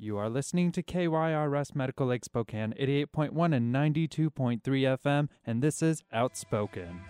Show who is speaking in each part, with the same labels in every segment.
Speaker 1: You are listening to KYRS Medical Lake Spokane 88.1 and 92.3 FM, and this is Outspoken.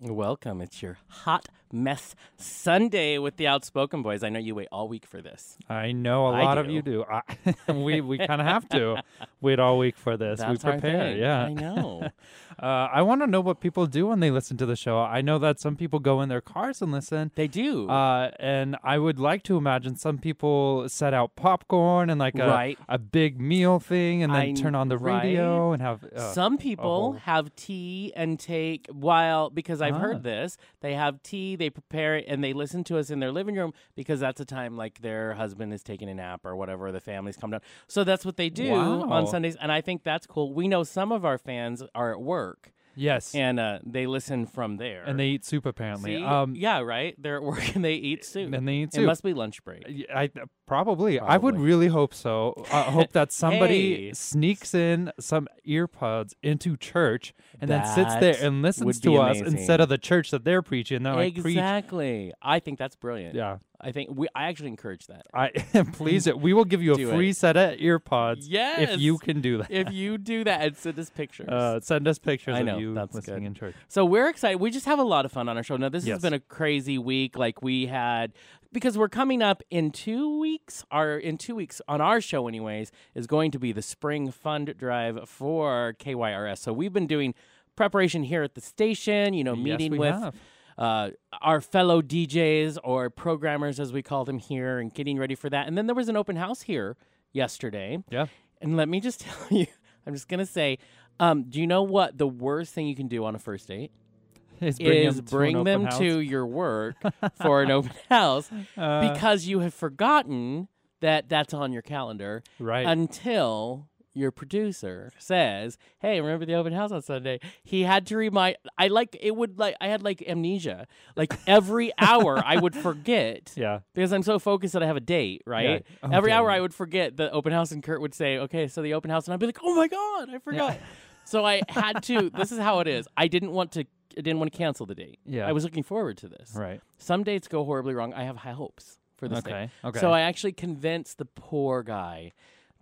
Speaker 2: Welcome. It's your hot mess Sunday with the Outspoken Boys. I know you wait all week for this.
Speaker 1: I know a
Speaker 2: I
Speaker 1: lot of you do. I, we we kind of have to wait all week for this.
Speaker 2: That's
Speaker 1: we
Speaker 2: our
Speaker 1: prepare.
Speaker 2: thing.
Speaker 1: Yeah.
Speaker 2: I know.
Speaker 1: Uh, I want to know what people do when they listen to the show. I know that some people go in their cars and listen.
Speaker 2: they do.
Speaker 1: Uh, and I would like to imagine some people set out popcorn and like a,
Speaker 2: Right.
Speaker 1: a big meal thing and then
Speaker 2: I-
Speaker 1: turn on the
Speaker 2: right.
Speaker 1: radio and have. Uh,
Speaker 2: Some people have tea and take while because I've
Speaker 1: Ah.
Speaker 2: heard this. They have tea, they prepare it, and they listen to us in their living room because that's a time like their husband is taking a nap or whatever. The family's come down, so that's what they do
Speaker 1: Wow.
Speaker 2: on Sundays, and I think that's cool. We know some of our fans are at work
Speaker 1: yes.
Speaker 2: and uh, they listen from there,
Speaker 1: And they eat soup apparently.
Speaker 2: See?
Speaker 1: Um,
Speaker 2: yeah, right. They're at work and they eat soup.
Speaker 1: and they eat soup.
Speaker 2: It must be lunch break.
Speaker 1: I probably. I would really hope so. I hope that somebody
Speaker 2: Hey.
Speaker 1: sneaks in some earpods into church and then sits there and listens to
Speaker 2: be
Speaker 1: us instead of the church that they're preaching. They're like preach.
Speaker 2: exactly. I think that's brilliant.
Speaker 1: Yeah.
Speaker 2: I think we. I actually encourage that.
Speaker 1: I please. We will give you a free
Speaker 2: it.
Speaker 1: set of earpods
Speaker 2: Yes.
Speaker 1: if you can do that.
Speaker 2: if you do that and send us pictures.
Speaker 1: Uh, send us pictures
Speaker 2: I
Speaker 1: of
Speaker 2: know,
Speaker 1: you
Speaker 2: that's
Speaker 1: listening
Speaker 2: good.
Speaker 1: in church.
Speaker 2: so we're excited. We just have a lot of fun on our show. Now this
Speaker 1: Yes.
Speaker 2: has been a crazy week. Like we had because we're coming up in two weeks. Our in two weeks on our show, anyways, is going to be the spring fund drive for KYRS. So we've been doing preparation here at the station. You know,
Speaker 1: Yes,
Speaker 2: meeting
Speaker 1: we
Speaker 2: with
Speaker 1: have.
Speaker 2: Uh, our fellow DJs or programmers, as we call them here, and getting ready for that. And then there was an open house here yesterday.
Speaker 1: Yeah.
Speaker 2: And let me just tell you, I'm just gonna say, um, do you know what the worst thing you can do on a first date
Speaker 1: Is bring
Speaker 2: is
Speaker 1: them to
Speaker 2: bring them to your work for an open house
Speaker 1: Uh,
Speaker 2: because you have forgotten that that's on your calendar
Speaker 1: right.
Speaker 2: until your producer says, "Hey, remember the open house on Sunday?" He had to remind. I like it would like I had like amnesia. Like every hour I would forget
Speaker 1: yeah.
Speaker 2: because I'm so focused that I have a date, right?
Speaker 1: Oh,
Speaker 2: Every hour. I would forget the open house, and Kurt would say, "Okay, so the open house," and I'd be like, "Oh my god, I forgot." so I had to. This is how it is. I didn't want to. I didn't want to cancel the date.
Speaker 1: Yeah.
Speaker 2: I was looking forward to this.
Speaker 1: Right.
Speaker 2: Some dates go horribly wrong. I have high hopes for this date.
Speaker 1: Okay. Okay.
Speaker 2: So I actually convinced the poor guy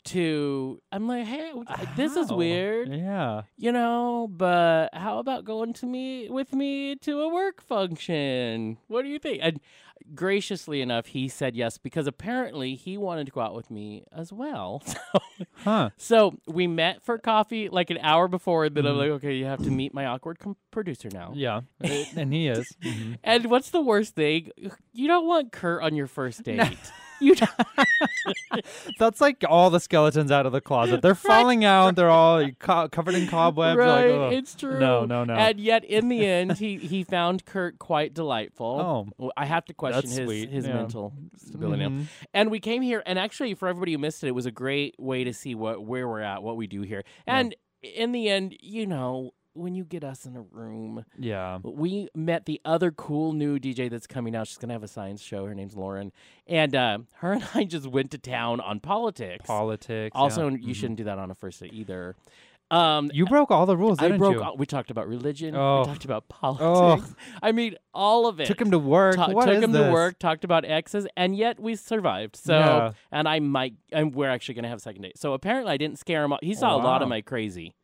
Speaker 2: to. I'm like, hey, this is weird,
Speaker 1: Yeah.
Speaker 2: you know. But how about going to me with me to a work function? What do you think? And graciously enough, he said yes because apparently he wanted to go out with me as well. So,
Speaker 1: Huh.
Speaker 2: so we met for coffee like an hour before, and then I'm
Speaker 1: Mhm.
Speaker 2: like, okay, you have to meet my awkward com- producer now.
Speaker 1: Yeah. Uh, and he is. Mhm.
Speaker 2: And what's the worst thing? You don't want Kurt on your first date. You don't.
Speaker 1: That's like all the skeletons out of the closet. They're falling out. They're all co- covered in cobwebs.
Speaker 2: Right,
Speaker 1: Like,
Speaker 2: it's true.
Speaker 1: No, no, no.
Speaker 2: And yet, in the end, he he found Kurt quite delightful.
Speaker 1: Oh,
Speaker 2: I have to question his
Speaker 1: sweet.
Speaker 2: his
Speaker 1: Yeah.
Speaker 2: mental stability. now.
Speaker 1: Mhm.
Speaker 2: And we came here, and actually, for everybody who missed it, it was a great way to see what where we're at, what we do here.
Speaker 1: Yeah.
Speaker 2: And in the end, you know, when you get us in a room,
Speaker 1: Yeah.
Speaker 2: we met the other cool new DJ that's coming out. She's gonna have a science show. Her name's Lauren, and uh, her and I just went to town on politics.
Speaker 1: Politics. yeah.
Speaker 2: also, you
Speaker 1: Mhm.
Speaker 2: shouldn't do that on a first date either. Um,
Speaker 1: You broke all the rules,
Speaker 2: I
Speaker 1: didn't
Speaker 2: broke.
Speaker 1: you?
Speaker 2: All, we talked about religion.
Speaker 1: Oh.
Speaker 2: We talked about politics. I mean, all of it.
Speaker 1: Took him to work.
Speaker 2: Ta-
Speaker 1: What
Speaker 2: took
Speaker 1: is
Speaker 2: him
Speaker 1: this?
Speaker 2: to work. Talked about exes, and yet we survived. So,
Speaker 1: Yeah.
Speaker 2: and I might, and we're actually gonna have a second date. So apparently, I didn't scare him. off. He saw a lot of my crazy.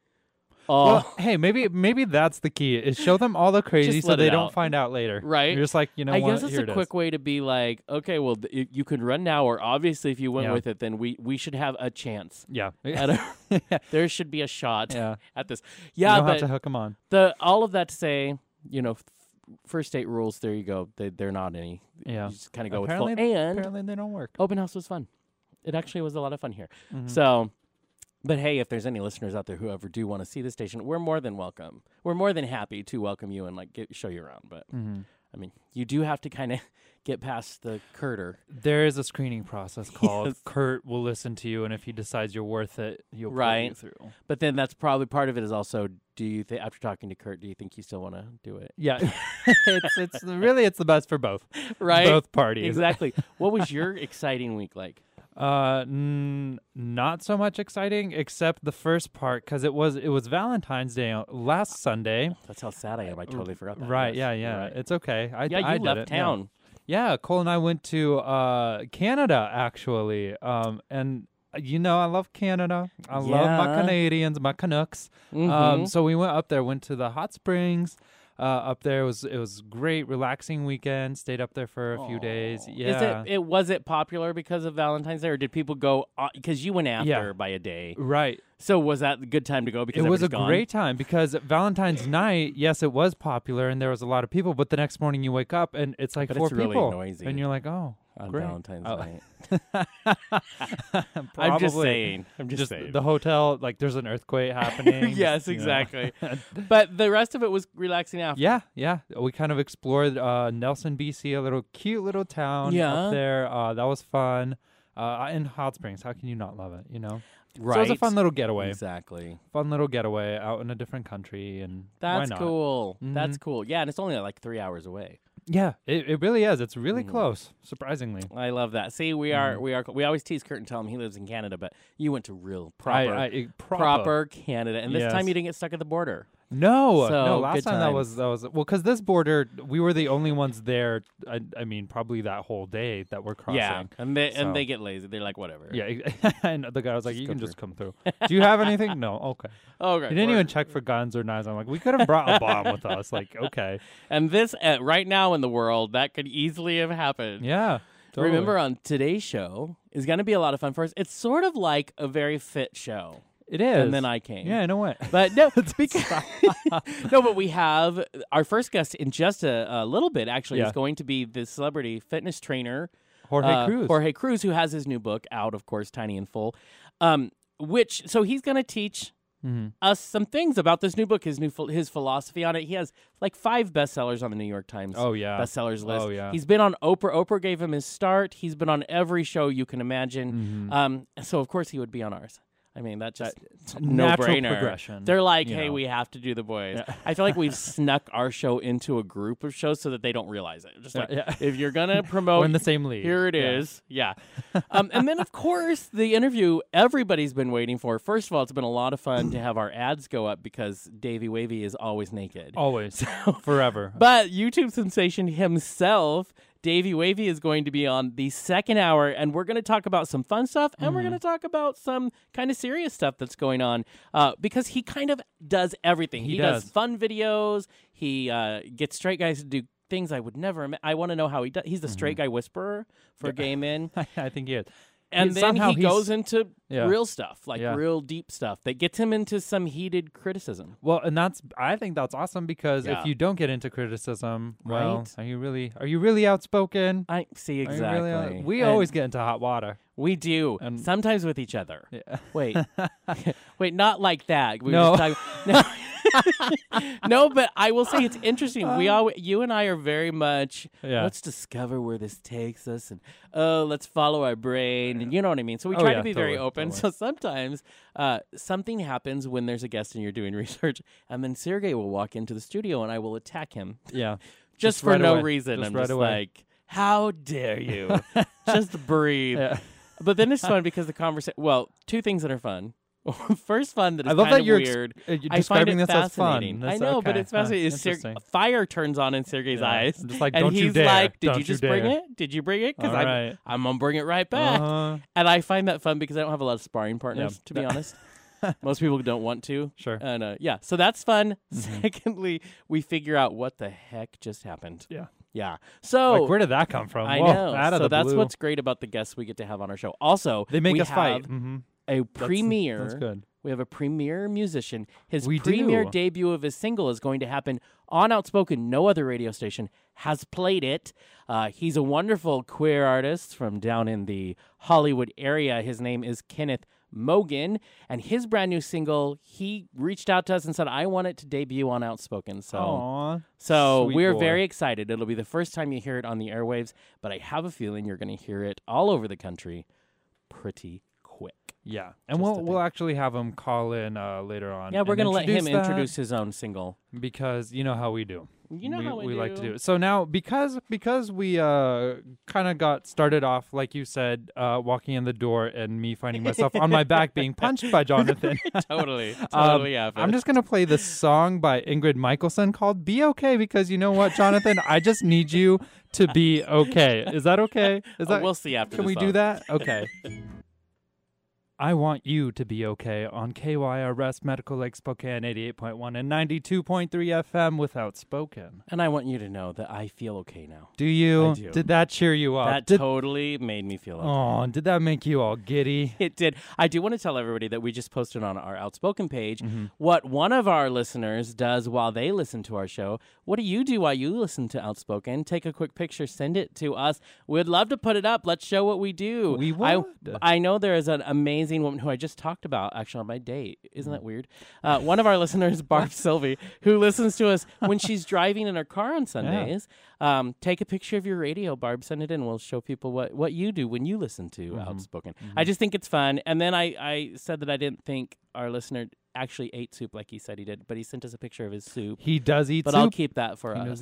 Speaker 2: Oh,
Speaker 1: Well, hey, maybe maybe that's the key. Is show them all the crazy
Speaker 2: Just
Speaker 1: so
Speaker 2: let
Speaker 1: they
Speaker 2: it
Speaker 1: don't
Speaker 2: out.
Speaker 1: find out later.
Speaker 2: Right.
Speaker 1: You're just like, you know
Speaker 2: I
Speaker 1: what?
Speaker 2: guess it's
Speaker 1: Here
Speaker 2: a
Speaker 1: it is.
Speaker 2: quick way to be like, okay, well, th- you- you can run now, or obviously, if you went
Speaker 1: Yeah.
Speaker 2: with it, then we we should have a chance.
Speaker 1: Yeah.
Speaker 2: At a, there should be a shot
Speaker 1: yeah.
Speaker 2: at this.
Speaker 1: You
Speaker 2: Yeah,
Speaker 1: don't have
Speaker 2: but
Speaker 1: to hook them on.
Speaker 2: the all of that to say, you know, f- first date rules. There you go. They they're not any.
Speaker 1: Yeah.
Speaker 2: You just kind of go
Speaker 1: Apparently-
Speaker 2: with flow. And
Speaker 1: Apparently they don't work.
Speaker 2: open house was fun. It actually was a lot of fun here.
Speaker 1: Mhm.
Speaker 2: So, but hey, if there's any listeners out there who ever do want to see the station, we're more than welcome. We're more than happy to welcome you and like get, show you around. But
Speaker 1: Mhm.
Speaker 2: I mean, you do have to kind of get past the curter.
Speaker 1: There is a screening process called
Speaker 2: Yes.
Speaker 1: Kurt will listen to you, and if he decides you're worth it, he'll put you
Speaker 2: Right.
Speaker 1: through.
Speaker 2: But then that's probably part of it is also do you think after talking to Kurt, do you think you still want to do it?
Speaker 1: Yeah, it's it's really it's the best for both
Speaker 2: Right.
Speaker 1: both parties.
Speaker 2: Exactly. what was your exciting week like?
Speaker 1: Uh, n- not so much exciting, except the first part because it was it was Valentine's Day uh, last Sunday.
Speaker 2: That's how sad I am. I totally forgot that.
Speaker 1: Right?
Speaker 2: Yes,
Speaker 1: Yeah, yeah.
Speaker 2: right.
Speaker 1: It's okay. I
Speaker 2: yeah, you
Speaker 1: I
Speaker 2: left
Speaker 1: it,
Speaker 2: town.
Speaker 1: Yeah, Cole and I went to uh Canada actually. Um, and uh, you know I love Canada. I love my Canadians, my Canucks. Um,
Speaker 2: Mhm.
Speaker 1: so we went up there, went to the hot springs. Uh, up there it was it was great, relaxing weekend. Stayed up there for a few days. Yeah,
Speaker 2: Is it, it was it popular because of Valentine's Day, or did people go because you went after
Speaker 1: Yeah.
Speaker 2: by a day?
Speaker 1: right.
Speaker 2: So was that a good time to go? Because
Speaker 1: It was a
Speaker 2: gone?
Speaker 1: great time because Valentine's night, yes, it was popular and there was a lot of people. But the next morning you wake up and it's like
Speaker 2: But
Speaker 1: four
Speaker 2: it's really
Speaker 1: people,
Speaker 2: noisy.
Speaker 1: and you're like, oh,
Speaker 2: on
Speaker 1: great.
Speaker 2: Valentine's
Speaker 1: Oh.
Speaker 2: night. I'm just
Speaker 1: Probably.
Speaker 2: saying. I'm just,
Speaker 1: Just
Speaker 2: saying.
Speaker 1: the hotel, like there's an earthquake happening.
Speaker 2: yes,
Speaker 1: you know.
Speaker 2: exactly. but the rest of it was relaxing after.
Speaker 1: Yeah, yeah. We kind of explored uh, Nelson, BC, a little cute little town
Speaker 2: Yeah.
Speaker 1: up there. Uh, that was fun. Uh, in Hot Springs, how can you not love it? You know,
Speaker 2: right.
Speaker 1: so it was a fun little getaway.
Speaker 2: Exactly.
Speaker 1: Fun little getaway out in a different country, and why
Speaker 2: That's
Speaker 1: not?
Speaker 2: cool. That's
Speaker 1: Mhm.
Speaker 2: cool. Yeah, and it's only like three hours away.
Speaker 1: Yeah, it, it really is. It's really
Speaker 2: Mm.
Speaker 1: close, surprisingly.
Speaker 2: I love that. See, we are
Speaker 1: Mhm.
Speaker 2: we are we always tease Kurt and tell him he lives in Canada, but you went to real proper
Speaker 1: I, I, proper.
Speaker 2: proper Canada, and this time you didn't get stuck at the border.
Speaker 1: No,
Speaker 2: So,
Speaker 1: no. Last
Speaker 2: good
Speaker 1: time that was that was well because this border we were the only ones there. I, I mean, probably that whole day that we're crossing.
Speaker 2: Yeah, and they
Speaker 1: So-
Speaker 2: and they get lazy. They're like, whatever.
Speaker 1: Yeah, and the guy was like,
Speaker 2: Just
Speaker 1: "You can
Speaker 2: through."
Speaker 1: just come through." Do you have anything? No. Okay.
Speaker 2: Oh, okay.
Speaker 1: He didn't
Speaker 2: We're-
Speaker 1: even check for guns or knives. I'm like, we could have brought a bomb with us. Like, okay,
Speaker 2: And this uh, right now in the world that could easily have happened.
Speaker 1: yeah. totally.
Speaker 2: Remember on today's show is going to be a lot of fun for us. It's sort of like a very fit show.
Speaker 1: It is.
Speaker 2: And then I came.
Speaker 1: yeah, I know what.
Speaker 2: But no, because no, but we have our first guest in just a, a little bit. Actually,
Speaker 1: Yeah.
Speaker 2: is going to be the celebrity fitness trainer
Speaker 1: Jorge
Speaker 2: uh,
Speaker 1: Cruise.
Speaker 2: Jorge Cruise, who has his new book out, of course, Tiny and Full. Um, which so he's going to teach
Speaker 1: hmm
Speaker 2: us some things about this new book, his new his philosophy on it. He has like five bestsellers on the New York Times
Speaker 1: Oh yeah.
Speaker 2: bestsellers list.
Speaker 1: Oh, yeah.
Speaker 2: He's been on Oprah. Oprah gave him his start. He's been on every show you can imagine.
Speaker 1: Mhm.
Speaker 2: Um, so of course he would be on ours. I mean, that just
Speaker 1: That-
Speaker 2: no
Speaker 1: natural
Speaker 2: brainer.
Speaker 1: progression,
Speaker 2: They're like, hey,
Speaker 1: know.
Speaker 2: we have to do the boys.
Speaker 1: Yeah.
Speaker 2: I feel like we've snuck our show into a group of shows so that they don't realize it. Just like,
Speaker 1: yeah.
Speaker 2: if you're gonna
Speaker 1: We're
Speaker 2: promote,
Speaker 1: in the same league.
Speaker 2: here it
Speaker 1: Yeah.
Speaker 2: is. Yeah. um, and then, of course, the interview everybody's been waiting for. First of all, it's been a lot of fun to have our ads go up because Davey Wavey is always naked.
Speaker 1: Always, forever.
Speaker 2: But YouTube sensation himself, Davey Wavey, is going to be on the second hour, and we're going to talk about some fun stuff, and we're
Speaker 1: Mm-hmm.
Speaker 2: going to talk about some kind of serious stuff that's going on. Uh, because he kind of does everything.
Speaker 1: He
Speaker 2: does.
Speaker 1: does.
Speaker 2: fun videos. He uh, gets straight guys to do things I would never. I want to know how he does. He's the straight guy whisperer for Gay Men,
Speaker 1: I think he is.
Speaker 2: And
Speaker 1: He-
Speaker 2: then he goes into
Speaker 1: Yeah.
Speaker 2: real stuff, like
Speaker 1: Yeah.
Speaker 2: real deep stuff that gets him into some heated criticism.
Speaker 1: Well, and that's I think that's awesome because
Speaker 2: Yeah.
Speaker 1: if you don't get into criticism, well,
Speaker 2: Right.
Speaker 1: are you really are you really outspoken?
Speaker 2: I see exactly.
Speaker 1: really out- we
Speaker 2: And
Speaker 1: always get into hot water.
Speaker 2: we do
Speaker 1: and-
Speaker 2: sometimes with each other.
Speaker 1: Yeah.
Speaker 2: Wait, wait, not like that. We
Speaker 1: No.
Speaker 2: no. but I will say it's interesting. We all, you and I, are very much.
Speaker 1: Yeah.
Speaker 2: Let's discover where this takes us, and oh, let's follow our brain, and you know what I mean. So we
Speaker 1: Oh,
Speaker 2: try
Speaker 1: yeah,
Speaker 2: to be very open.
Speaker 1: totally.
Speaker 2: So sometimes uh, something happens when there's a guest and you're doing research, and then Sergey will walk into the studio, and I will attack him
Speaker 1: Yeah.
Speaker 2: just,
Speaker 1: Just
Speaker 2: for
Speaker 1: right
Speaker 2: no
Speaker 1: away.
Speaker 2: reason.
Speaker 1: Just
Speaker 2: I'm
Speaker 1: right
Speaker 2: just
Speaker 1: away.
Speaker 2: like, how dare you? just breathe.
Speaker 1: Yeah.
Speaker 2: But then it's fun because the conversation. Well, two things that are fun. First fun that is
Speaker 1: I love
Speaker 2: kind
Speaker 1: that
Speaker 2: of
Speaker 1: you're
Speaker 2: weird.
Speaker 1: uh, you're
Speaker 2: I find
Speaker 1: describing
Speaker 2: it
Speaker 1: this as fun.
Speaker 2: fascinating. I
Speaker 1: That's
Speaker 2: know, but it's fascinating. Is Ser- fire turns on in Sergey's
Speaker 1: Yeah.
Speaker 2: eyes,
Speaker 1: like,
Speaker 2: and
Speaker 1: "Don't you
Speaker 2: he's like, "Did
Speaker 1: Don't
Speaker 2: you
Speaker 1: you
Speaker 2: just bring it? Did you bring it? Because I'm,
Speaker 1: right.
Speaker 2: I'm gonna bring it right back."
Speaker 1: Uh-huh.
Speaker 2: And I find that fun because I don't have a lot of sparring partners, to be honest. Most people don't want to.
Speaker 1: Sure.
Speaker 2: And uh, yeah, so that's fun.
Speaker 1: Mhm.
Speaker 2: Secondly, we figure out what the heck just happened.
Speaker 1: Yeah.
Speaker 2: Yeah. So
Speaker 1: like, where did that come from?
Speaker 2: I
Speaker 1: Whoa,
Speaker 2: know. So that's
Speaker 1: blue.
Speaker 2: what's great about the guests we get to have on our show. Also,
Speaker 1: they make us fight. Mm-hmm.
Speaker 2: A premiere.
Speaker 1: That's good.
Speaker 2: We have a premier musician. His
Speaker 1: We
Speaker 2: premiere
Speaker 1: do.
Speaker 2: debut of his single is going to happen on Outspoken. No other radio station has played it. Uh, he's a wonderful queer artist from down in the Hollywood area. His name is Kenyth Mogan, and his brand new single. He reached out to us and said, "I want it to debut on Outspoken." So.
Speaker 1: Aw.
Speaker 2: So we're
Speaker 1: boy.
Speaker 2: very excited. It'll be the first time you hear it on the airwaves, but I have a feeling you're going to hear it all over the country pretty quick.
Speaker 1: Yeah, and
Speaker 2: Just
Speaker 1: we'll we'll actually have him call in uh, later on.
Speaker 2: Yeah, we're going to let him
Speaker 1: that
Speaker 2: introduce his own single.
Speaker 1: because you know how we do.
Speaker 2: You know
Speaker 1: we,
Speaker 2: how we
Speaker 1: like to
Speaker 2: do.
Speaker 1: do. So now because because we uh kind of got started off like you said, uh walking in the door and me finding myself on my back being punched by Jonathan.
Speaker 2: totally,
Speaker 1: Um,
Speaker 2: totally happened.
Speaker 1: I'm just gonna play this song by Ingrid Michaelson called "Be Okay" because you know what, Jonathan, I just need you to be okay. Is that okay? Is
Speaker 2: Oh,
Speaker 1: that
Speaker 2: we'll see after.
Speaker 1: Can
Speaker 2: the
Speaker 1: we do that? Okay. I want you to be okay on KYRS Medical Lake Spokane 88.1 and 92.3 FM without spoken.
Speaker 2: And I want you to know that I feel okay now.
Speaker 1: Do you?
Speaker 2: I do.
Speaker 1: Did that cheer you up?
Speaker 2: that
Speaker 1: did,
Speaker 2: totally made me feel okay.
Speaker 1: oh, did that make you all giddy?
Speaker 2: It did. I do want to tell everybody that we just posted on our Outspoken page
Speaker 1: Mm-hmm.
Speaker 2: what one of our listeners does while they listen to our show. What do you do while you listen to Outspoken? Take a quick picture, send it to us. We'd love to put it up. Let's show what we do.
Speaker 1: We
Speaker 2: I,
Speaker 1: would.
Speaker 2: I know there is an amazing woman who I just talked about actually on my date. Isn't
Speaker 1: Mm.
Speaker 2: that weird? Uh, one of our listeners, Barb Sylvie, who listens to us when she's driving in her car on Sundays. Um, take a picture of your radio, Barb. Send it in. We'll show people what, what you do when you listen to
Speaker 1: Mm-hmm.
Speaker 2: Outspoken. I just think it's fun. And then I, I said that I didn't think our listener actually ate soup like he said he did, but he sent us a picture of his soup.
Speaker 1: He does eat
Speaker 2: But
Speaker 1: soup.
Speaker 2: I'll keep that for
Speaker 1: He
Speaker 2: us.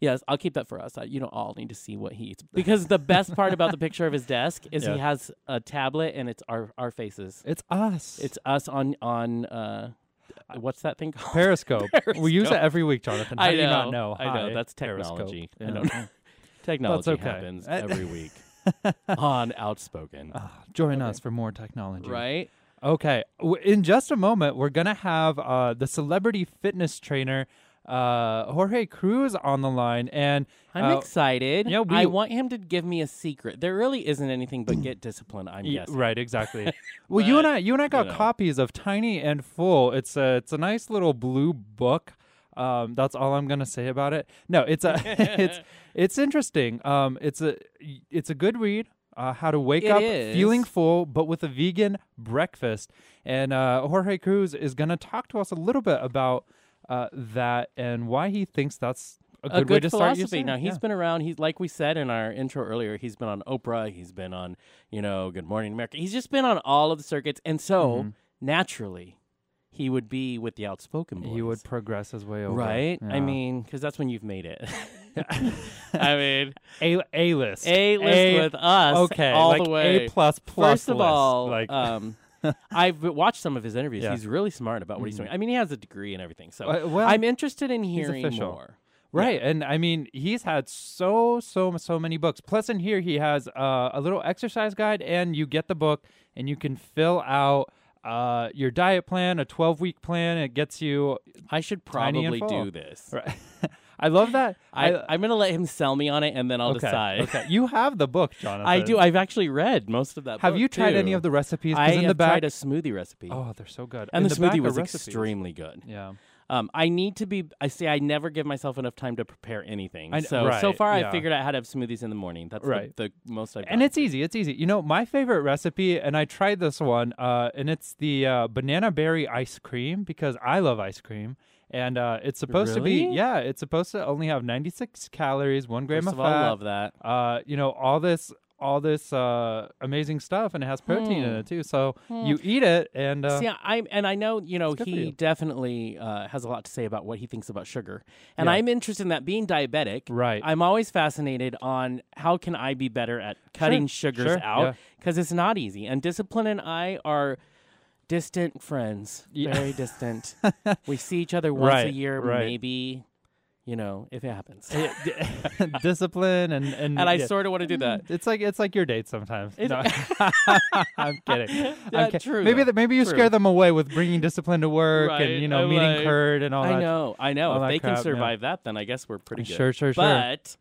Speaker 1: Does eat soup.
Speaker 2: Yes, I'll keep that for us. Uh, You don't all need to see what he eats because the best part about the picture of his desk is
Speaker 1: Yeah.
Speaker 2: he has a tablet and it's our our faces.
Speaker 1: It's us.
Speaker 2: It's us on on uh, what's that thing called?
Speaker 1: Periscope. We use it every week, Jonathan. How
Speaker 2: I
Speaker 1: do you not know?
Speaker 2: I know. That's
Speaker 1: Periscope.
Speaker 2: technology. I
Speaker 1: Yeah.
Speaker 2: don't know. Technology
Speaker 1: okay.
Speaker 2: happens
Speaker 1: Uh,
Speaker 2: every week on Outspoken,
Speaker 1: Ah, join us for more technology.
Speaker 2: right?
Speaker 1: Okay. In just a moment, we're going to have uh, the celebrity fitness trainer, uh, Jorge Cruise, on the line. And
Speaker 2: I'm
Speaker 1: uh,
Speaker 2: excited.
Speaker 1: yeah, we-
Speaker 2: I want him to give me a secret. There really isn't anything but get discipline. I'm
Speaker 1: y-
Speaker 2: guessing.
Speaker 1: right, exactly. well, you and I, you and I got
Speaker 2: you know.
Speaker 1: copies of Tiny and Full. It's a, it's a nice little blue book. Um, that's all I'm gonna say about it. No, it's a, it's, it's interesting. Um, it's a, it's a good read. Uh, how to wake
Speaker 2: It
Speaker 1: up
Speaker 2: is.
Speaker 1: feeling full, but with a vegan breakfast. And uh, Jorge Cruise is gonna talk to us a little bit about uh, that and why he thinks that's a good,
Speaker 2: a good
Speaker 1: way to start your
Speaker 2: Now he's
Speaker 1: Yeah.
Speaker 2: been around. He's like we said in our intro earlier. He's been on Oprah. He's been on you know Good Morning America. He's just been on all of the circuits, and so
Speaker 1: Mhm.
Speaker 2: naturally, he would be with the outspoken boys.
Speaker 1: he would progress his way over.
Speaker 2: right? I mean, because that's when you've made it. I mean,
Speaker 1: a a list,
Speaker 2: a list with us.
Speaker 1: okay,
Speaker 2: all
Speaker 1: like
Speaker 2: the way.
Speaker 1: A plus plus.
Speaker 2: First of
Speaker 1: list.
Speaker 2: all,
Speaker 1: like
Speaker 2: um, I've watched some of his interviews.
Speaker 1: Yeah.
Speaker 2: He's really smart about what he's doing. I mean, he has a degree and everything. So
Speaker 1: Uh, well,
Speaker 2: I'm interested in hearing
Speaker 1: official.
Speaker 2: more.
Speaker 1: right, and I mean he's had so so so many books. Plus, in here he has uh, a little exercise guide, and you get the book, and you can fill out uh, your diet plan, a 12 week plan. It gets you
Speaker 2: I should
Speaker 1: Tiny and
Speaker 2: probably
Speaker 1: full.
Speaker 2: do this.
Speaker 1: right. I love that.
Speaker 2: I, I'm gonna let him sell me on it, and then I'll
Speaker 1: okay,
Speaker 2: decide.
Speaker 1: Okay, you have the book, Jonathan.
Speaker 2: I do. I've actually read most of that.
Speaker 1: have you tried
Speaker 2: too.
Speaker 1: any of the recipes?
Speaker 2: I
Speaker 1: in
Speaker 2: have
Speaker 1: the back.
Speaker 2: tried a smoothie recipe,
Speaker 1: oh, they're so good.
Speaker 2: and
Speaker 1: In
Speaker 2: the,
Speaker 1: the
Speaker 2: smoothie was
Speaker 1: recipes.
Speaker 2: extremely good.
Speaker 1: Yeah.
Speaker 2: Um, I need to be. I say I never give myself enough time to prepare anything.
Speaker 1: I-
Speaker 2: so so far,
Speaker 1: yeah.
Speaker 2: I figured out how to have smoothies in the morning. That's
Speaker 1: Right.
Speaker 2: the, the most I've.
Speaker 1: and
Speaker 2: done.
Speaker 1: it's easy. It's easy. You know, my favorite recipe, and I tried this one, uh, and it's the uh, banana berry ice cream because I love ice cream, and uh, it's supposed to be yeah, it's supposed to only have 96 calories, one gram
Speaker 2: First
Speaker 1: of
Speaker 2: of
Speaker 1: fat.
Speaker 2: love that.
Speaker 1: Uh, you know, all this all this uh, amazing stuff, and it has protein in
Speaker 2: Hmm.
Speaker 1: it too. So you eat it, and uh,
Speaker 2: See, I'm and I know you know
Speaker 1: It's good for
Speaker 2: he definitely uh, has a lot to say about what he thinks about sugar, and
Speaker 1: Yeah.
Speaker 2: I'm interested in that. Being diabetic,
Speaker 1: Right.
Speaker 2: I'm always fascinated on how can I be better at cutting sugars
Speaker 1: sure,
Speaker 2: out
Speaker 1: yeah.
Speaker 2: because it's not easy. And discipline and I are distant friends,
Speaker 1: Yeah.
Speaker 2: very distant. we see each other once a year,
Speaker 1: right.
Speaker 2: maybe. You know, if it happens.
Speaker 1: discipline and and
Speaker 2: and I
Speaker 1: yeah.
Speaker 2: sort of want to do that.
Speaker 1: It's like it's like your date sometimes.
Speaker 2: It-
Speaker 1: No. I'm kidding. I'm
Speaker 2: Yeah,
Speaker 1: kid-
Speaker 2: true,
Speaker 1: Maybe
Speaker 2: though.
Speaker 1: the, maybe you
Speaker 2: True.
Speaker 1: scare them away with bringing discipline to work
Speaker 2: Right,
Speaker 1: and you know
Speaker 2: I'm
Speaker 1: meeting
Speaker 2: like-
Speaker 1: Kurt and all that.
Speaker 2: I
Speaker 1: that.
Speaker 2: know, I know.
Speaker 1: all
Speaker 2: If they
Speaker 1: crap,
Speaker 2: can
Speaker 1: yeah.
Speaker 2: survive that, then I guess we're pretty good.
Speaker 1: Sure, sure, sure.
Speaker 2: But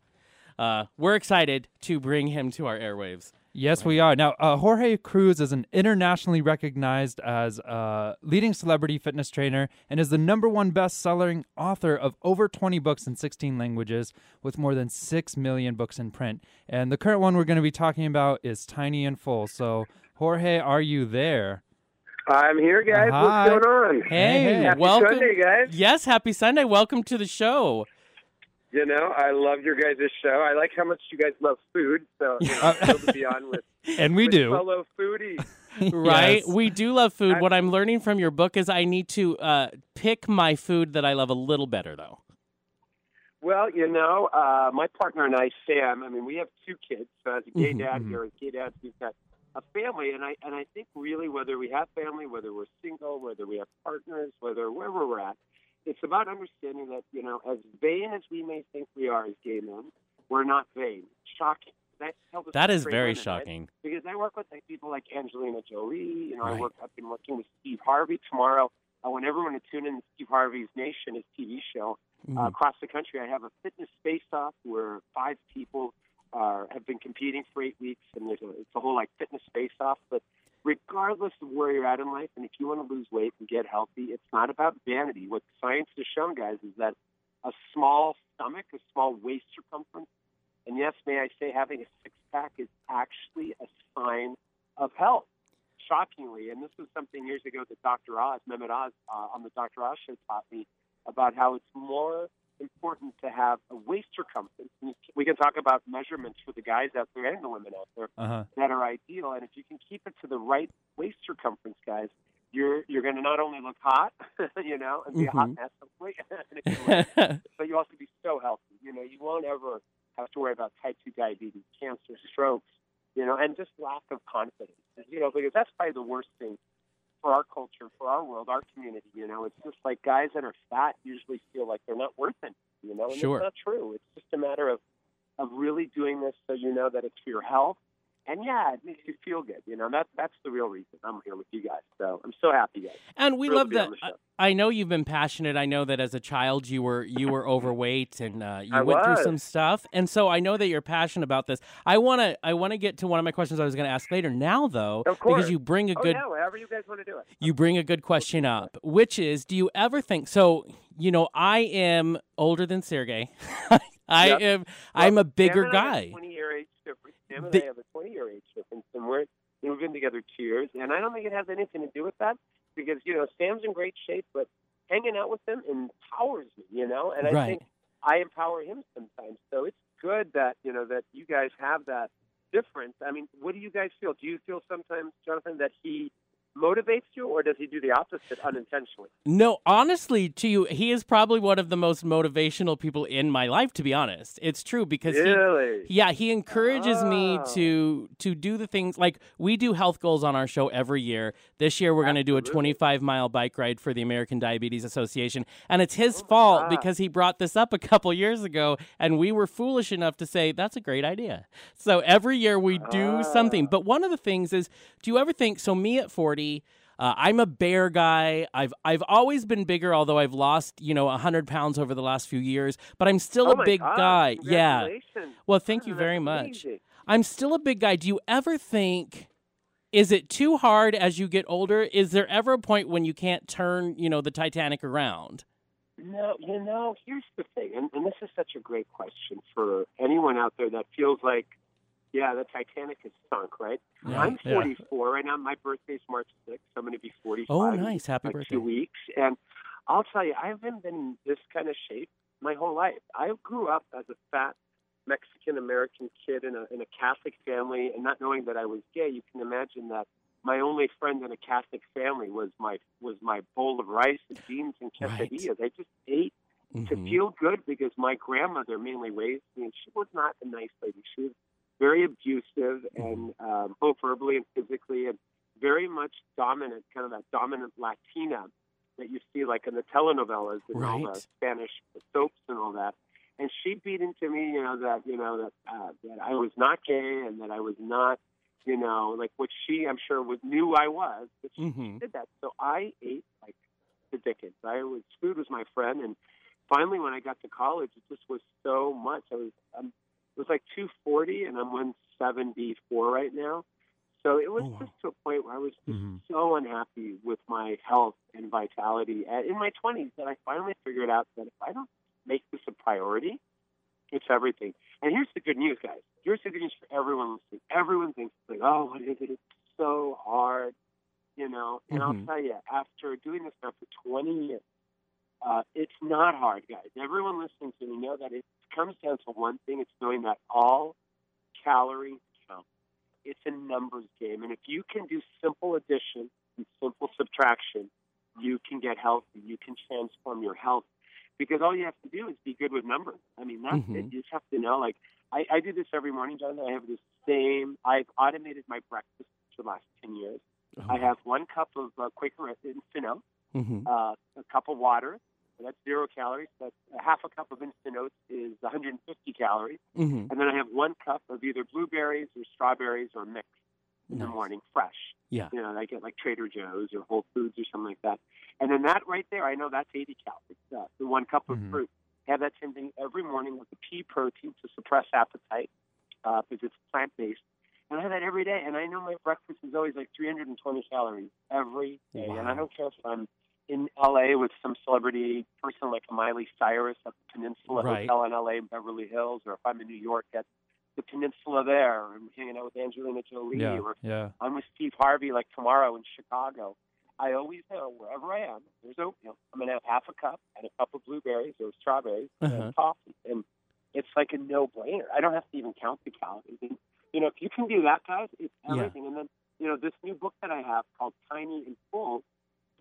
Speaker 2: uh, we're excited to bring him to our airwaves.
Speaker 1: Yes, we are. Now, uh, Jorge Cruise is an internationally recognized as a leading celebrity fitness trainer and is the number one best-selling author of over 20 books in 16 languages with more than 6 million books in print. And the current one we're going to be talking about is Tiny and Full. So, Jorge, are you there?
Speaker 3: I'm here, guys.
Speaker 1: Hi.
Speaker 3: What's going on?
Speaker 2: Hey,
Speaker 1: hey.
Speaker 3: Happy
Speaker 2: welcome.
Speaker 3: Sunday, guys.
Speaker 2: Yes, happy Sunday. Welcome to the show.
Speaker 3: You know, I love your guys' show. I like how much you guys love food. So, you know, I'm to be on with,
Speaker 1: And we
Speaker 3: with
Speaker 1: do.
Speaker 3: fellow foodies.
Speaker 2: Right?
Speaker 1: Yes.
Speaker 2: We do love food.
Speaker 3: I-
Speaker 2: what I'm learning from your book is I need to uh, pick my food that I love a little better, though.
Speaker 3: Well, you know, uh, my partner and I, Sam. I mean, we have two kids. So as a gay
Speaker 1: Mhm,
Speaker 3: dad
Speaker 1: mhm.
Speaker 3: here, as gay dads, we've got a family, and I and I think really whether we have family, whether we're single, whether we have partners, whether wherever we're at, it's about understanding that you know, as vain as we may think we are as gay men, we're not vain. Shocking. That
Speaker 2: That is very
Speaker 3: right?
Speaker 2: shocking.
Speaker 3: because I work with like people like Angelina Jolie. You know, I work, I've been working with Steve Harvey tomorrow. I want everyone to tune in to Steve Harvey's Nation, his TV show. Uh,
Speaker 2: Mhm.
Speaker 3: across the country, I have a fitness face-off where five people are have been competing for eight weeks, and there's a, it's a whole like fitness face-off. But regardless of where you're at in life, and if you want to lose weight and get healthy, it's not about vanity. What science has shown, guys, is that a small stomach, a small waist circumference, and yes, may I say, having a six-pack is actually a sign of health. Shockingly, and this was something years ago that Dr. Oz, Mehmet Oz, uh, on the Dr. Oz show taught me about how it's more important to have a waist circumference. We can talk about measurements for the guys out there and the women out there
Speaker 1: Uh huh.
Speaker 3: that are ideal. And if you can keep it to the right waist circumference, guys, you're you're going to not only look hot, you know, and be a hot mess, hopefully, in a good way, but you also be so healthy. You know, you won't ever have to worry about type two diabetes, cancer, strokes, you know, and just lack of confidence. You know, because that's probably the worst thing for our culture, for our world, our community. You know, it's just like guys that are fat usually feel like they're not worth it. You know, and
Speaker 2: Sure.
Speaker 3: it's not true. It's just a matter of of really doing this so you know that it's for your health. And yeah, it makes you feel good. You know, that that's the real reason I'm here with you guys. So I'm so happy, guys.
Speaker 2: and we love that.
Speaker 3: on the show.
Speaker 2: I know you've been passionate. I know that as a child you were you were overweight and uh, you
Speaker 3: I
Speaker 2: went through some stuff, and so I know that you're passionate about this. I wanna I wanna get to one of my questions I was going to ask later. Now though,
Speaker 3: Of course.
Speaker 2: because you bring a
Speaker 3: Oh
Speaker 2: good
Speaker 3: yeah, however you guys want to do it.
Speaker 2: you bring a good question up, which is, do you ever think so? You know, I am older than Sergey. I
Speaker 3: Yep.
Speaker 2: am. I'm a bigger guy.
Speaker 3: 20 year age difference. Sam and
Speaker 2: The-
Speaker 3: I have a 20 year age difference, and we're we've been together two years. And I don't think it has anything to do with that because you know Sam's in great shape, but hanging out with him empowers me. You know, and I
Speaker 2: Right.
Speaker 3: think I empower him sometimes. So it's good that you know that you guys have that difference. I mean, what do you guys feel? Do you feel sometimes, Jonathan, that he motivates you, or does he do the opposite unintentionally?
Speaker 2: No, honestly, to you, he is probably one of the most motivational people in my life. To be honest, it's true because he Yeah, he encourages me
Speaker 3: Oh.
Speaker 2: to to do the things like we do health goals on our show every year. This year we're going to do a 25 mile bike ride for the American Diabetes Association, and it's his
Speaker 3: Oh
Speaker 2: fault
Speaker 3: God.
Speaker 2: because he brought this up a couple years ago, and we were foolish enough to say that's a great idea. So every year we do something.
Speaker 3: Ah.
Speaker 2: But one of the things is, do you ever think? So me at 40. Uh, I'm a bear guy. I've I've always been bigger, although I've lost you know hundred pounds over the last few years. But I'm still
Speaker 3: oh
Speaker 2: a big
Speaker 3: God.
Speaker 2: guy. Yeah. Well, thank you very much.
Speaker 3: amazing.
Speaker 2: I'm still a big guy. Do you ever think is it too hard as you get older? Is there ever a point when you can't turn, you know, the Titanic around?
Speaker 3: No, you know, here's the thing, and, and this is such a great question for anyone out there that feels like, yeah, the Titanic is sunk, right?
Speaker 2: Yeah,
Speaker 3: I'm
Speaker 2: yeah.
Speaker 3: 44 right now. My birthday's March 6th. I'm going to be 45.
Speaker 2: Oh,
Speaker 3: in,
Speaker 2: nice. Happy
Speaker 3: like
Speaker 2: birthday.
Speaker 3: Two weeks, and I'll tell you, I haven't been in this kind of shape my whole life. I grew up as a fat Mexican American kid in a in a Catholic family, and not knowing that I was gay, you can imagine that my only friend in a Catholic family was my was my bowl of rice and beans and
Speaker 2: Right.
Speaker 3: quesadillas. I just ate to
Speaker 2: Mhm.
Speaker 3: feel good because my grandmother mainly raised me, and she was not a nice lady. She was very abusive and um, both verbally and physically, and very much dominant, kind of that dominant Latina that you see like in the telenovelas and all the Spanish soaps and all that. And she beat into me, you know, that you know that uh, that I was not gay and that I was not, you know, like what she I'm sure was knew I was, but she
Speaker 2: Mhm.
Speaker 3: did that. So I ate like the dickens. I was food was my friend, and finally when I got to college, it just was so much. I was um, was like 240, and I'm 174 right now. So it was
Speaker 2: Oh, wow.
Speaker 3: just to a point where I was just
Speaker 1: Mhm.
Speaker 3: so unhappy with my health and vitality uh, in my 20s that I finally figured out that if I don't make this a priority, it's everything. And here's the good news, guys. Here's the good news for everyone listening. Everyone thinks like, oh, what is it? It's so hard, you know. And
Speaker 2: Mhm.
Speaker 3: I'll tell you, after doing this now for 20 years, uh, it's not hard, guys. Everyone listening to me know that it comes down to one thing. It's knowing that all calories count. It's a numbers game, and if you can do simple addition and simple subtraction, you can get healthy. You can transform your health. because all you have to do is be good with numbers. I mean, that's
Speaker 2: Mhm.
Speaker 3: it. You just have to know. Like, I, I do this every morning, Jonathan. I have this same. I've automated my breakfast for the last ten years. I have one cup of uh, Quaker instant oats,
Speaker 2: hmm
Speaker 3: uh, a cup of water. So that's zero calories. That's a half a cup of instant oats is 150 calories,
Speaker 2: hmm
Speaker 3: and then I have one cup of either blueberries or strawberries or mixed in the morning, fresh.
Speaker 2: Yeah.
Speaker 3: You know, I get like Trader Joe's or Whole Foods or something like that. And then that right there, I know that's 80 calories. Uh, the one cup of
Speaker 1: Mhm.
Speaker 3: fruit. Have that same thing every morning with the pea protein to suppress appetite uh, because it's plant based. And I have that every day. And I know my breakfast is always like 320 calories every day. And I don't care if I'm in LA with some celebrity person like Miley Cyrus at the Peninsula
Speaker 2: Right.
Speaker 3: Hotel in LA in Beverly Hills, or if I'm in New York at the Peninsula there, I'm hanging out with Angelina Jolie,
Speaker 1: Yeah,
Speaker 3: or
Speaker 1: yeah.
Speaker 3: I'm with Steve Harvey like tomorrow in Chicago. I always know wherever I am, there's oatmeal. I'm gonna have half a cup and a cup of blueberries or strawberries
Speaker 2: Uh-huh.
Speaker 3: and coffee, and it's like a no-brainer. I don't have to even count the calories. And, you know, if you can do that, guys, it's
Speaker 2: Yeah.
Speaker 3: everything. And then, you know, this new book that I have called Tiny and Full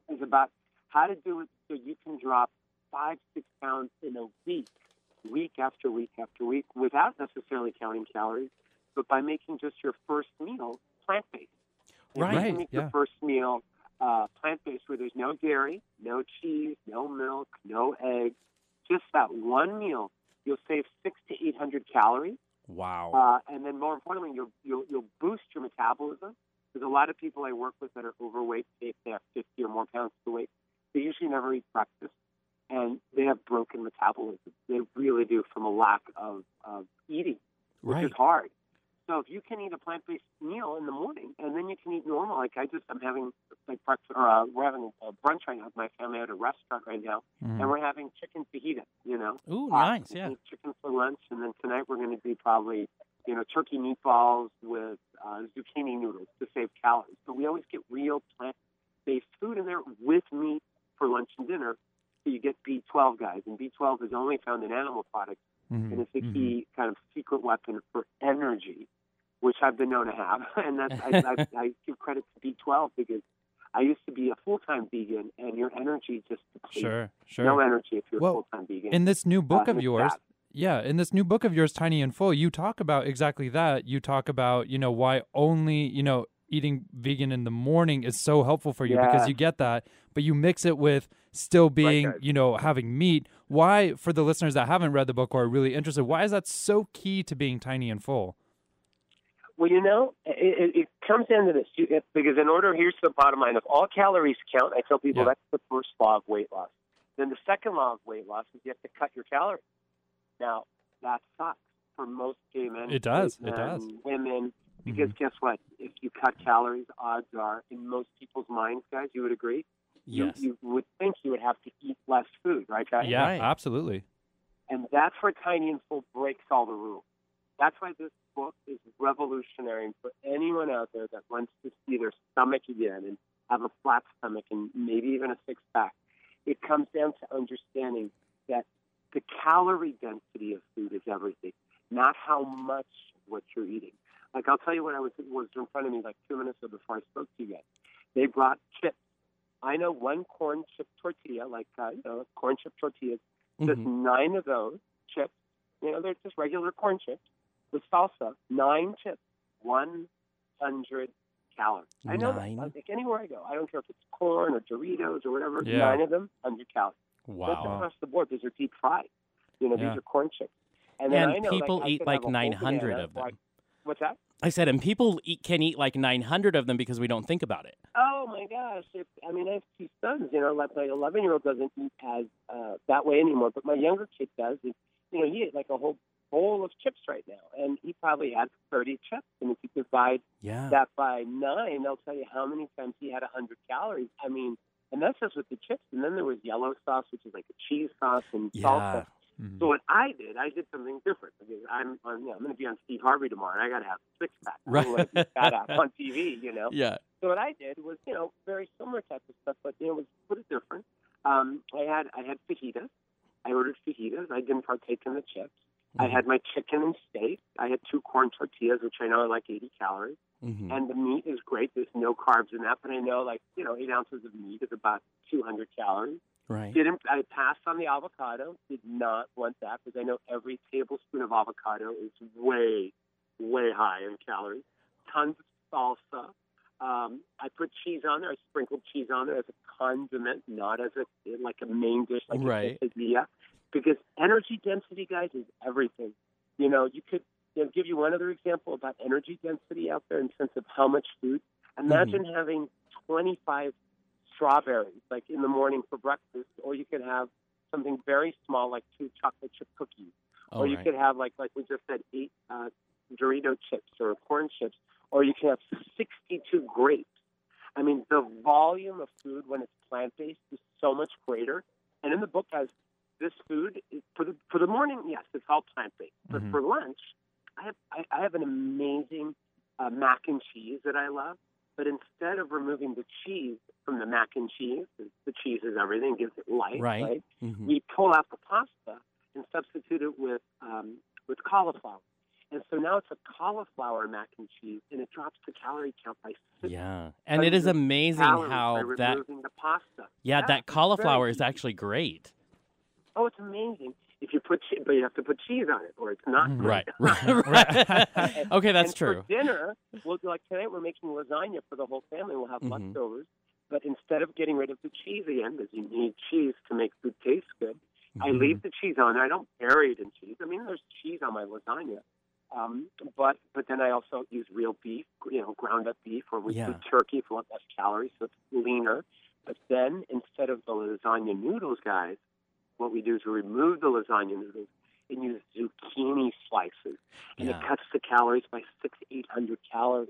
Speaker 3: is about how to do it so you can drop five, six pounds in a week, week after week after week, without necessarily counting calories, but by making just your first meal plant-based. And if you
Speaker 2: Right,
Speaker 3: can make
Speaker 1: yeah.
Speaker 3: your first meal uh, plant-based, where there's no dairy, no cheese, no milk, no eggs, just that one meal, you'll save six to eight hundred calories.
Speaker 2: Wow.
Speaker 3: Uh, and then more importantly, you'll, you'll, you'll boost your metabolism. There's a lot of people I work with that are overweight, they have 50 or more pounds to weight, they usually never eat breakfast, and they have broken metabolism. They really do from a lack of, of eating, which
Speaker 2: right.
Speaker 3: is hard. So if you can eat a plant-based meal in the morning, and then you can eat normal, like I just, I'm having like breakfast, or uh, we're having a brunch right now with my family at a restaurant right now,
Speaker 1: Mhm.
Speaker 3: and we're having chicken fajita, you know,
Speaker 2: Ooh,
Speaker 3: uh,
Speaker 2: nice. Yeah.
Speaker 3: Chicken for lunch, and then tonight we're going to do probably, you know, turkey meatballs with uh, zucchini noodles to save calories. But we always get real plant-based food in there with meat for lunch and dinner. So you get B12, guys, and B12 is only found in animal products,
Speaker 1: Mhm.
Speaker 3: and it's a key kind of secret weapon for energy, which I've been known to have. And that's I, I, I give credit to B12 because I used to be a full-time vegan, and your energy just depletes.
Speaker 1: Sure, sure.
Speaker 3: No energy if you're
Speaker 1: Well,
Speaker 3: a full-time vegan.
Speaker 1: In this new book
Speaker 3: Uh,
Speaker 1: of yours,
Speaker 3: bad.
Speaker 1: yeah, in this new book of yours, Tiny and Full, you talk about exactly that. You talk about, you know, why only, you know, eating vegan in the morning is so helpful for you because you get that, but you mix it with still being,
Speaker 3: guys.
Speaker 1: you know, having meat. Why, for the listeners that haven't read the book or are really interested, why is that so key to being tiny and full?
Speaker 3: Well, you know, it, it, it comes down to this you, because in order, here's the bottom line: if all calories count, I tell people
Speaker 1: Yeah.
Speaker 3: that's the first law of weight loss. Then the second law of weight loss is you have to cut your calories. Now that sucks for most gay men.
Speaker 1: It does. It does.
Speaker 3: Women, because
Speaker 1: Mm-hmm.
Speaker 3: guess what? If you cut calories, odds are, in most people's minds, guys, you would agree.
Speaker 2: Yes.
Speaker 3: You, you would think you would have to eat less food, right, guys?
Speaker 1: Yeah,
Speaker 2: Right.
Speaker 1: absolutely.
Speaker 3: And that's where Tiny and Full breaks all the rules. That's why this book is revolutionary for anyone out there that wants to see their stomach again and have a flat stomach and maybe even a six pack. It comes down to understanding that the calorie density of food is everything, not how much what you're eating. Like I'll tell you what I was was in front of me like two minutes ago before I spoke to you guys. They brought chips. I know one corn chip tortilla, like uh, you know, corn chip tortillas just
Speaker 2: Mhm.
Speaker 3: nine of those chips. You know, they're just regular corn chips with salsa. Nine chips, one hundred calories. I know
Speaker 2: Nine?
Speaker 3: that. Like anywhere I go, I don't care if it's corn or Doritos or whatever.
Speaker 1: Yeah.
Speaker 3: Nine of them, hundred calories. That's
Speaker 2: Wow.
Speaker 3: across the board. These are deep fried. You know,
Speaker 1: Yeah.
Speaker 3: these are corn chips. And, then
Speaker 2: And
Speaker 3: I know,
Speaker 2: people
Speaker 3: like, I
Speaker 2: eat like
Speaker 3: have a whole
Speaker 2: 900
Speaker 3: banana,
Speaker 2: of them.
Speaker 3: like- what's that?
Speaker 2: I said, and people eat, can eat like 900 of them because we don't think about it.
Speaker 3: Oh my gosh! If, I mean, I have two sons. You know, like my 11 year old doesn't eat as uh, that way anymore, but my younger kid does. And, you know, he ate like a whole bowl of chips right now, and he probably had 30 chips. And if you divide
Speaker 2: Yeah.
Speaker 3: that by nine, they'll tell you how many times he had 100 calories. I mean, and that's just with the chips. And then there was yellow sauce, which is like a cheese sauce and
Speaker 2: Yeah.
Speaker 3: salsa.
Speaker 1: Mhm.
Speaker 3: So what I did, I did something different because I'm, I'm, you know, I'm going to be on Steve Harvey tomorrow, and I got to have a six pack.
Speaker 2: Right.
Speaker 3: I don't want to fat out on TV, you know.
Speaker 2: Yeah.
Speaker 3: So what I did was, you know, very similar type of stuff, but you know, was a little different. Um, I had I had fajitas. I ordered fajitas. I didn't partake in the chips. I
Speaker 2: Mhm.
Speaker 3: had my chicken and steak. I had two corn tortillas, which I know are like 80 calories.
Speaker 2: Mhm.
Speaker 3: And the meat is great. There's no carbs in that, but I know like you know eight ounces of meat is about 200 calories.
Speaker 2: Right.
Speaker 3: Didn't I passed on the avocado? Did not want that because I know every tablespoon of avocado is way, way high in calories. Tons of salsa. Um, I put cheese on there. I sprinkled cheese on there as a condiment, not as a like a main dish like
Speaker 2: Right.
Speaker 3: a quesadilla. Because energy density, guys, is everything. You know, you could you know, give you one other example about energy density out there in sense of how much food. Imagine having 25 strawberries like in the morning for breakfast, or you could have something very small like two chocolate chip cookies,
Speaker 2: Oh,
Speaker 3: or you
Speaker 2: right.
Speaker 3: could have like like we just said eight uh, Dorito chips or corn chips, or you can have 62 grapes. I mean, the volume of food when it's plant based is so much greater. And in the book, guys, this food for the for the morning, yes, it's all plant based. But
Speaker 1: Mhm.
Speaker 3: for lunch, I have I, I have an amazing uh, mac and cheese that I love. But instead of removing the cheese from the mac and cheese, the cheese is everything, gives it life,
Speaker 2: Right.
Speaker 3: right?
Speaker 2: Mhm.
Speaker 3: we pull out the pasta and substitute it with um, with cauliflower. And so now it's a cauliflower mac and cheese, and it drops the calorie count by six
Speaker 2: Yeah. And it is amazing how that
Speaker 3: the pasta.
Speaker 2: yeah,
Speaker 3: Yeah,
Speaker 2: that cauliflower is actually great.
Speaker 3: Oh, it's amazing. If you put, che- but you have to put cheese on it, or it's not.
Speaker 1: Mhm.
Speaker 2: Right. Right. right.
Speaker 3: And-
Speaker 2: okay, that's true.
Speaker 3: For dinner, we'll do like tonight. We're making lasagna for the whole family. We'll have
Speaker 2: Mhm.
Speaker 3: leftovers, but instead of getting rid of the cheese again, because you need cheese to make food taste good, I
Speaker 2: Mhm.
Speaker 3: leave the cheese on. I don't bury it in cheese. I mean, there's cheese on my lasagna, um, but but then I also use real beef, you know, ground up beef, or we
Speaker 2: Yeah.
Speaker 3: do turkey for less calories, so it's leaner. But then instead of the lasagna noodles, guys, what we do is we remove the lasagna noodles and use zucchini slices, and
Speaker 2: Yeah.
Speaker 3: it cuts the calories by six eight hundred calories.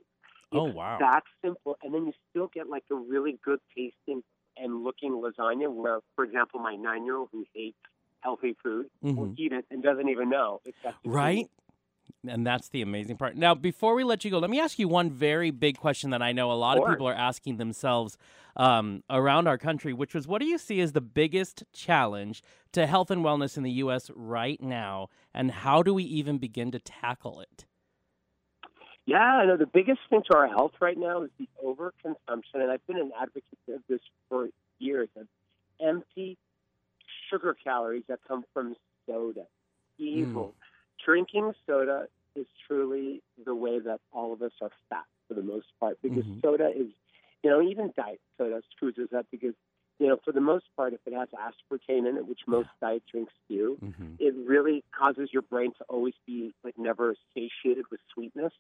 Speaker 2: Oh, wow.
Speaker 3: That simple, and then you still get like a really good tasting and looking lasagna. Where, for example, my nine year old who hates healthy food will
Speaker 2: Mhm.
Speaker 3: eat it and doesn't even know. It's.
Speaker 2: Right? And that's the amazing part. Now, before we let you go, let me ask you one very big question that I know a lot of
Speaker 3: Sure.
Speaker 2: people are asking themselves um, around our country, which was what do you see as the biggest challenge to health and wellness in the U.S. right now, and how do we even begin to tackle it?
Speaker 3: Yeah, I know the biggest thing to our health right now is the overconsumption, and I've been an advocate of this for years. Of empty sugar calories that come from soda, evil. Drinking soda is truly the way that all of us are fat for the most part, because
Speaker 2: Mhm.
Speaker 3: soda is, you know, even diet soda screws us up because, you know, for the most part, if it has aspartame in it, which most diet drinks do,
Speaker 2: Mm-hmm.
Speaker 3: it really causes your brain to always be like never satiated with sweetness.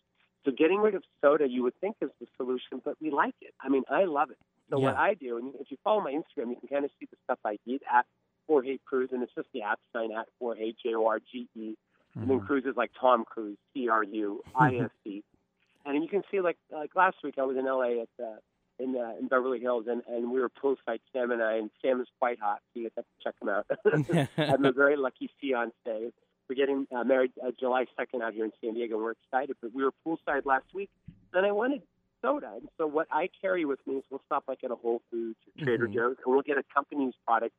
Speaker 3: So getting rid of soda, you would think is the solution, but we like it. I mean, I love it. So what I do, and if you follow my Instagram, you can kind of see the stuff I eat at Jorge Cruise, and it's just the app sign at Jorge J O R G E, and then
Speaker 1: Mhm.
Speaker 3: Cruise is like Tom Cruise, C R U I S E, and you can see like like last week I was in L A at the, in uh, in Beverly Hills, and and we were poolside Sam and I, and Sam is quite hot, so you have to check him out. I'm a very lucky fiance. We're getting uh, married uh, July 2nd out here in San Diego. We're excited, but we were poolside last week, and I wanted soda. And so what I carry with me is we'll stop like at a Whole Foods or Trader
Speaker 2: Mhm.
Speaker 3: Joe's, and we'll get a company's product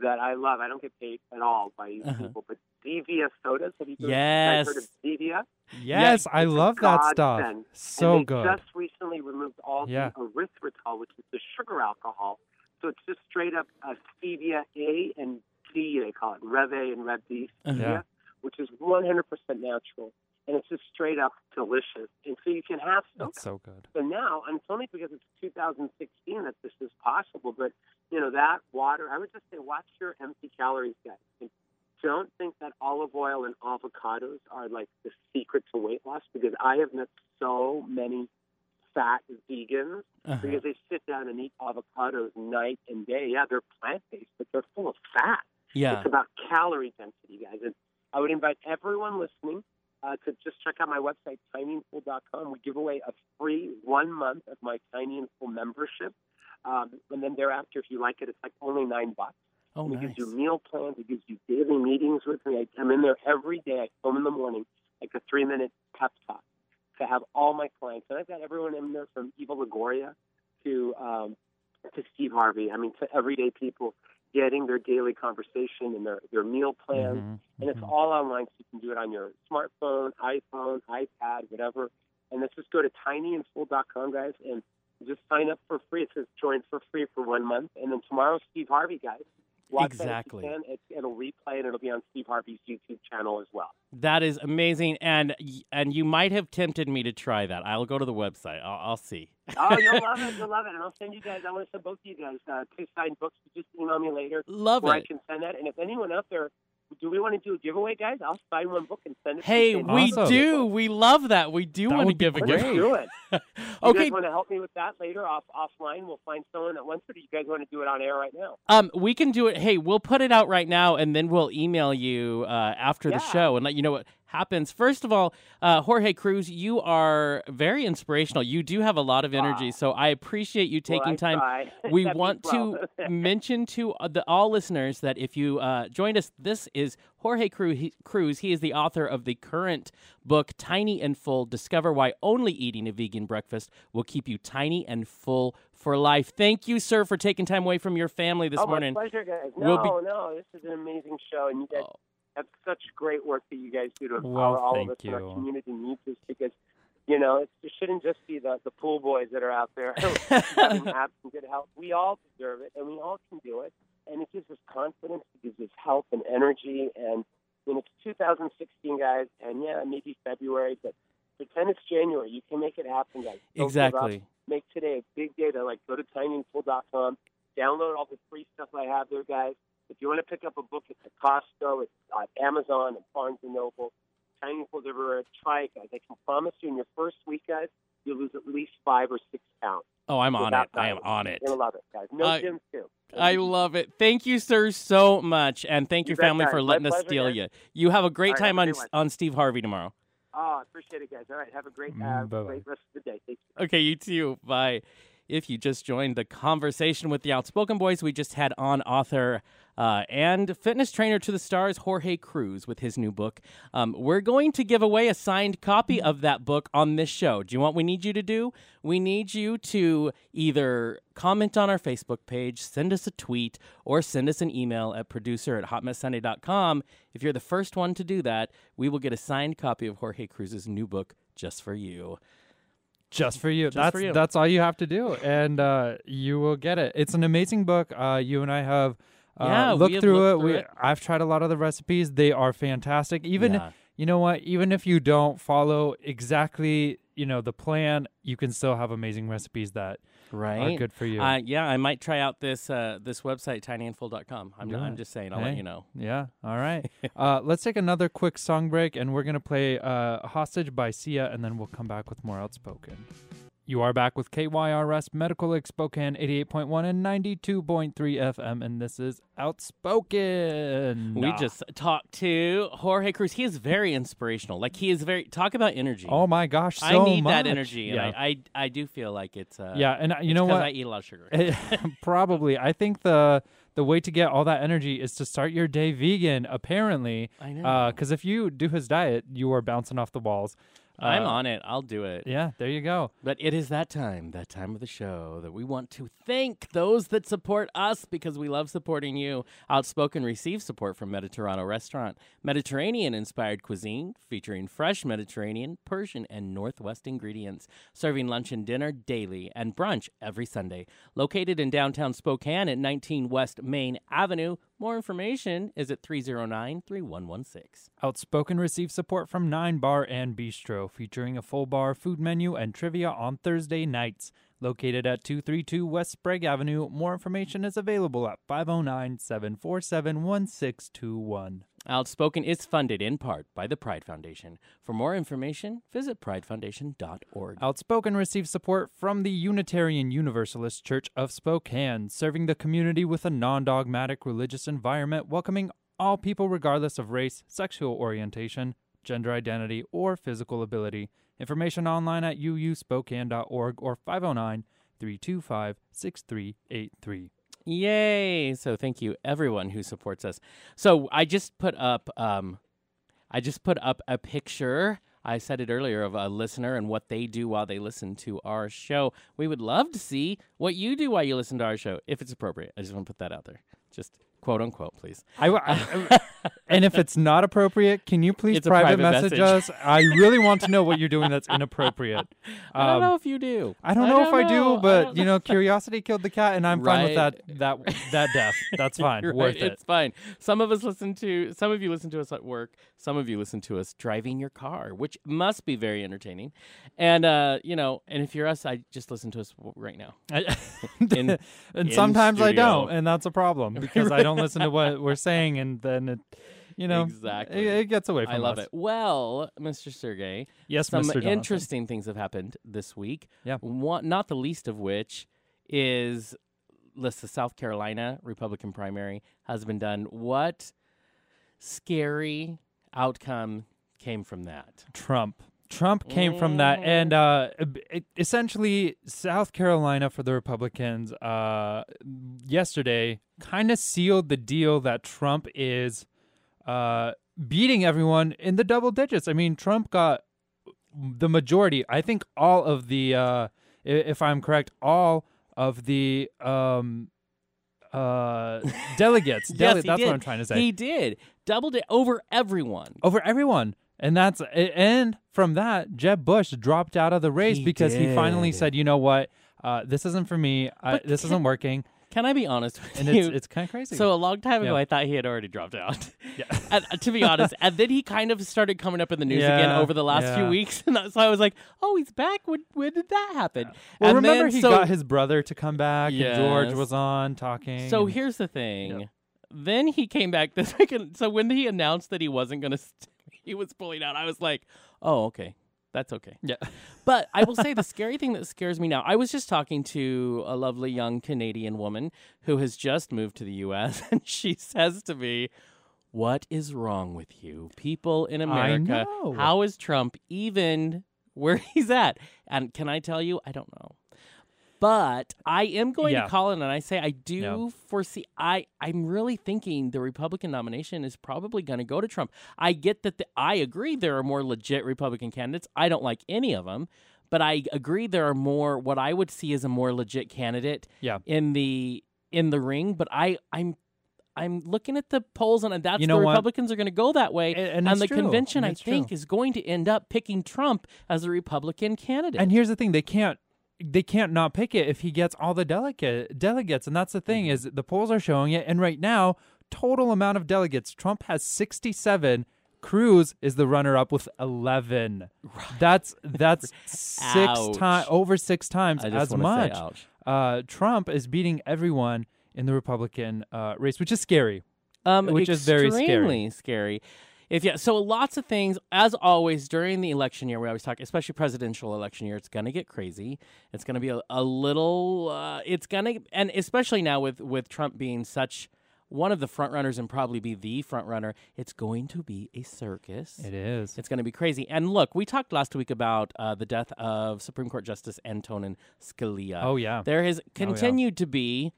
Speaker 3: that I love. I don't get paid at all by these
Speaker 2: Uh-huh.
Speaker 3: people, but Zevia sodas. Have you
Speaker 2: Yes.
Speaker 3: heard of Zevia?
Speaker 1: Yes, I love that stuff. So
Speaker 3: and they
Speaker 1: good.
Speaker 3: just recently removed all
Speaker 1: Yeah.
Speaker 3: the erythritol, which is the sugar alcohol. So it's just straight up uh, stevia A and D, they call it, Reb A and Reb D stevia,
Speaker 1: Yeah.
Speaker 3: which is 100% natural. And it's just straight up delicious. And so you can have soda.
Speaker 1: That's so good.
Speaker 3: So now, and it's only because it's 2016 that this is possible, but, you know, that water, I would just say watch your empty calories, guys. And don't think that olive oil and avocados are like the secret to weight loss because I have met so many fat vegans
Speaker 2: Uh-huh.
Speaker 3: because they sit down and eat avocados night and day. Yeah, they're plant based, but they're full of fat.
Speaker 2: Yeah.
Speaker 3: It's about calorie density, guys. And I would invite everyone listening uh, to just check out my website, tinyandfull.com. We give away a free one month of my Tiny and Full membership. Um, and then thereafter, if you like it, it's like only nine bucks.
Speaker 2: Oh,
Speaker 3: And it
Speaker 2: nice.
Speaker 3: gives you meal plans. It gives you daily meetings with me. I, I'm in there every day. I film in the morning, like a three minute pep talk to have all my clients. And I've got everyone in there from Eva Longoria to um, to Steve Harvey. I mean, to everyday people getting their daily conversation and their, their meal plans.
Speaker 1: Mhm,
Speaker 3: And it's
Speaker 1: mhm.
Speaker 3: all online, so you can do it on your smartphone, iPhone, iPad, whatever. And let's just go to tinyandfull.com, guys, and just sign up for free. It says join for free for one month. And then tomorrow, Steve Harvey, guys, Watch
Speaker 2: Exactly.
Speaker 3: That if you can. It, it'll replay and it'll be on Steve Harvey's YouTube channel as well.
Speaker 2: That is amazing, and and you might have tempted me to try that. I'll go to the website. I'll, I'll see.
Speaker 3: Oh, you'll love it. You'll love it. And I'll send you guys. I want to send both of you guys uh, two signed books. Just email me later
Speaker 2: Love
Speaker 3: where I can send that. And if anyone out there, do we want to do a giveaway, guys? I'll sign one book and send it.
Speaker 2: Hey,
Speaker 3: you.
Speaker 2: we
Speaker 1: Awesome.
Speaker 2: do. We love that. We do
Speaker 1: That
Speaker 2: want to give a
Speaker 1: great.
Speaker 3: Let's
Speaker 2: gift.
Speaker 3: do it. You
Speaker 2: Okay.
Speaker 3: guys want to help me with that later off offline? We'll find someone that wants it. Or you guys want to do it on air right now?
Speaker 2: Um, we can do it. Hey, we'll put it out right now, and then we'll email you uh, after the show and let you know what happens. First of all, uh, Jorge Cruise, you are very inspirational. You do have a lot of energy,
Speaker 3: Wow.
Speaker 2: so I appreciate you taking
Speaker 3: well,
Speaker 2: time.
Speaker 3: try.
Speaker 2: we want to mention to uh, the all listeners that if you uh, joined us, this is Jorge Cruise. He is the author of the current book, Tiny and Full Discover Why Only Eating a Vegan Breakfast Will Keep You Tiny and Full for Life. Thank you, sir, for taking time away from your family this
Speaker 3: oh,
Speaker 2: morning.
Speaker 3: my pleasure, guys. No,
Speaker 2: We'll be-
Speaker 3: no, this is an amazing show, and you guys
Speaker 2: Oh.
Speaker 3: Have such great work that you guys do to empower
Speaker 1: Well,
Speaker 3: all of us in our community needs this because, you know, it's, it shouldn't just be the, the pool boys that are out there having abs and good health. We all deserve it, and we all can do it. And it gives us confidence, it gives us health and energy. And when it's 2016, guys, and yeah, maybe February, but pretend it's January. You can make it happen, guys. Don't
Speaker 2: exactly.
Speaker 3: Make today a big day to like go to tinyandfull.com, download all the free stuff I have there, guys. If you want to pick up a book, it's at Costco, it's at Amazon, at Barnes and Noble. Tiny Full's everywhere. Try it, guys. I can promise you, in your first week, guys, you'll lose at least five or six pounds.
Speaker 2: Oh, I'm on it. I am on it.
Speaker 3: You're gonna love it, guys. No
Speaker 2: I-
Speaker 3: gyms too.
Speaker 2: I love it. Thank you, sir, so much, and thank
Speaker 3: You
Speaker 2: your family for
Speaker 3: My
Speaker 2: letting us
Speaker 3: pleasure,
Speaker 2: steal
Speaker 3: guys.
Speaker 2: you. You have a great
Speaker 3: right,
Speaker 2: time on
Speaker 3: one.
Speaker 2: on Steve Harvey tomorrow.
Speaker 3: Oh, I appreciate it, guys. All right, have a great, uh,
Speaker 1: Mm, bye-bye.
Speaker 3: great rest of the day. Thank you.
Speaker 2: Okay, you too. Bye. If you just joined the conversation with the Outspoken Boys, we just had on author uh, and fitness trainer to the stars, Jorge Cruise, with his new book. Um, we're going to give away a signed copy of that book on this show. Do you want what we need you to do? We need you to either comment on our Facebook page, send us a tweet, or send us an email at producer at hotmesssunday.com. If you're the first one to do that, we will get a signed copy of Jorge Cruise's new book just for you.
Speaker 1: just for you.
Speaker 2: Just
Speaker 1: that's
Speaker 2: for you.
Speaker 1: that's all you have to do, and uh, you will get it. It's an amazing book. Uh, you and I have
Speaker 2: Yeah, we
Speaker 1: looked
Speaker 2: have
Speaker 1: through it.
Speaker 2: through
Speaker 1: we
Speaker 2: it.
Speaker 1: I've tried a lot of the recipes. They are fantastic. Even
Speaker 2: Yeah.
Speaker 1: you know what? Even if you don't follow exactly you know the plan, you can still have amazing recipes that
Speaker 2: right?
Speaker 1: are good for you.
Speaker 2: Uh, yeah, I might try out this uh, this website, tinyandfull.com. I'm,
Speaker 1: Do
Speaker 2: I'm just saying, I'll
Speaker 1: Hey.
Speaker 2: let you know.
Speaker 1: Yeah. All right. uh, let's take another quick song break, and we're gonna play uh, "Hostage" by Sia, and then we'll come back with more Outspoken. You are back with KYRS Medical Lake Spokane 88.1 and 92.3 FM, and this is Outspoken.
Speaker 2: We just talked to Jorge Cruise. He is very inspirational. Like he is very talk about energy.
Speaker 1: Oh my gosh, so
Speaker 2: I need
Speaker 1: much.
Speaker 2: that energy, and
Speaker 1: Yeah.
Speaker 2: I, I I do feel like it's uh,
Speaker 1: yeah, and uh, you know what?
Speaker 2: I eat a lot of sugar.
Speaker 1: Probably. I think the the way to get all that energy is to start your day vegan. Apparently,
Speaker 2: I know.
Speaker 1: because if you do his diet, you are bouncing off the walls.
Speaker 2: I'm
Speaker 1: Uh,
Speaker 2: on it. I'll do it.
Speaker 1: Yeah, there you go.
Speaker 2: But it is that time, that time of the show, that we want to thank those that support us because we love supporting you. Outspoken receives support from Mediterrano Restaurant, Mediterranean inspired cuisine featuring fresh Mediterranean, Persian, and Northwest ingredients, serving lunch and dinner daily and brunch every Sunday. Located in downtown Spokane at 19 West Main Avenue. More information is at 309 3116.
Speaker 1: Outspoken receives support from Nine Bar and Bistro, featuring a full bar food menu and trivia on Thursday nights. Located at 232 West Sprague Avenue, more information is available at 509 747 1621.
Speaker 2: Outspoken is funded in part by the Pride Foundation. For more information, visit pridefoundation.org.
Speaker 1: Outspoken receives support from the Unitarian Universalist Church of Spokane, serving the community with a non dogmatic religious environment, welcoming all people regardless of race, sexual orientation, gender identity, or physical ability. Information online at uuspokane.org or 509 325 6383.
Speaker 2: Yay! So thank you everyone who supports us. So I just put up um I just put up a picture. I said it earlier of a listener and what they do while they listen to our show. We would love to see what you do while you listen to our show, if it's appropriate. I just want to put that out there. Just quote unquote, please.
Speaker 1: I, I- and if it's not appropriate, can you please private,
Speaker 2: private
Speaker 1: message,
Speaker 2: message.
Speaker 1: us? I really want to know what you're doing that's inappropriate.
Speaker 2: I don't
Speaker 1: Um,
Speaker 2: know if you do.
Speaker 1: I don't know if I do, but
Speaker 2: don't
Speaker 1: you know, curiosity killed the cat, and I'm fine with that that that death. That's fine, worth
Speaker 2: right,
Speaker 1: it.
Speaker 2: It's fine. Some of us listen to some of you listen to us at work. Some of you listen to us driving your car, which must be very entertaining. And uh, you know, and if you're us, I just listen to us right now. In-
Speaker 1: and
Speaker 2: in
Speaker 1: sometimes I don't, and that's a problem because I don't listen to what we're saying, and then it, you know,
Speaker 2: Exactly.
Speaker 1: it, it gets away from
Speaker 2: I love
Speaker 1: us.
Speaker 2: it. Well, Mr. Sergey,
Speaker 1: Yes,
Speaker 2: some
Speaker 1: Mr.
Speaker 2: Interesting things have happened this week.
Speaker 1: Yeah.
Speaker 2: One, not the least of which is let's the South Carolina Republican primary has been done. What scary outcome came from that?
Speaker 1: Trump. Trump came from that,
Speaker 2: Mm.
Speaker 1: and uh, essentially, South Carolina for the Republicans uh, yesterday kind of sealed the deal that Trump is uh, beating everyone in the double digits. I mean, Trump got the majority. I think all of the, uh, if I'm correct, all of the um, uh, delegates.
Speaker 2: Yes,
Speaker 1: Dele- that's
Speaker 2: did.
Speaker 1: what I'm trying to say.
Speaker 2: He did doubled it over everyone.
Speaker 1: over everyone. And that's and from that, Jeb Bush dropped out of the race
Speaker 2: He
Speaker 1: because he finally
Speaker 2: did.
Speaker 1: said, "You know what? Uh, this isn't for me. I,
Speaker 2: But
Speaker 1: this isn't working."
Speaker 2: Can I be honest with
Speaker 1: And
Speaker 2: you?
Speaker 1: it's it's kind of crazy.
Speaker 2: So a long time ago,
Speaker 1: Yeah.
Speaker 2: I thought he had already dropped out.
Speaker 1: Yeah.
Speaker 2: and, uh, to be honest, and then he kind of started coming up in the news again
Speaker 1: Yeah,
Speaker 2: over the last few
Speaker 1: yeah.
Speaker 2: weeks, and so I was like, "Oh, he's back. When when did that happen?"
Speaker 1: well,
Speaker 2: and
Speaker 1: remember
Speaker 2: then,
Speaker 1: he
Speaker 2: so,
Speaker 1: got his brother to come back, and George
Speaker 2: Yes.
Speaker 1: was on talking.
Speaker 2: So
Speaker 1: and-
Speaker 2: here's the thing. Then he came back this weekend. So when he announced that he wasn't going to, st- he was pulling out. I was like, "Oh, okay, that's okay."
Speaker 1: yeah,
Speaker 2: But I will say the scary thing that scares me now. I was just talking to a lovely young Canadian woman who has just moved to the U.S. and she says to me, "What is wrong with you, people in America? How is Trump even where he's at?" And can I tell you, I don't know. But I am going
Speaker 1: Yeah.
Speaker 2: to call in and I say I do
Speaker 1: Yeah.
Speaker 2: foresee I I'm really thinking the Republican nomination is probably going to go to Trump. I get that the, I agree there are more legit Republican candidates. I don't like any of them, but I agree there are more what I would see as a more legit candidate
Speaker 1: yeah.
Speaker 2: in the in the ring, but I I'm I'm looking at the polls and that's
Speaker 1: You know
Speaker 2: the
Speaker 1: what?
Speaker 2: Republicans are going to go that way.
Speaker 1: A- and
Speaker 2: and the
Speaker 1: true.
Speaker 2: convention,
Speaker 1: And
Speaker 2: I think,
Speaker 1: true.
Speaker 2: is going to end up picking Trump as a Republican candidate.
Speaker 1: And here's the thing: they can't they can't not pick it if he gets all the delegate delegates. And that's the thing
Speaker 2: Mm-hmm.
Speaker 1: is the polls are showing it. And right now, total amount of delegates, Trump has sixty seven. Cruz is the runner up with eleven. That's that's six times over six times as much. Uh, Trump is beating everyone in the Republican uh, race, which is scary.
Speaker 2: um,
Speaker 1: which is very scary.
Speaker 2: extremely scary. If yeah, so lots of things. As always, during the election year, we always talk, especially presidential election year, it's going to get crazy. It's going to be a, a little. Uh, it's going to, and especially now with with Trump being such one of the front runners and probably be the front runner, it's going to be a circus.
Speaker 1: It is.
Speaker 2: It's going to be crazy. And look, we talked last week about uh, the death of Supreme Court Justice Antonin Scalia.
Speaker 1: Oh yeah.
Speaker 2: There has continued to be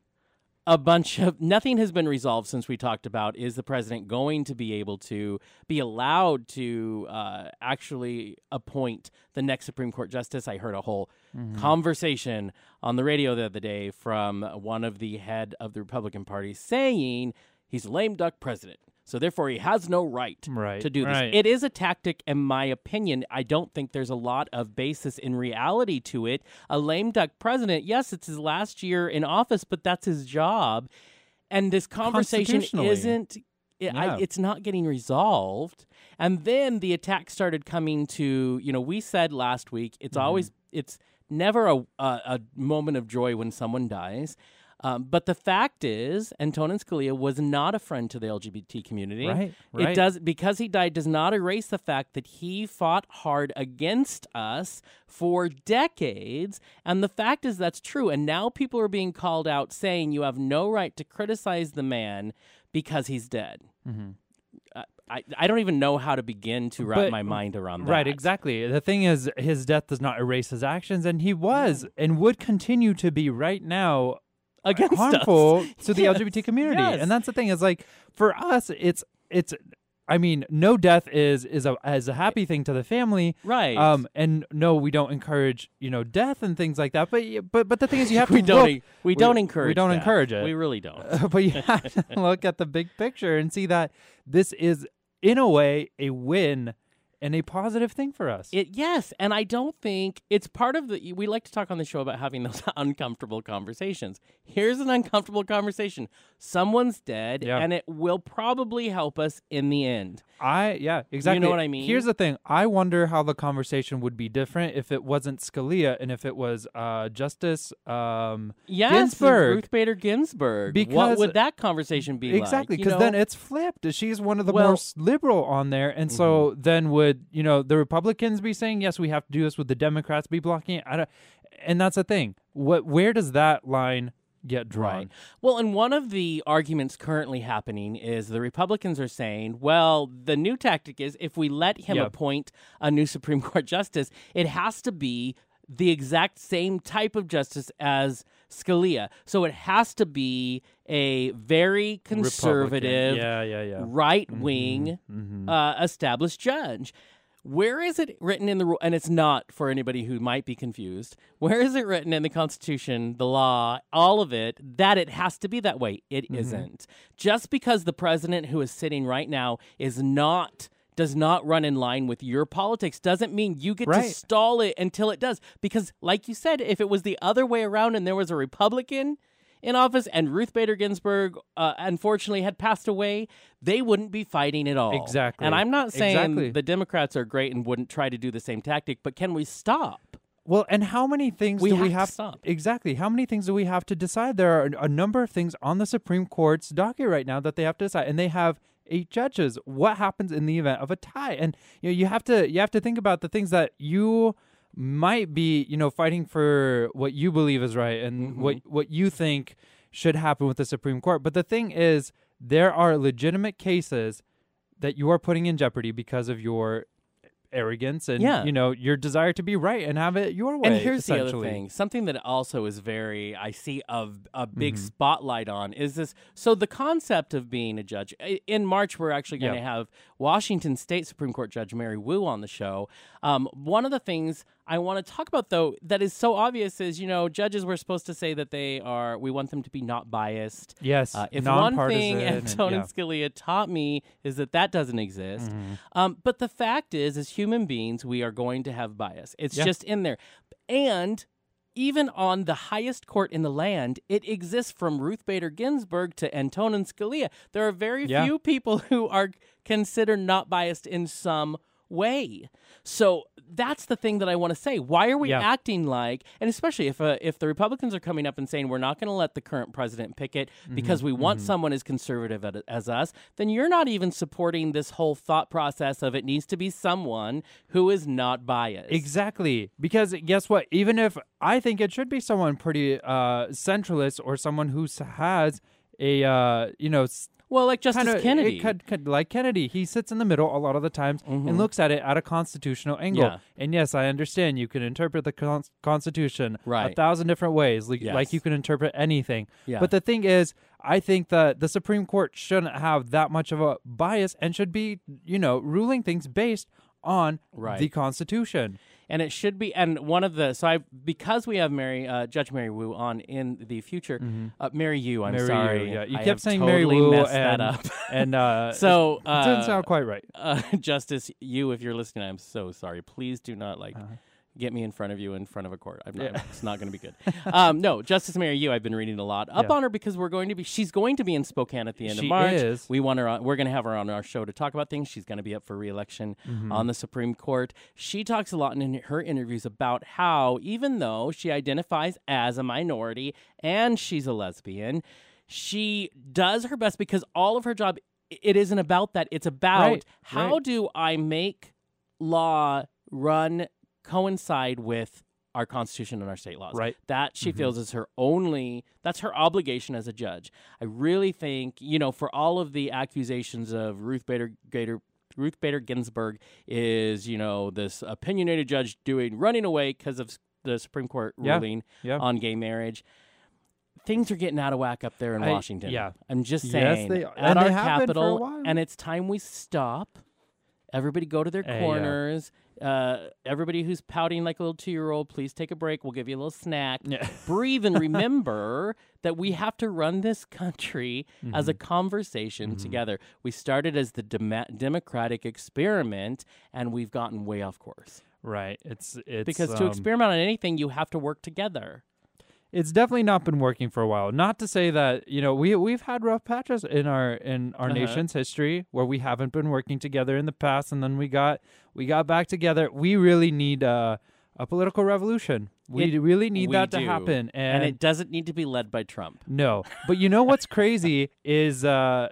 Speaker 2: a bunch of nothing has been resolved since we talked about is the president going to be able to be allowed to uh, actually appoint the next Supreme Court justice? I heard a whole
Speaker 1: Mm-hmm.
Speaker 2: conversation on the radio the other day from one of the head of the Republican Party saying he's a lame duck president. So therefore, he has no right
Speaker 1: Right,
Speaker 2: to do this.
Speaker 1: right.
Speaker 2: It is a tactic, in my opinion. I don't think there's a lot of basis in reality to it. A lame duck president, yes, it's his last year in office, but that's his job. And this conversation isn't. It, I,
Speaker 1: Yeah.
Speaker 2: it's not getting resolved. And then the attack started coming to. You know, we said last week it's
Speaker 1: Mm-hmm.
Speaker 2: always it's never a, a a moment of joy when someone dies. Um, but the fact is, Antonin Scalia was not a friend to the LGBT community.
Speaker 1: Right,
Speaker 2: It does because he died does not erase the fact that he fought hard against us for decades, and the fact is that's true. And now people are being called out saying you have no right to criticize the man because he's dead.
Speaker 1: Mm-hmm.
Speaker 2: I, I I don't even know how to begin to wrap
Speaker 1: But-
Speaker 2: my mind around that.
Speaker 1: Right, exactly. The thing is, his death does not erase his actions, and he was and would continue to be right now
Speaker 2: Against us.
Speaker 1: harmful to the
Speaker 2: Yes,
Speaker 1: LGBT community.
Speaker 2: yes.
Speaker 1: And that's the thing is like for us, it's it's I mean, no death is is a is a happy thing to the family,
Speaker 2: Right.
Speaker 1: Um, and no, we don't encourage you know death and things like that. But but but the thing is, you have
Speaker 2: we
Speaker 1: to
Speaker 2: don't.
Speaker 1: look,
Speaker 2: e- we don't encourage.
Speaker 1: We don't
Speaker 2: that.
Speaker 1: encourage it.
Speaker 2: We really don't.
Speaker 1: but you have to look at the big picture and see that this is in a way a win and a positive thing for us.
Speaker 2: It yes, and I don't think it's part of the. We like to talk on the show about having those uncomfortable conversations. Here's an uncomfortable conversation. Someone's dead,
Speaker 1: Yeah.
Speaker 2: and it will probably help us in the end.
Speaker 1: I yeah, exactly.
Speaker 2: You know what I mean?
Speaker 1: Here's the thing. I wonder how the conversation would be different if it wasn't Scalia and if it was uh, Justice um,
Speaker 2: Yes,
Speaker 1: Ginsburg.
Speaker 2: Ruth Bader Ginsburg.
Speaker 1: Because, what
Speaker 2: would that conversation be
Speaker 1: exactly
Speaker 2: like? You
Speaker 1: because then it's flipped. She's one of the
Speaker 2: Well-
Speaker 1: s- liberal on there, and so
Speaker 2: Mm-hmm.
Speaker 1: then would you know the Republicans be saying yes, we have to do this? Would the Democrats be blocking it? I don't, and that's the thing. What where does that line get drawn?
Speaker 2: Right. Well, and one of the arguments currently happening is the Republicans are saying, well, the new tactic is if we let him appoint a new Supreme Court justice, it has to be the exact same type of justice as Scalia. So it has to be a very
Speaker 1: Republican.
Speaker 2: conservative,
Speaker 1: Yeah, yeah, yeah.
Speaker 2: right wing
Speaker 1: Mhm.
Speaker 2: uh, established judge. Where is it written in the rule? And it's not for anybody who might be confused. Where is it written in the Constitution, the law, all of it, that it has to be that way? It
Speaker 1: Mm-hmm.
Speaker 2: not Just because the president who is sitting right now is not does not run in line with your politics doesn't mean you get to stall it until it does. Because, like you said, if it was the other way around and there was a Republican in office and Ruth Bader Ginsburg uh, unfortunately had passed away, they wouldn't be fighting at all.
Speaker 1: Exactly.
Speaker 2: And I'm not saying
Speaker 1: Exactly.
Speaker 2: the Democrats are great and wouldn't try to do the same tactic, but can we stop?
Speaker 1: Well, and how many things
Speaker 2: We
Speaker 1: do
Speaker 2: have
Speaker 1: we
Speaker 2: to
Speaker 1: have
Speaker 2: stop.
Speaker 1: exactly? How many things do we have to decide? There are a number of things on the Supreme Court's docket right now that they have to decide, and they have eight judges. What happens in the event of a tie? And you know, you have to you have to think about the things that you might be, you know, fighting for what you believe is right and
Speaker 2: Mm-hmm.
Speaker 1: what what you think should happen with the Supreme Court. But the thing is, there are legitimate cases that you are putting in jeopardy because of your arrogance and
Speaker 2: Yeah.
Speaker 1: you know your desire to be right and have it your way.
Speaker 2: And here's the other thing. Something that also is very I see a, a big
Speaker 1: Mm-hmm.
Speaker 2: spotlight on is this so the concept of being a judge. In March we're actually going to
Speaker 1: Yeah.
Speaker 2: have Washington State Supreme Court Judge Mary Wu on the show. Um, one of the things I want to talk about though that is so obvious is you know judges were supposed to say that they are we want them to be not biased.
Speaker 1: Yes,
Speaker 2: Uh, if one thing
Speaker 1: nonpartisan and-
Speaker 2: Antonin
Speaker 1: yeah.
Speaker 2: Scalia taught me is that that doesn't exist.
Speaker 1: Mm-hmm.
Speaker 2: Um, but the fact is, as human beings, we are going to have bias. It's
Speaker 1: Yeah.
Speaker 2: just in there. And even on the highest court in the land, it exists from Ruth Bader Ginsburg to Antonin Scalia. There are very
Speaker 1: Yeah.
Speaker 2: few people who are considered not biased in some way. So that's the thing that I want to say. Why are we
Speaker 1: Yeah.
Speaker 2: acting like, and especially if uh, if the Republicans are coming up and saying we're not going to let the current president pick it
Speaker 1: Mm-hmm.
Speaker 2: because we want someone as conservative at- as us, then you're not even supporting this whole thought process of it needs to be someone who is not biased.
Speaker 1: Exactly. Because guess what? Even if I think it should be someone pretty uh, centralist or someone who has a uh, you know
Speaker 2: Well, like Justice
Speaker 1: kinda-
Speaker 2: Kennedy.
Speaker 1: it could- could- like Kennedy, he sits in the middle a lot of the times and looks at it at a constitutional angle.
Speaker 2: Mm-hmm. Yeah.
Speaker 1: And yes, I understand you can interpret the con- Constitution a thousand different ways, like,
Speaker 2: Yes.
Speaker 1: like you can interpret anything.
Speaker 2: Yeah.
Speaker 1: But the thing is, I think that the Supreme Court shouldn't have that much of a bias and should be, you know, ruling things based on
Speaker 2: Right.
Speaker 1: the Constitution.
Speaker 2: And it should be and one of the so I because we have Mary uh, Judge Mary Wu on in the future uh, Mary Yu I'm
Speaker 1: Mm-hmm. Mary
Speaker 2: sorry
Speaker 1: yeah, you
Speaker 2: I
Speaker 1: kept saying
Speaker 2: totally
Speaker 1: Mary Wu
Speaker 2: messed
Speaker 1: and
Speaker 2: that up
Speaker 1: and uh,
Speaker 2: so
Speaker 1: it
Speaker 2: uh,
Speaker 1: sound quite right.
Speaker 2: uh, Justice you if you're listening I'm so sorry please do not like
Speaker 1: Uh-huh.
Speaker 2: Get me in front of you in front of a court I'm not, it's not going to be good um, no Justice Mary Yu I've been reading a lot up
Speaker 1: Yeah.
Speaker 2: on her because we're going to be she's going to be in Spokane at the end
Speaker 1: She
Speaker 2: of March
Speaker 1: is.
Speaker 2: we want her on, we're going to have her on our show to talk about things she's going to be up for reelection
Speaker 1: Mm-hmm.
Speaker 2: on the Supreme Court she talks a lot in her interviews about how even though she identifies as a minority and she's a lesbian she does her best because all of her job it isn't about that it's about
Speaker 1: Right,
Speaker 2: how
Speaker 1: right.
Speaker 2: do I make law run coincide with our constitution and our state laws
Speaker 1: Right.
Speaker 2: that she mm-hmm. feels is her only that's her obligation as a judge i really think you know for all of the accusations of ruth bader gator ruth bader ginsburg is you know this opinionated judge doing running away because of the supreme court ruling
Speaker 1: yeah.
Speaker 2: on gay marriage things are getting out of whack up there in
Speaker 1: I-
Speaker 2: Washington.
Speaker 1: yeah.
Speaker 2: I'm just
Speaker 1: Yes,
Speaker 2: saying.
Speaker 1: they are.
Speaker 2: At
Speaker 1: And
Speaker 2: our
Speaker 1: they have been for a
Speaker 2: capital, and it's time we stop. Everybody go to their
Speaker 1: Hey, yeah.
Speaker 2: corners. Uh, everybody who's pouting like a little two year old, please take a break. We'll give you a little snack.
Speaker 1: Yeah.
Speaker 2: Breathe and remember that we have to run this country as
Speaker 1: Mm-hmm.
Speaker 2: a conversation together. We started as the dem- democratic experiment, and we've gotten way off course.
Speaker 1: Right. It's it's
Speaker 2: because to
Speaker 1: um,
Speaker 2: experiment on anything, you have to work together.
Speaker 1: It's definitely not been working for a while. Not to say that you know we we've had rough patches in our in our
Speaker 2: Uh-huh.
Speaker 1: nation's history where we haven't been working together in the past, and then we got we got back together. We really need uh, a political revolution. We
Speaker 2: It-
Speaker 1: really need
Speaker 2: we
Speaker 1: that to happen,
Speaker 2: And, it doesn't need to be led by Trump.
Speaker 1: No, but you know what's crazy is uh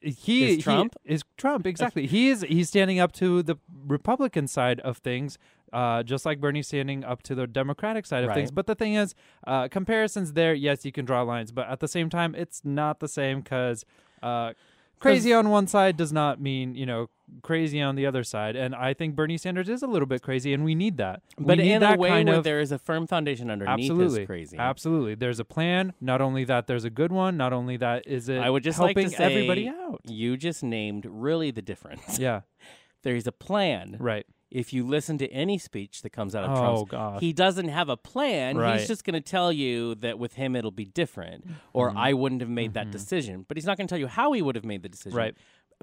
Speaker 1: he
Speaker 2: Is
Speaker 1: he-
Speaker 2: Trump?
Speaker 1: is Trump exactly. he is he's standing up to the Republican side of things. Uh, just like Bernie standing up to the Democratic side of things. But the thing is, uh, comparisons there, yes, you can draw lines, but at the same time, it's not the same because uh, crazy on one side does not mean, you know, crazy on the other side. And I think Bernie Sanders is a little bit crazy, and we need that. We
Speaker 2: But
Speaker 1: need
Speaker 2: in
Speaker 1: that
Speaker 2: a way
Speaker 1: kind
Speaker 2: where
Speaker 1: of,
Speaker 2: there is a firm foundation underneath
Speaker 1: Absolutely.
Speaker 2: crazy.
Speaker 1: Absolutely. There's a plan. Not only that, there's a good one. Not only that, is it
Speaker 2: I would just like
Speaker 1: helping
Speaker 2: to say
Speaker 1: everybody out.
Speaker 2: You just named really the difference.
Speaker 1: Yeah,
Speaker 2: There's a plan.
Speaker 1: right.
Speaker 2: If you listen to any speech that comes out of
Speaker 1: Oh,
Speaker 2: Trump's,
Speaker 1: gosh.
Speaker 2: he doesn't have a plan.
Speaker 1: Right.
Speaker 2: He's just going to tell you that with him it'll be different, or
Speaker 1: Mm-hmm.
Speaker 2: I wouldn't have made that decision. But he's not going to tell you how he would have made the decision.
Speaker 1: Right.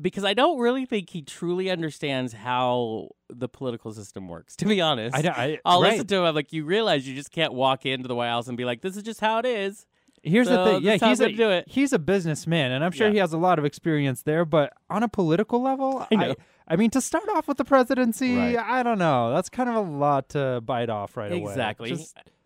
Speaker 2: Because I don't really think he truly understands how the political system works. To be honest,
Speaker 1: I, I,
Speaker 2: I'll
Speaker 1: right.
Speaker 2: listen to him. I'm like, you realize you just can't walk into the White House and be like, "This is just how it is."
Speaker 1: Here's
Speaker 2: So
Speaker 1: the thing. Yeah, he's a
Speaker 2: do it.
Speaker 1: he's a businessman, and I'm sure
Speaker 2: Yeah.
Speaker 1: he has a lot of experience there. But on a political level,
Speaker 2: I know.
Speaker 1: I, mean, to start off with the presidency,
Speaker 2: Right.
Speaker 1: I don't know. That's kind of a lot to bite off right away.
Speaker 2: Exactly.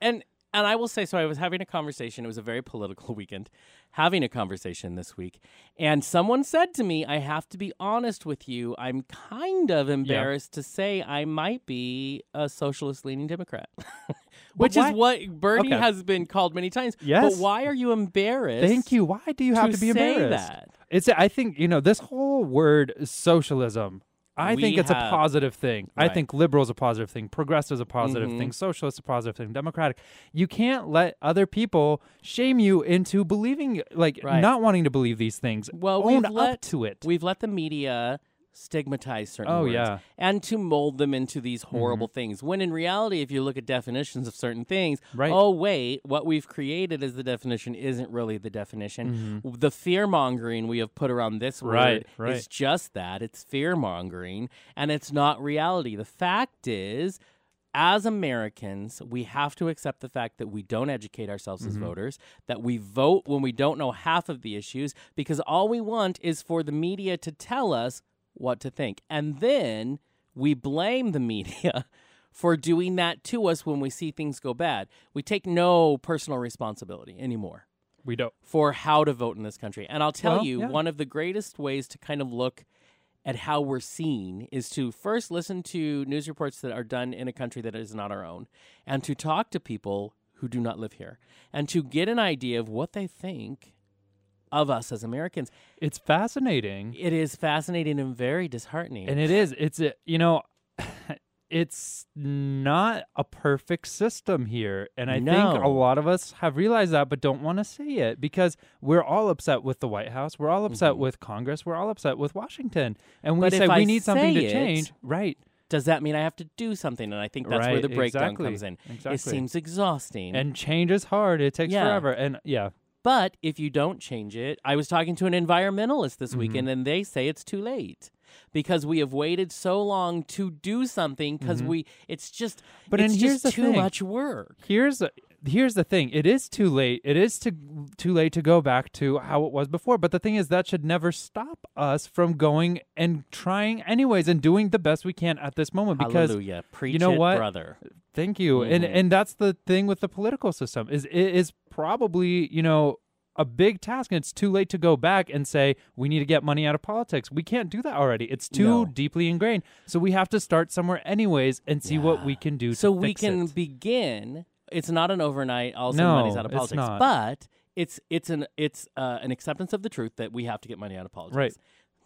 Speaker 2: And and I will say so I was having a conversation. It was a very political weekend. Having a conversation this week. And someone said to me, I have to be honest with you. I'm kind of embarrassed to say I might be a socialist leaning Democrat. Which
Speaker 1: why-
Speaker 2: is what Bernie
Speaker 1: Okay.
Speaker 2: has been called many times.
Speaker 1: Yes.
Speaker 2: But why are you embarrassed?
Speaker 1: Thank you. Why do you have
Speaker 2: to
Speaker 1: to be
Speaker 2: say
Speaker 1: embarrassed?
Speaker 2: that.
Speaker 1: It's. I think you know this whole word socialism. I
Speaker 2: We
Speaker 1: think it's a positive thing. I think liberal is a positive thing. Progressive is a positive
Speaker 2: Mhm.
Speaker 1: thing. Socialist is a positive thing. Democratic. You can't let other people shame you into believing, like
Speaker 2: Right.
Speaker 1: not wanting to believe these things.
Speaker 2: Well,
Speaker 1: own
Speaker 2: we've let-
Speaker 1: to it.
Speaker 2: We've let the media stigmatize certain
Speaker 1: Oh,
Speaker 2: words
Speaker 1: yeah. Mm-hmm.
Speaker 2: and to mold them into these horrible things. When in reality, if you look at definitions of certain things,
Speaker 1: Right.
Speaker 2: oh wait, what we've created as the definition isn't really the definition. The fear mongering we have put around this word
Speaker 1: Mm-hmm. Right, right.
Speaker 2: is just that. It's fear mongering and it's not reality. The fact is as Americans, we have to accept the fact that we don't educate ourselves
Speaker 1: Mm-hmm.
Speaker 2: as voters, that we vote when we don't know half of the issues, because all we want is for the media to tell us what to think. And then we blame the media for doing that to us when we see things go bad. We take no personal responsibility anymore
Speaker 1: we don't.
Speaker 2: for how to vote in this country. And I'll tell
Speaker 1: Well,
Speaker 2: you,
Speaker 1: yeah.
Speaker 2: one of the greatest ways to kind of look at how we're seen is to first listen to news reports that are done in a country that is not our own and to talk to people who do not live here and to get an idea of what they think of us as Americans.
Speaker 1: It's fascinating.
Speaker 2: It is fascinating and very disheartening.
Speaker 1: And it is. It's a, you know, it's not a perfect system here, and I think a lot of us have realized that, but don't want to say it because we're all upset with the White House, we're all upset with Congress, we're all upset with Washington, and we
Speaker 2: Mm-hmm. But
Speaker 1: say
Speaker 2: I
Speaker 1: we need something to
Speaker 2: it,
Speaker 1: change. Right.
Speaker 2: Does that mean I have to do something? And I think that's where the breakdown
Speaker 1: exactly,
Speaker 2: comes in.
Speaker 1: exactly.
Speaker 2: It seems exhausting.
Speaker 1: And change is hard. It takes
Speaker 2: Yeah.
Speaker 1: forever. And yeah,
Speaker 2: But if you don't change it, I was talking to an environmentalist this
Speaker 1: Mm-hmm.
Speaker 2: weekend, and they say it's too late because we have waited so long to do something because we it's just
Speaker 1: Mm-hmm. But
Speaker 2: it's
Speaker 1: and here's
Speaker 2: just too
Speaker 1: thing.
Speaker 2: much work.
Speaker 1: here's here's the thing it is too late it is too too late to go back to how it was before but the thing is that should never stop us from going and trying anyways and doing the best we can at this moment because
Speaker 2: Hallelujah, preach
Speaker 1: you know
Speaker 2: it,
Speaker 1: what?
Speaker 2: brother.
Speaker 1: thank you and
Speaker 2: Mhm.
Speaker 1: and that's the thing with the political system is it is probably you know a big task and it's too late to go back and say we need to get money out of politics we can't do that already it's too
Speaker 2: No.
Speaker 1: deeply ingrained so we have to start somewhere anyways and see what we can do to
Speaker 2: So
Speaker 1: we
Speaker 2: can
Speaker 1: it.
Speaker 2: begin. It's not an overnight. All of a sudden,
Speaker 1: No,
Speaker 2: money's out of
Speaker 1: it's
Speaker 2: politics,
Speaker 1: not.
Speaker 2: but it's it's an it's uh, an acceptance of the truth that we have to get money out of politics.
Speaker 1: Right.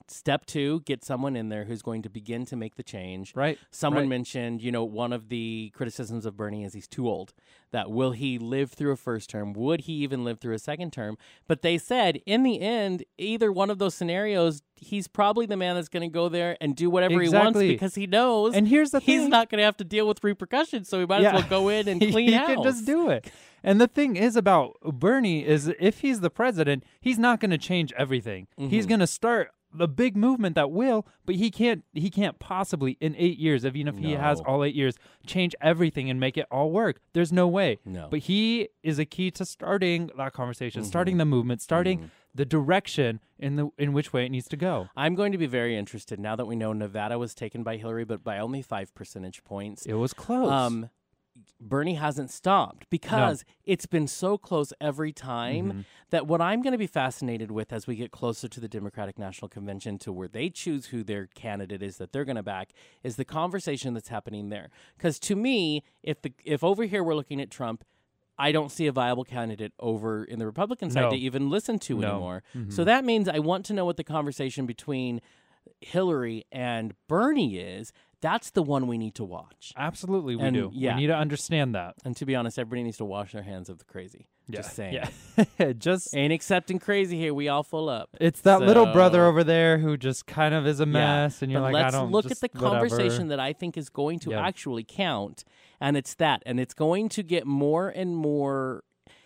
Speaker 2: Step two, get someone in there who's going to begin to make the change.
Speaker 1: Right.
Speaker 2: Someone
Speaker 1: right.
Speaker 2: mentioned, you know, one of the criticisms of Bernie is he's too old. That will he live through a first term? Would he even live through a second term? But they said in the end, either one of those scenarios, he's probably the man that's going to go there and do whatever he wants because he knows
Speaker 1: And here's the thing:
Speaker 2: he's
Speaker 1: thing.
Speaker 2: not going to have to deal with repercussions, so he might
Speaker 1: Yeah.
Speaker 2: as well go in and clean
Speaker 1: he
Speaker 2: house.
Speaker 1: can just do it. And the thing is about Bernie is if he's the president, he's not going to change everything. He's
Speaker 2: Mm-hmm.
Speaker 1: going to start the big movement that will, but he can't he can't possibly in 8 years, even if he has
Speaker 2: No.
Speaker 1: all 8 years, change everything and make it all work. There's no way.
Speaker 2: No.
Speaker 1: But he is a key to starting that conversation,
Speaker 2: Mm-hmm.
Speaker 1: starting the movement, starting the direction in the in which way it needs to go.
Speaker 2: I'm going to be very interested now that we know Nevada was taken by Hillary, but by only five percentage points.
Speaker 1: It was close.
Speaker 2: Um, Bernie hasn't stopped because it's been so close every time
Speaker 1: Mm-hmm.
Speaker 2: that what I'm going to be fascinated with as we get closer to the Democratic National Convention to where they choose who their candidate is that they're going to back is the conversation that's happening there. Because to me, if the if over here we're looking at Trump. I don't see a viable candidate over in the Republican side
Speaker 1: No.
Speaker 2: to even listen to
Speaker 1: No. Mm-hmm.
Speaker 2: anymore. So that means I want to know what the conversation between Hillary and Bernie is. That's the one we need to watch.
Speaker 1: Absolutely, we
Speaker 2: and,
Speaker 1: do.
Speaker 2: yeah.
Speaker 1: We need to understand that.
Speaker 2: And to be honest, everybody needs to wash their hands of the crazy. Just saying.
Speaker 1: Yeah. Just
Speaker 2: Ain't accepting crazy here. We all full up.
Speaker 1: It's that little brother
Speaker 2: So-
Speaker 1: over there who just kind of is a mess, and you're
Speaker 2: but
Speaker 1: like,
Speaker 2: let's
Speaker 1: I don't
Speaker 2: look
Speaker 1: just
Speaker 2: at the
Speaker 1: whatever.
Speaker 2: conversation that I think is going to
Speaker 1: Yeah.
Speaker 2: actually count, and it's that, and it's going to get more and more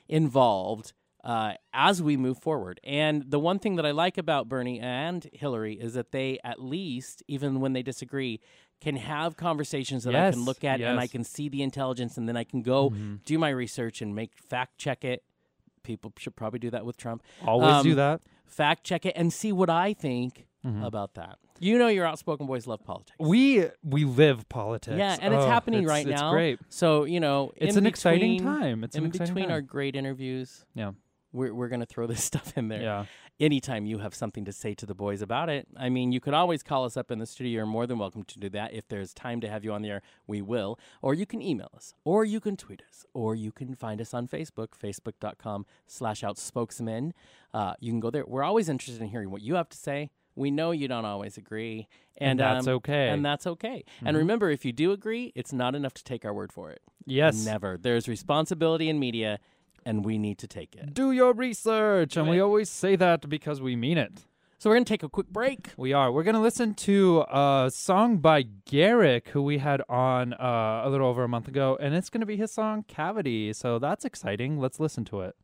Speaker 2: involved uh, as we move forward. And the one thing that I like about Bernie and Hillary is that they, at least, even when they disagree, can have conversations that I can look at and I can see the intelligence, and then I can go
Speaker 1: Mm-hmm.
Speaker 2: do my research and make fact check it. People should probably do that with Trump.
Speaker 1: Always do
Speaker 2: Um,
Speaker 1: that.
Speaker 2: fact check it and see what I think about that. You know, your outspoken boys love politics.
Speaker 1: We we live politics.
Speaker 2: yeah, and it's
Speaker 1: Oh,
Speaker 2: happening
Speaker 1: it's-
Speaker 2: right
Speaker 1: it's
Speaker 2: now.
Speaker 1: great.
Speaker 2: So you know,
Speaker 1: It's an exciting time. It's
Speaker 2: in
Speaker 1: an exciting
Speaker 2: between
Speaker 1: time.
Speaker 2: our great interviews.
Speaker 1: Yeah.
Speaker 2: We're we're gonna throw this stuff in there.
Speaker 1: Yeah.
Speaker 2: Anytime you have something to say to the boys about it, I mean, you could always call us up in the studio. You're more than welcome to do that. If there's time to have you on the air, we will. Or you can email us, or you can tweet us, or you can find us on Facebook, facebook.com slash outspokesmen. Uh, you can go there. We're always interested in hearing what you have to say. We know you don't always agree, and,
Speaker 1: And that's
Speaker 2: um,
Speaker 1: okay.
Speaker 2: And that's okay. And remember, if you do agree, it's not enough to take our word for it.
Speaker 1: Yes.
Speaker 2: Never. There's responsibility in media, and we need to take it.
Speaker 1: Do your research, and we always say that because we mean it.
Speaker 2: So we're going to take a quick break.
Speaker 1: We are. We're gonna listen to a song by Garrick, who we had on uh, a little over a month ago, and it's gonna be his song "Cavity." So that's exciting. Let's listen to it.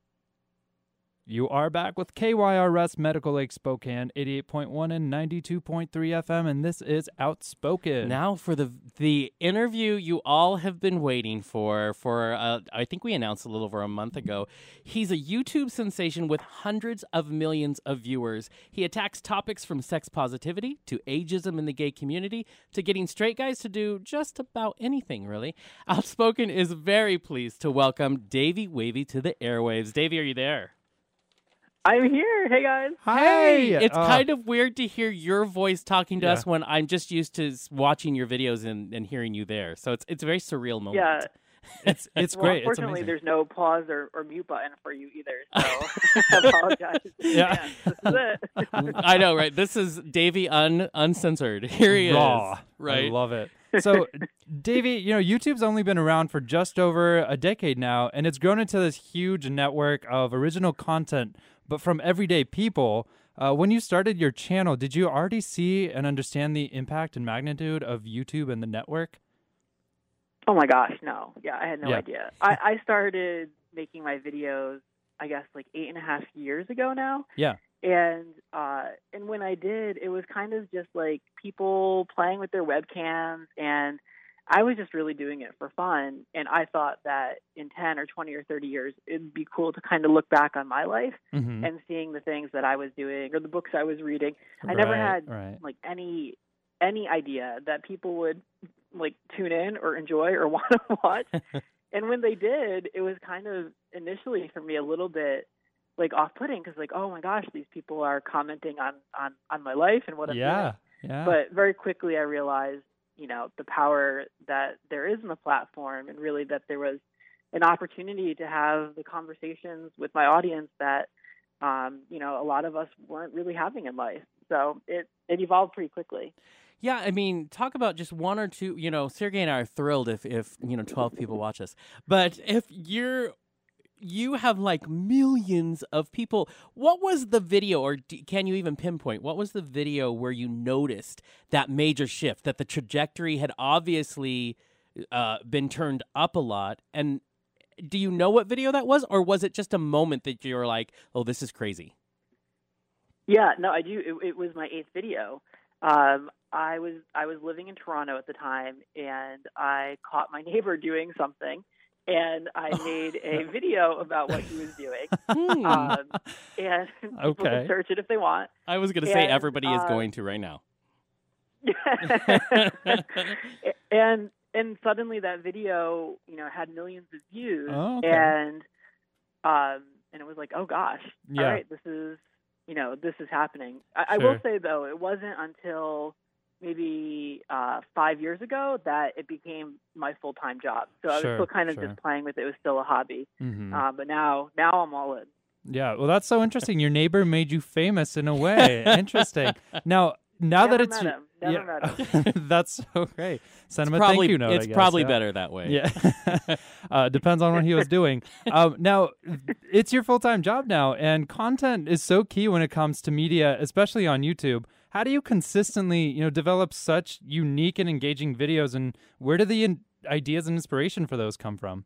Speaker 1: You are back with KYRS Medical Lake Spokane, 88.1 and 92.3 FM, and this is Outspoken.
Speaker 2: Now for the the interview you all have been waiting for. For uh, I think we announced a little over a month ago. He's a YouTube sensation with hundreds of millions of viewers. He attacks topics from sex positivity to ageism in the gay community to getting straight guys to do just about anything. Really, Outspoken is very pleased to welcome Davey Wavey to the airwaves. Davey, are you there?
Speaker 4: I'm here. Hey guys.
Speaker 1: Hey,
Speaker 2: It's
Speaker 1: uh,
Speaker 2: kind of weird to hear your voice talking to
Speaker 1: Yeah.
Speaker 2: us when I'm just used to watching your videos and, and hearing you there. So it's it's a very surreal moment.
Speaker 4: Yeah.
Speaker 1: it's it's
Speaker 4: well,
Speaker 1: great. It's
Speaker 4: Unfortunately,
Speaker 1: amazing.
Speaker 4: there's no pause or, or mute button for you either. So I apologize.
Speaker 1: Yeah.
Speaker 4: this is it.
Speaker 2: I know, right? This is Davey un uncensored. Here he
Speaker 1: raw.
Speaker 2: is. Right.
Speaker 1: I love it. So, Davey, you know, YouTube's only been around for just over a decade now, and it's grown into this huge network of original content, but from everyday people. Uh, when you started your channel, did you already see and understand the impact and magnitude of YouTube and the network?
Speaker 4: Oh my gosh, no. Yeah, I had no
Speaker 1: Yeah.
Speaker 4: idea. I, I started making my videos, I guess, like eight and a half years ago now.
Speaker 1: Yeah.
Speaker 4: And uh, and when I did, it was kind of just like people playing with their webcams, and I was just really doing it for fun. And I thought that in ten or twenty or thirty years, it'd be cool to kind of look back on my life
Speaker 1: Mm-hmm.
Speaker 4: and seeing the things that I was doing or the books I was reading. I never had
Speaker 1: right.
Speaker 4: like any any idea that people would like tune in or enjoy or want to watch. and when they did, it was kind of initially for me a little bit like off-putting because like oh my gosh, these people are commenting on on on my life and what I'm
Speaker 1: Yeah,
Speaker 4: doing.
Speaker 1: yeah.
Speaker 4: But very quickly I realized, you know, the power that there is in the platform and really that there was an opportunity to have the conversations with my audience that um, you know, a lot of us weren't really having in life. So it it evolved pretty quickly.
Speaker 2: Yeah, I mean, talk about just one or two. You know, Sergey and I are thrilled if if you know twelve people watch us, but if you're you have like millions of people. What was the video, or d- can you even pinpoint what was the video where you noticed that major shift, that the trajectory had obviously uh, been turned up a lot? And do you know what video that was, or was it just a moment that you were like, "Oh, this is crazy"?
Speaker 4: Yeah, no, I do. It, it was my eighth video. Um, I was I was living in Toronto at the time, and I caught my neighbor doing something, and I made a video about what he was doing.
Speaker 2: Hmm.
Speaker 4: Um, and people can search it if they want.
Speaker 2: I was going to say
Speaker 4: and,
Speaker 2: everybody is
Speaker 4: uh,
Speaker 2: going to right now.
Speaker 4: and and suddenly that video, you know, had millions of views,
Speaker 1: Oh, okay.
Speaker 4: and um, and it was like, oh gosh,
Speaker 1: Yeah.
Speaker 4: all right, this is you know, this is happening. I, I will say though, it wasn't until maybe uh, five years ago that it became my full time job. So I was
Speaker 1: Sure,
Speaker 4: still kind of
Speaker 1: sure.
Speaker 4: just playing with it. It was still a hobby.
Speaker 1: Mhm.
Speaker 4: Uh, but now, now I'm all in.
Speaker 1: Yeah, well, that's so interesting. Your neighbor made you famous in a way. interesting. Now, now
Speaker 4: Never
Speaker 1: that it's
Speaker 4: met him. Never met
Speaker 1: yeah, that's so great. Send him a
Speaker 2: probably
Speaker 1: thank you note. I
Speaker 2: it's
Speaker 1: guess,
Speaker 2: probably
Speaker 1: yeah.
Speaker 2: better that way.
Speaker 1: Yeah, uh, depends on what he was doing. Um, now, it's your full time job now, and content is so key when it comes to media, especially on YouTube. How do you consistently, you know, develop such unique and engaging videos, and where do the in- ideas and inspiration for those come from?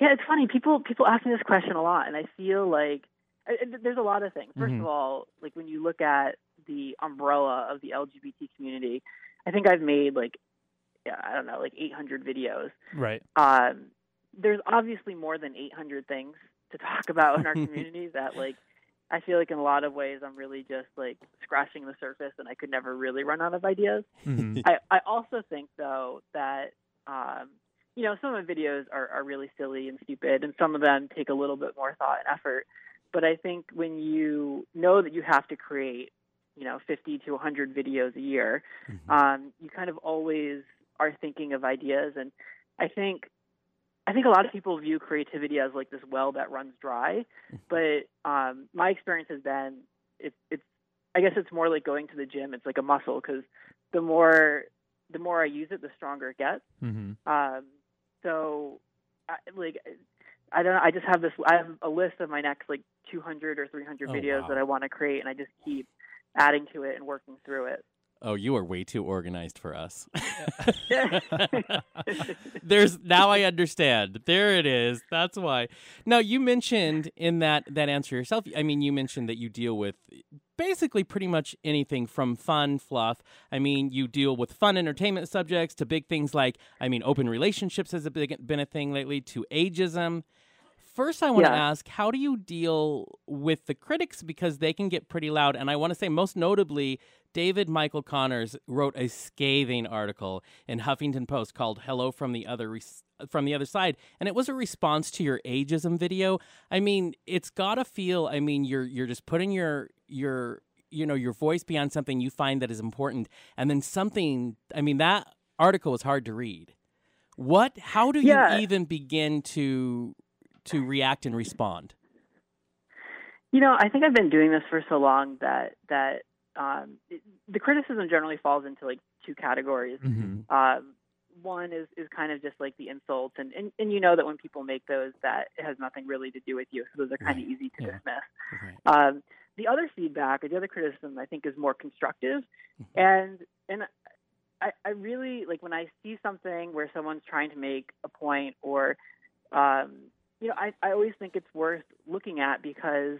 Speaker 4: Yeah, it's funny. People people ask me this question a lot, and I feel like I, I- there's a lot of things. 1st
Speaker 1: Mhm.
Speaker 4: of all, like when you look at the umbrella of the LGBT community, I think I've made like yeah, I don't know, like 800 videos.
Speaker 1: Right.
Speaker 4: Um, there's obviously more than 800 things to talk about in our community that like I feel like in a lot of ways I'm really just like scratching the surface, and I could never really run out of ideas.
Speaker 1: Mhm.
Speaker 4: I, I also think though that um, you know some of the videos are, are really silly and stupid, and some of them take a little bit more thought and effort. But I think when you know that you have to create, you know, 50 to 100 videos a year,
Speaker 2: Mhm.
Speaker 4: um, you kind of always are thinking of ideas. And I think I think a lot of people view creativity as like this well that runs dry, but um, my experience has been it, it's I guess it's more like going to the gym. It's like a muscle because the more the more I use it, the stronger it gets.
Speaker 1: Mhm.
Speaker 4: Um, so, I, like, I don't know. I just have this. I have a list of my next like 200 or 300
Speaker 2: Oh,
Speaker 4: videos
Speaker 2: wow.
Speaker 4: that I want to create, and I just keep adding to it and working through it.
Speaker 2: Oh, you are way too organized for us. There's now I understand. There it is. That's why. Now you mentioned in that that answer yourself. I mean, you mentioned that you deal with basically pretty much anything from fun fluff. I mean, you deal with fun entertainment subjects to big things like I mean, open relationships has a big, been a thing lately to ageism. First, I want to
Speaker 4: Yeah.
Speaker 2: ask, how do you deal with the critics because they can get pretty loud? And I want to say, most notably, David Michael Connors wrote a scathing article in Huffington Post called "Hello from the Other Res- from the Other Side," and it was a response to your ageism video. I mean, it's got to feel. I mean, you're you're just putting your your you know your voice beyond something you find that is important, and then something. I mean, that article was hard to read. What? How do
Speaker 4: Yeah.
Speaker 2: you even begin to to react and respond?
Speaker 4: You know, I think I've been doing this for so long that that um, it, the criticism generally falls into like two categories.
Speaker 1: Mhm.
Speaker 4: Um, one is is kind of just like the insults, and, and and you know that when people make those, that it has nothing really to do with you, so those are kind of easy to
Speaker 1: Yeah.
Speaker 4: dismiss.
Speaker 2: Right.
Speaker 4: Um, the other feedback or the other criticism I think is more constructive, and and I, I really like when I see something where someone's trying to make a point or um, you know I, I always think it's worth looking at because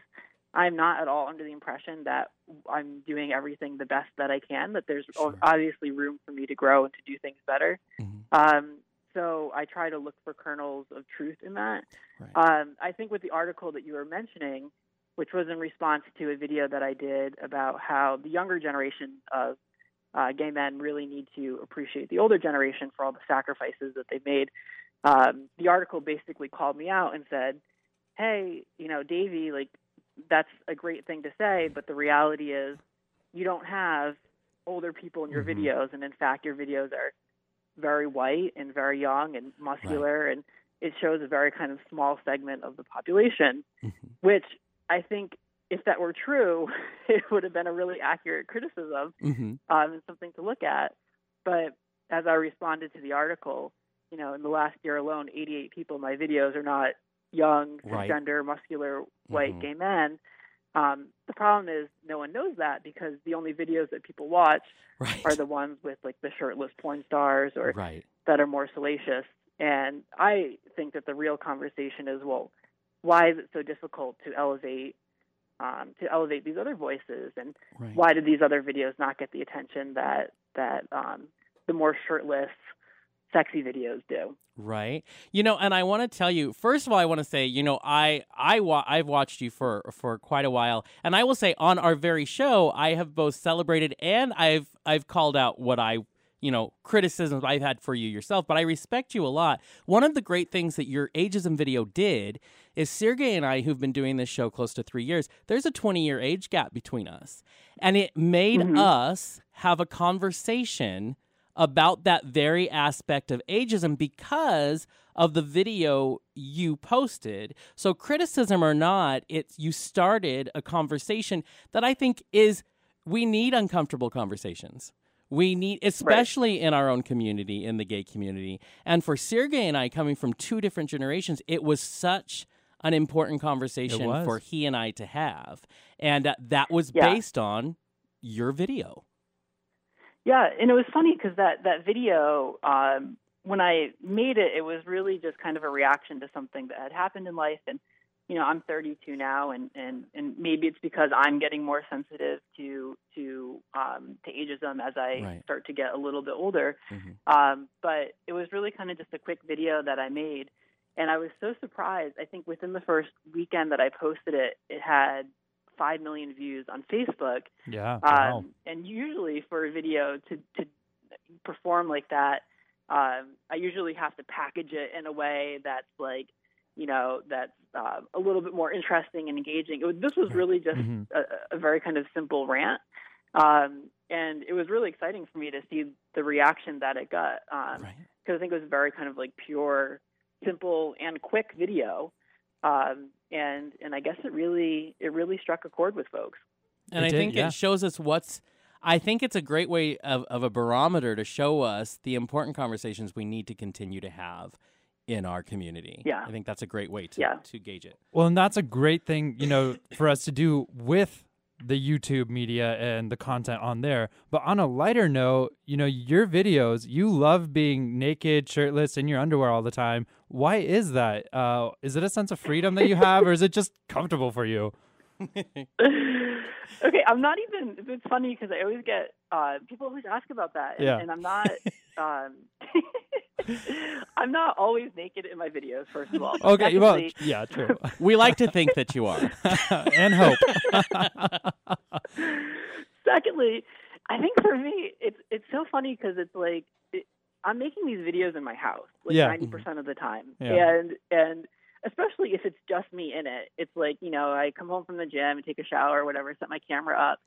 Speaker 4: I'm not at all under the impression that I'm doing everything the best that I can. That there's
Speaker 2: Sure.
Speaker 4: obviously room for me to grow and to do things better.
Speaker 2: Mhm.
Speaker 4: Um, so I try to look for kernels of truth in that.
Speaker 2: Right.
Speaker 4: Um, I think with the article that you were mentioning, which was in response to a video that I did about how the younger generation of uh, gay men really need to appreciate the older generation for all the sacrifices that they've made. Um, the article basically called me out and said, "Hey, you know, Davey, like that's a great thing to say, but the reality is you don't have older people in your
Speaker 1: Mhm.
Speaker 4: videos, and in fact, your videos are very white and very young and muscular, and it shows a very kind of small segment of the population,
Speaker 2: Mhm.
Speaker 4: which I think if that were true, it would have been a really accurate criticism
Speaker 2: hmm
Speaker 4: um, and something to look at. But as I responded to the article, you know, in the last year alone, 88 people in my videos are not young,
Speaker 2: Right.
Speaker 4: cisgender, muscular, white,
Speaker 2: Mhm.
Speaker 4: gay men. Um, the problem is no one knows that because the only videos that people watch
Speaker 2: Right.
Speaker 4: are the ones with like the shirtless porn stars or
Speaker 2: right.
Speaker 4: that are more salacious. And I think that the real conversation is, well, why is it so difficult to elevate um, to elevate these other voices, and why did these other videos not get the attention that that um, the more shirtless, sexy videos do?
Speaker 2: Right. You know, and I want to tell you, first of all, I want to say, you know, I I wa- I've watched you for for quite a while, and I will say on our very show, I have both celebrated and I've I've called out what I you know criticisms I've had for you yourself, but I respect you a lot. One of the great things that your ageism video did is Sergey and I, who've been doing this show close to three years, there's a 20 year age gap between us, and it made
Speaker 4: Mhm.
Speaker 2: us have a conversation about that very aspect of ageism because of the video you posted. So criticism or not, it's you started a conversation that I think is we need uncomfortable conversations. We need especially in our own community, in the gay community. And for Sergey and I coming from two different generations, it was such an important conversation for he and I to have. And uh, that was
Speaker 4: Yeah.
Speaker 2: based on your video.
Speaker 4: Yeah, and it was funny because that that video, um, when I made it, it was really just kind of a reaction to something that had happened in life. And you know, I'm 32 now, and and and maybe it's because I'm getting more sensitive to to um, to ageism as I
Speaker 2: Right.
Speaker 4: start to get a little bit older.
Speaker 2: Mhm.
Speaker 4: Um, but it was really kind of just a quick video that I made, and I was so surprised. I think within the first weekend that I posted it, it had five million views on Facebook.
Speaker 1: Yeah. Wow.
Speaker 4: Um, and usually for a video to, to perform like that, um, I usually have to package it in a way that's like, you know, that's uh, a little bit more interesting and engaging. It was, this was really just
Speaker 1: Mhm.
Speaker 4: a, a very kind of simple rant. Um, and it was really exciting for me to see the reaction that it got. Um,
Speaker 2: Right.
Speaker 4: because I think it was very kind of like pure, simple, and quick video. Um, and and I guess it really it really struck a chord with folks.
Speaker 2: And
Speaker 1: It
Speaker 2: I
Speaker 1: did,
Speaker 2: think
Speaker 1: yeah.
Speaker 2: it shows us what's. I think it's a great way of, of a barometer to show us the important conversations we need to continue to have in our community.
Speaker 4: Yeah.
Speaker 2: I think that's a great way to,
Speaker 4: Yeah.
Speaker 2: to gauge it.
Speaker 1: Well, and that's a great thing, you know, for us to do with the YouTube media and the content on there. But on a lighter note, you know, your videos, you love being naked, shirtless, in your underwear all the time. Why is that? Uh, is it a sense of freedom that you have, or is it just comfortable for you?
Speaker 4: okay, I'm not even. It's funny because I always get uh, people always ask about that, and,
Speaker 1: Yeah.
Speaker 4: and I'm not. Um, I'm not always naked in my videos. First of all,
Speaker 1: Okay, well, yeah, true.
Speaker 2: we like to think that you are.
Speaker 1: and hope.
Speaker 4: Secondly, I think for me, it's it's so funny because it's like it, I'm making these videos in my house, like
Speaker 1: Yeah.
Speaker 4: ninety mm-hmm. percent of the time,
Speaker 1: Yeah.
Speaker 4: and and especially if it's just me in it, it's like you know I come home from the gym and take a shower or whatever, set my camera up,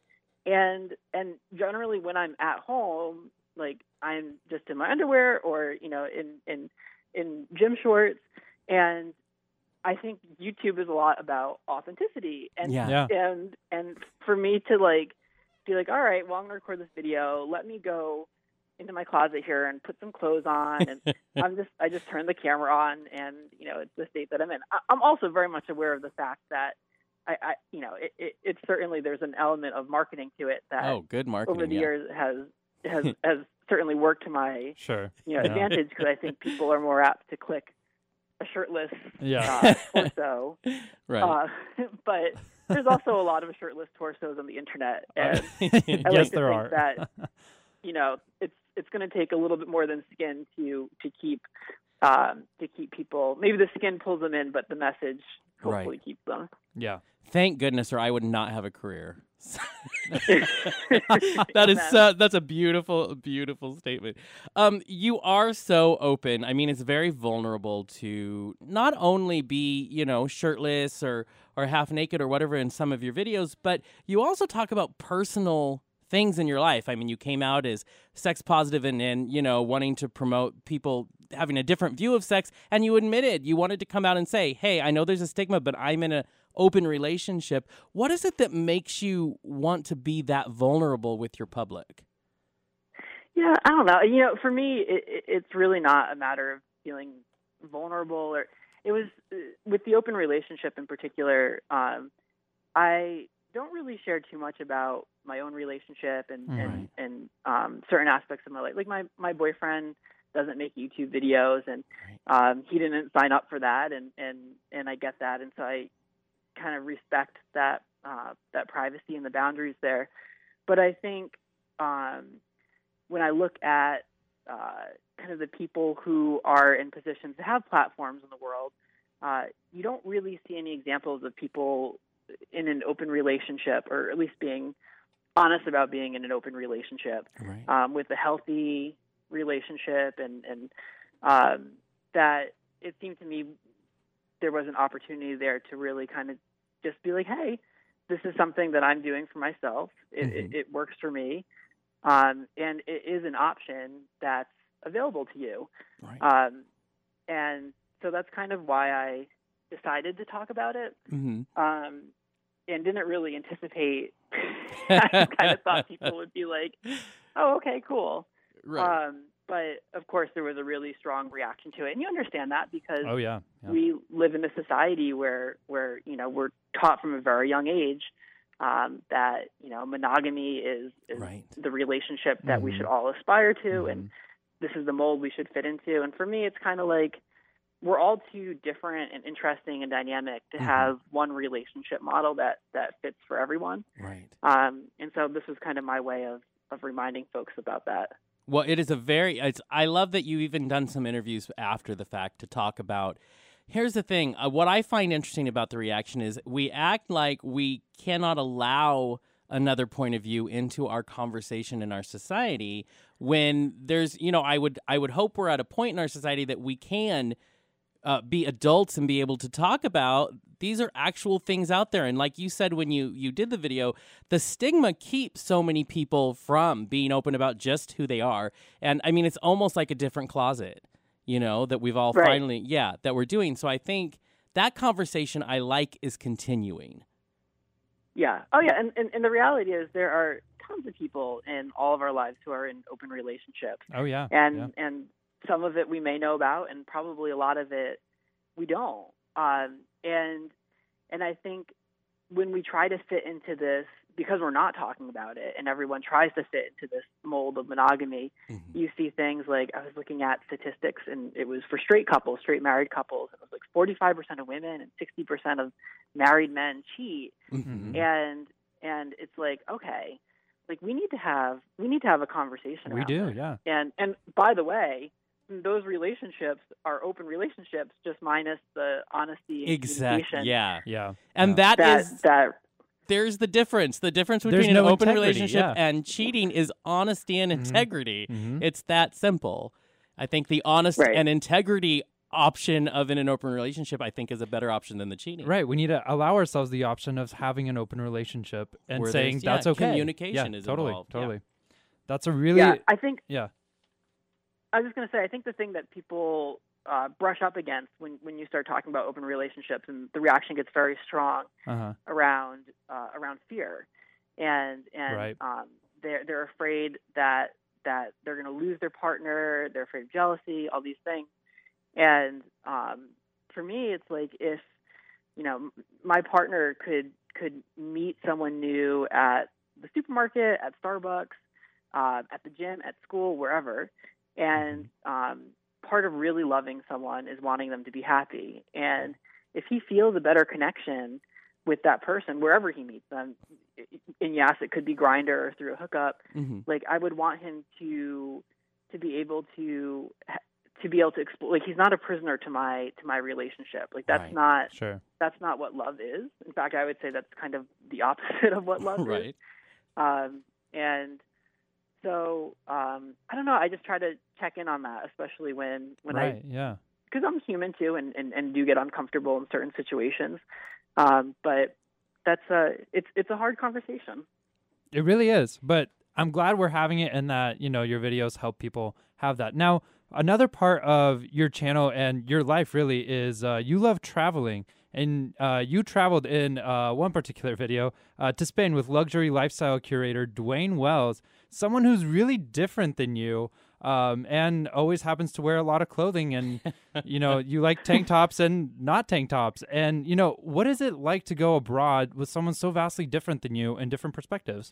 Speaker 4: and and generally when I'm at home, like I'm just in my underwear or you know in in in gym shorts, and I think YouTube is a lot about authenticity, and
Speaker 2: Yeah.
Speaker 1: Yeah.
Speaker 4: and and for me to like be like, all right, well, I'm gonna record this video. Let me go into my closet here and put some clothes on, and I'm just I just turn the camera on, and you know it's the state that I'm in. I, I'm also very much aware of the fact that I, I you know, it, it, it's certainly there's an element of marketing to it that
Speaker 2: Oh, good marketing.
Speaker 4: over the
Speaker 2: yeah.
Speaker 4: years has has has certainly worked to my
Speaker 1: Sure.
Speaker 4: you know
Speaker 1: Yeah.
Speaker 4: advantage because I think people are more apt to click a shirtless
Speaker 1: Yeah.
Speaker 4: uh, torso.
Speaker 2: Right.
Speaker 4: Uh, but there's also a lot of shirtless torsos on the internet, and I
Speaker 1: yes,
Speaker 4: like to
Speaker 1: there
Speaker 4: think
Speaker 1: are.
Speaker 4: that you know it's it's going to take a little bit more than skin to to keep um, to keep people. Maybe the skin pulls them in, but the message hopefully keeps them.
Speaker 1: yeah.
Speaker 2: Thank goodness, or I would not have a career. that is so, that's a beautiful, beautiful statement. Um, you are so open. I mean, it's very vulnerable to not only be, you know, shirtless or or half naked or whatever in some of your videos, but you also talk about personal things in your life. I mean, you came out as sex positive and, and you know, wanting to promote people having a different view of sex, and you admitted you wanted to come out and say, "Hey, I know there's a stigma, but I'm in an open relationship. What is it that makes you want to be that vulnerable with your public?
Speaker 4: Yeah, I don't know. You know, for me, it, it, it's really not a matter of feeling vulnerable or it was uh, with the open relationship in particular. Um, I don't really share too much about my own relationship and
Speaker 1: Right.
Speaker 4: and, and um, certain aspects of my life. Like my my boyfriend doesn't make YouTube videos, and um, he didn't sign up for that, and and and I get that, and so I kind of respect that uh, that privacy and the boundaries there. But I think um, when I look at uh, kind of the people who are in positions to have platforms in the world, uh, you don't really see any examples of people in an open relationship, or at least being honest about being in an open relationship
Speaker 2: Right.
Speaker 4: um, with a healthy relationship, and and um, that it seemed to me there was an opportunity there to really kind of just be like, hey, this is something that I'm doing for myself. It,
Speaker 2: Mhm.
Speaker 4: it, it works for me, um, and it is an option that's available to you.
Speaker 2: Right.
Speaker 4: Um, and so that's kind of why I decided to talk about it
Speaker 2: hmm
Speaker 4: um, and didn't really anticipate. I kind of thought people would be like, "Oh, okay, cool."
Speaker 2: Right.
Speaker 4: Um, but of course, there was a really strong reaction to it, and you understand that because
Speaker 1: Oh yeah. yeah.
Speaker 4: we live in a society where where you know we're taught from a very young age um, that you know monogamy is, is
Speaker 2: Right.
Speaker 4: the relationship that we
Speaker 1: Mhm.
Speaker 4: should all aspire to,
Speaker 1: Mhm.
Speaker 4: and this is the mold we should fit into. And for me, it's kind of like we're all too different and interesting and dynamic to
Speaker 2: Mhm.
Speaker 4: have one relationship model that that fits for everyone.
Speaker 2: right.
Speaker 4: Um, and so this was kind of my way of of reminding folks about that.
Speaker 2: Well, it is a very. It's, I love that you've even done some interviews after the fact to talk about. Here's the thing. Uh, what I find interesting about the reaction is we act like we cannot allow another point of view into our conversation in our society when there's you know I would I would hope we're at a point in our society that we can uh, be adults and be able to talk about these are actual things out there and like you said when you you did the video the stigma keeps so many people from being open about just who they are and i mean it's almost like a different closet you know that we've all
Speaker 4: Right.
Speaker 2: finally yeah that we're doing so i think that conversation i like is continuing
Speaker 4: Yeah. Oh, yeah. And, and and the reality is there are tons of people in all of our lives who are in open relationships,
Speaker 1: Oh yeah.
Speaker 4: and
Speaker 1: yeah.
Speaker 4: and some of it we may know about, and probably a lot of it we don't. Um, and and I think when we try to fit into this, because we're not talking about it, and everyone tries to fit into this mold of monogamy, you see things like I was looking at statistics, and it was for straight couples, straight married couples. It was like 45% of women and 60% of married men cheat,
Speaker 2: Mhm.
Speaker 4: and and it's like okay, like we need to have we need to have a conversation.
Speaker 1: We do. Yeah.
Speaker 4: And and by the way, those relationships are open relationships, just minus the honesty and
Speaker 2: exactly yeah
Speaker 1: Yeah.
Speaker 2: and
Speaker 1: yeah.
Speaker 2: that
Speaker 4: That
Speaker 2: is
Speaker 4: that
Speaker 2: there's the difference the difference between
Speaker 1: no
Speaker 2: an open
Speaker 1: integrity,
Speaker 2: relationship
Speaker 1: yeah.
Speaker 2: and cheating is honesty and
Speaker 1: Mhm.
Speaker 2: integrity
Speaker 1: Mhm.
Speaker 2: It's that simple. I think the honest
Speaker 4: Right.
Speaker 2: and integrity option of in an open relationship, I think, is a better option than the cheating.
Speaker 1: Right. We need to allow ourselves the option of having an open relationship and
Speaker 2: Where
Speaker 1: saying
Speaker 2: there's- yeah,
Speaker 1: that's okay.
Speaker 2: communication
Speaker 1: yeah,
Speaker 2: is
Speaker 1: totally,
Speaker 2: involved, yeah.
Speaker 1: Totally. That's a really
Speaker 4: yeah. I think
Speaker 1: yeah.
Speaker 4: I was just going to say, I think the thing that people uh, brush up against when, when you start talking about open relationships, and the reaction gets very strong
Speaker 1: Uh-huh.
Speaker 4: around uh, around fear, and and
Speaker 1: Right.
Speaker 4: um, they're they're afraid that that they're going to lose their partner, they're afraid of jealousy, all these things, and um, for me, it's like if you know my partner could could meet someone new at the supermarket, at Starbucks, uh, at the gym, at school, wherever, and um, part of really loving someone is wanting them to be happy. And if he feels a better connection with that person wherever he meets them, and yes, it could be Grindr or through a hookup.
Speaker 2: hmm
Speaker 4: Like I would want him to to be able to to be able to explore. Like he's not a prisoner to my to my relationship. Like that's
Speaker 2: Right.
Speaker 4: not
Speaker 1: Sure.
Speaker 4: that's not what love is. In fact, I would say that's kind of the opposite of what love is.
Speaker 2: right.
Speaker 4: Um, and so um, I don't know. I just try to check in on that, especially when when I
Speaker 1: yeah.
Speaker 4: because I'm human too, and, and and do get uncomfortable in certain situations. Um, but that's a it's it's a hard conversation.
Speaker 1: It really is. But I'm glad we're having it and that, you know, your videos help people have that. Now, another part of your channel and your life really is uh, you love traveling And uh, you traveled in uh, one particular video uh, to Spain with luxury lifestyle curator Dwayne Wells, someone who's really different than you. Um, and always happens to wear a lot of clothing and you know you like tank tops and not tank tops and you know what is it like to go abroad with someone so vastly different than you and different perspectives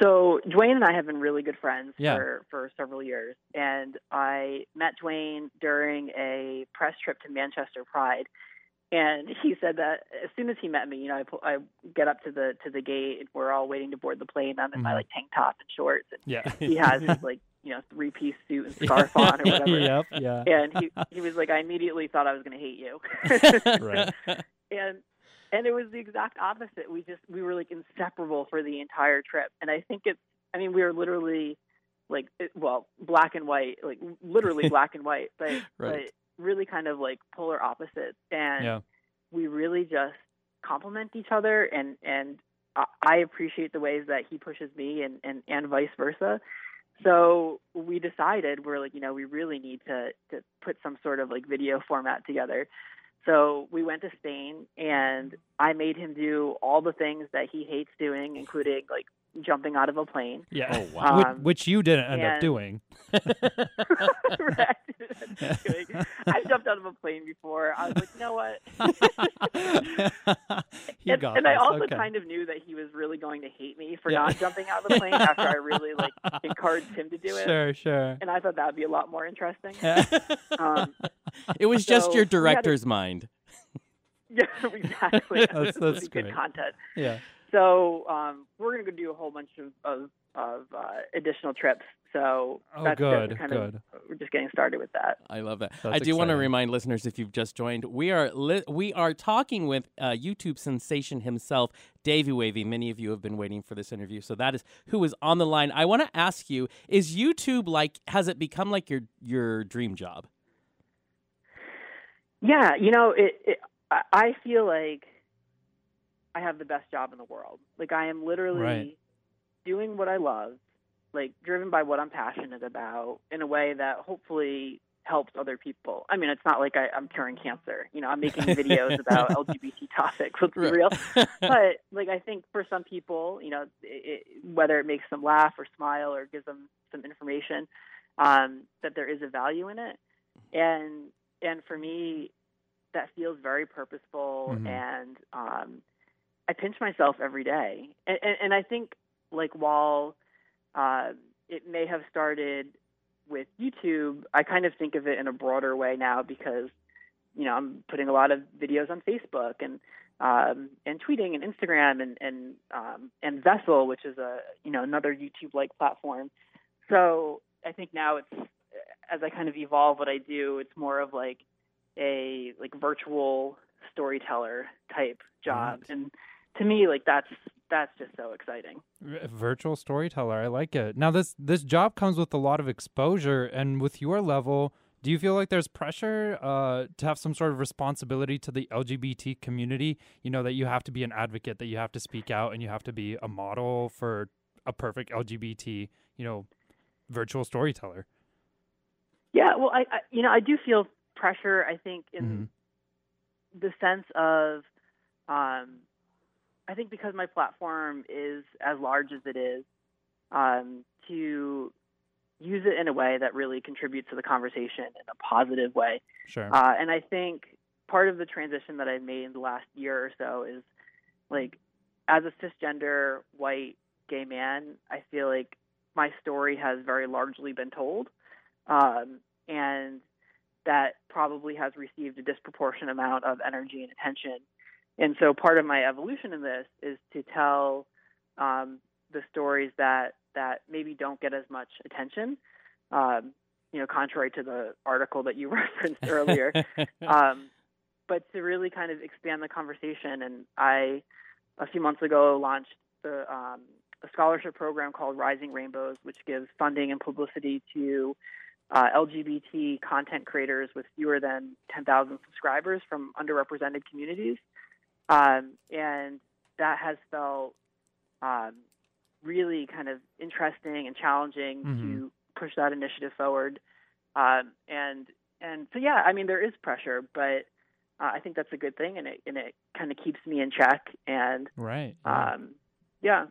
Speaker 4: so Dwayne and I have been really good friends
Speaker 1: Yeah.
Speaker 4: for for several years, and I met Dwayne during a press trip to Manchester Pride, and he said that as soon as he met me, you know, I, pu- I get up to the to the gate, and we're all waiting to board the plane. I'm in my
Speaker 1: Mhm.
Speaker 4: like tank top and shorts, and
Speaker 1: yeah
Speaker 4: he has his like you know three piece suit and scarf on or whatever.
Speaker 1: yep yeah
Speaker 4: And he he was like, I immediately thought I was going to hate you.
Speaker 1: Right.
Speaker 4: and and it was the exact opposite. We just we were like inseparable for the entire trip, and I think it's. I mean, we were literally like it, well, black and white, like literally black and white, but
Speaker 2: Right.
Speaker 4: but really kind of like polar opposites, and
Speaker 1: yeah
Speaker 4: we really just complement each other, and and I- I appreciate the ways that he pushes me, and and and vice versa. So we decided we're like, you know, we really need to to put some sort of like video format together. So we went to Spain and I made him do all the things that he hates doing, including like jumping out of a plane.
Speaker 1: yeah
Speaker 2: Oh, wow.
Speaker 1: which,
Speaker 4: Um,
Speaker 1: which you didn't end up doing
Speaker 4: right. Just kidding. I jumped out of a plane before. I was like, you know what? and,
Speaker 1: got
Speaker 4: and I also
Speaker 1: okay.
Speaker 4: kind of knew that he was really going to hate me for
Speaker 1: Yeah.
Speaker 4: not jumping out of the plane after I really like encouraged him to do it.
Speaker 1: Sure, sure.
Speaker 4: And I thought that would be a lot more interesting. Um,
Speaker 2: it was just your
Speaker 4: had a-
Speaker 2: director's mind.
Speaker 4: yeah, exactly.
Speaker 1: That's-
Speaker 4: This
Speaker 1: that's
Speaker 4: be good content.
Speaker 1: Yeah.
Speaker 4: So um, we're going to go do a whole bunch of of, of uh, additional trips. So
Speaker 1: Oh,
Speaker 4: that's
Speaker 1: good,
Speaker 4: just kind
Speaker 1: good.
Speaker 4: of we're just getting started with that.
Speaker 2: I love that.
Speaker 1: That's
Speaker 2: I do want to remind listeners, if you've just joined, we are li- we are talking with uh, YouTube sensation himself, Davey Wavey. Many of you have been waiting for this interview, so that is who is on the line. I want to ask you: Is YouTube like? Has it become like your your dream job?
Speaker 4: Yeah, you know, it, it. I- I feel like I have the best job in the world. Like I am literally
Speaker 1: Right.
Speaker 4: Doing what I love, like driven by what I'm passionate about, in a way that hopefully helps other people. I mean, it's not like I, I'm curing cancer. You know, I'm making videos about LGBT topics. Let's be real. But like, I think for some people, you know, it, it, whether it makes them laugh or smile or gives them some information, um, that there is a value in it, and and for me, that feels very purposeful,
Speaker 1: Mhm.
Speaker 4: and um, I pinch myself every day, and, and, and I think like while uh, it may have started with YouTube, I kind of think of it in a broader way now because you know I'm putting a lot of videos on Facebook and um, and tweeting and Instagram and and um, and Vessel, which is a you know another YouTube like platform. So I think now it's as I kind of evolve what I do, it's more of like a like virtual storyteller type job,
Speaker 1: Right.
Speaker 4: and to me, like that's that's just so exciting.
Speaker 1: Virtual storyteller. I like it. Now this this job comes with a lot of exposure, and with your level, do you feel like there's pressure uh, to have some sort of responsibility to the LGBT community? You know that you have to be an advocate, that you have to speak out, and you have to be a model for a perfect LGBT, you know, virtual storyteller.
Speaker 4: Yeah, well, I, I you know I do feel pressure. I think in
Speaker 1: Mhm.
Speaker 4: the sense of, um, I think because my platform is as large as it is, um, to use it in a way that really contributes to the conversation in a positive way.
Speaker 1: Sure.
Speaker 4: Uh, and I think part of the transition that I've made in the last year or so is like, as a cisgender white gay man, I feel like my story has very largely been told. Um, and that probably has received a disproportionate amount of energy and attention. And so part of my evolution in this is to tell um, the stories that, that maybe don't get as much attention. Um, you know, contrary to the article that you referenced earlier, um, but to really kind of expand the conversation. And I, a few months ago, launched the, um, a scholarship program called Rising Rainbows, which gives funding and publicity to uh, LGBT content creators with fewer than 10,000 subscribers from underrepresented communities. Um, and that has felt um, really kind of interesting and challenging to push that initiative forward. Um, and and so yeah, I mean there is pressure, but uh, I think that's a good thing, and it and it kind of keeps me in check. And
Speaker 1: Right.
Speaker 4: um, yeah,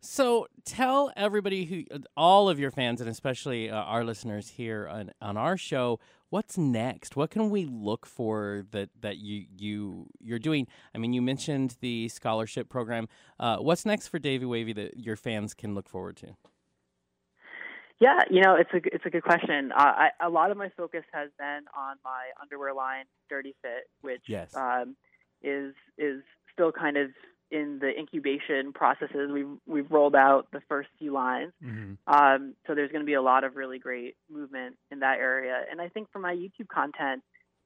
Speaker 2: So tell everybody who, all of your fans, and especially uh, our listeners here on, on our show, what's next? What can we look for that that you you you're doing? I mean, you mentioned the scholarship program. Uh, what's next for Davey Wavey that your fans can look forward to?
Speaker 4: yeah, you know, it's a it's a good question. Uh, I, a lot of my focus has been on my underwear line, Dirty Fit, which
Speaker 2: Yes.
Speaker 4: um, is is still kind of in the incubation processes. We've we've rolled out the first few lines.
Speaker 1: hmm
Speaker 4: Um, so there's going to be a lot of really great movement in that area. And I think for my YouTube content,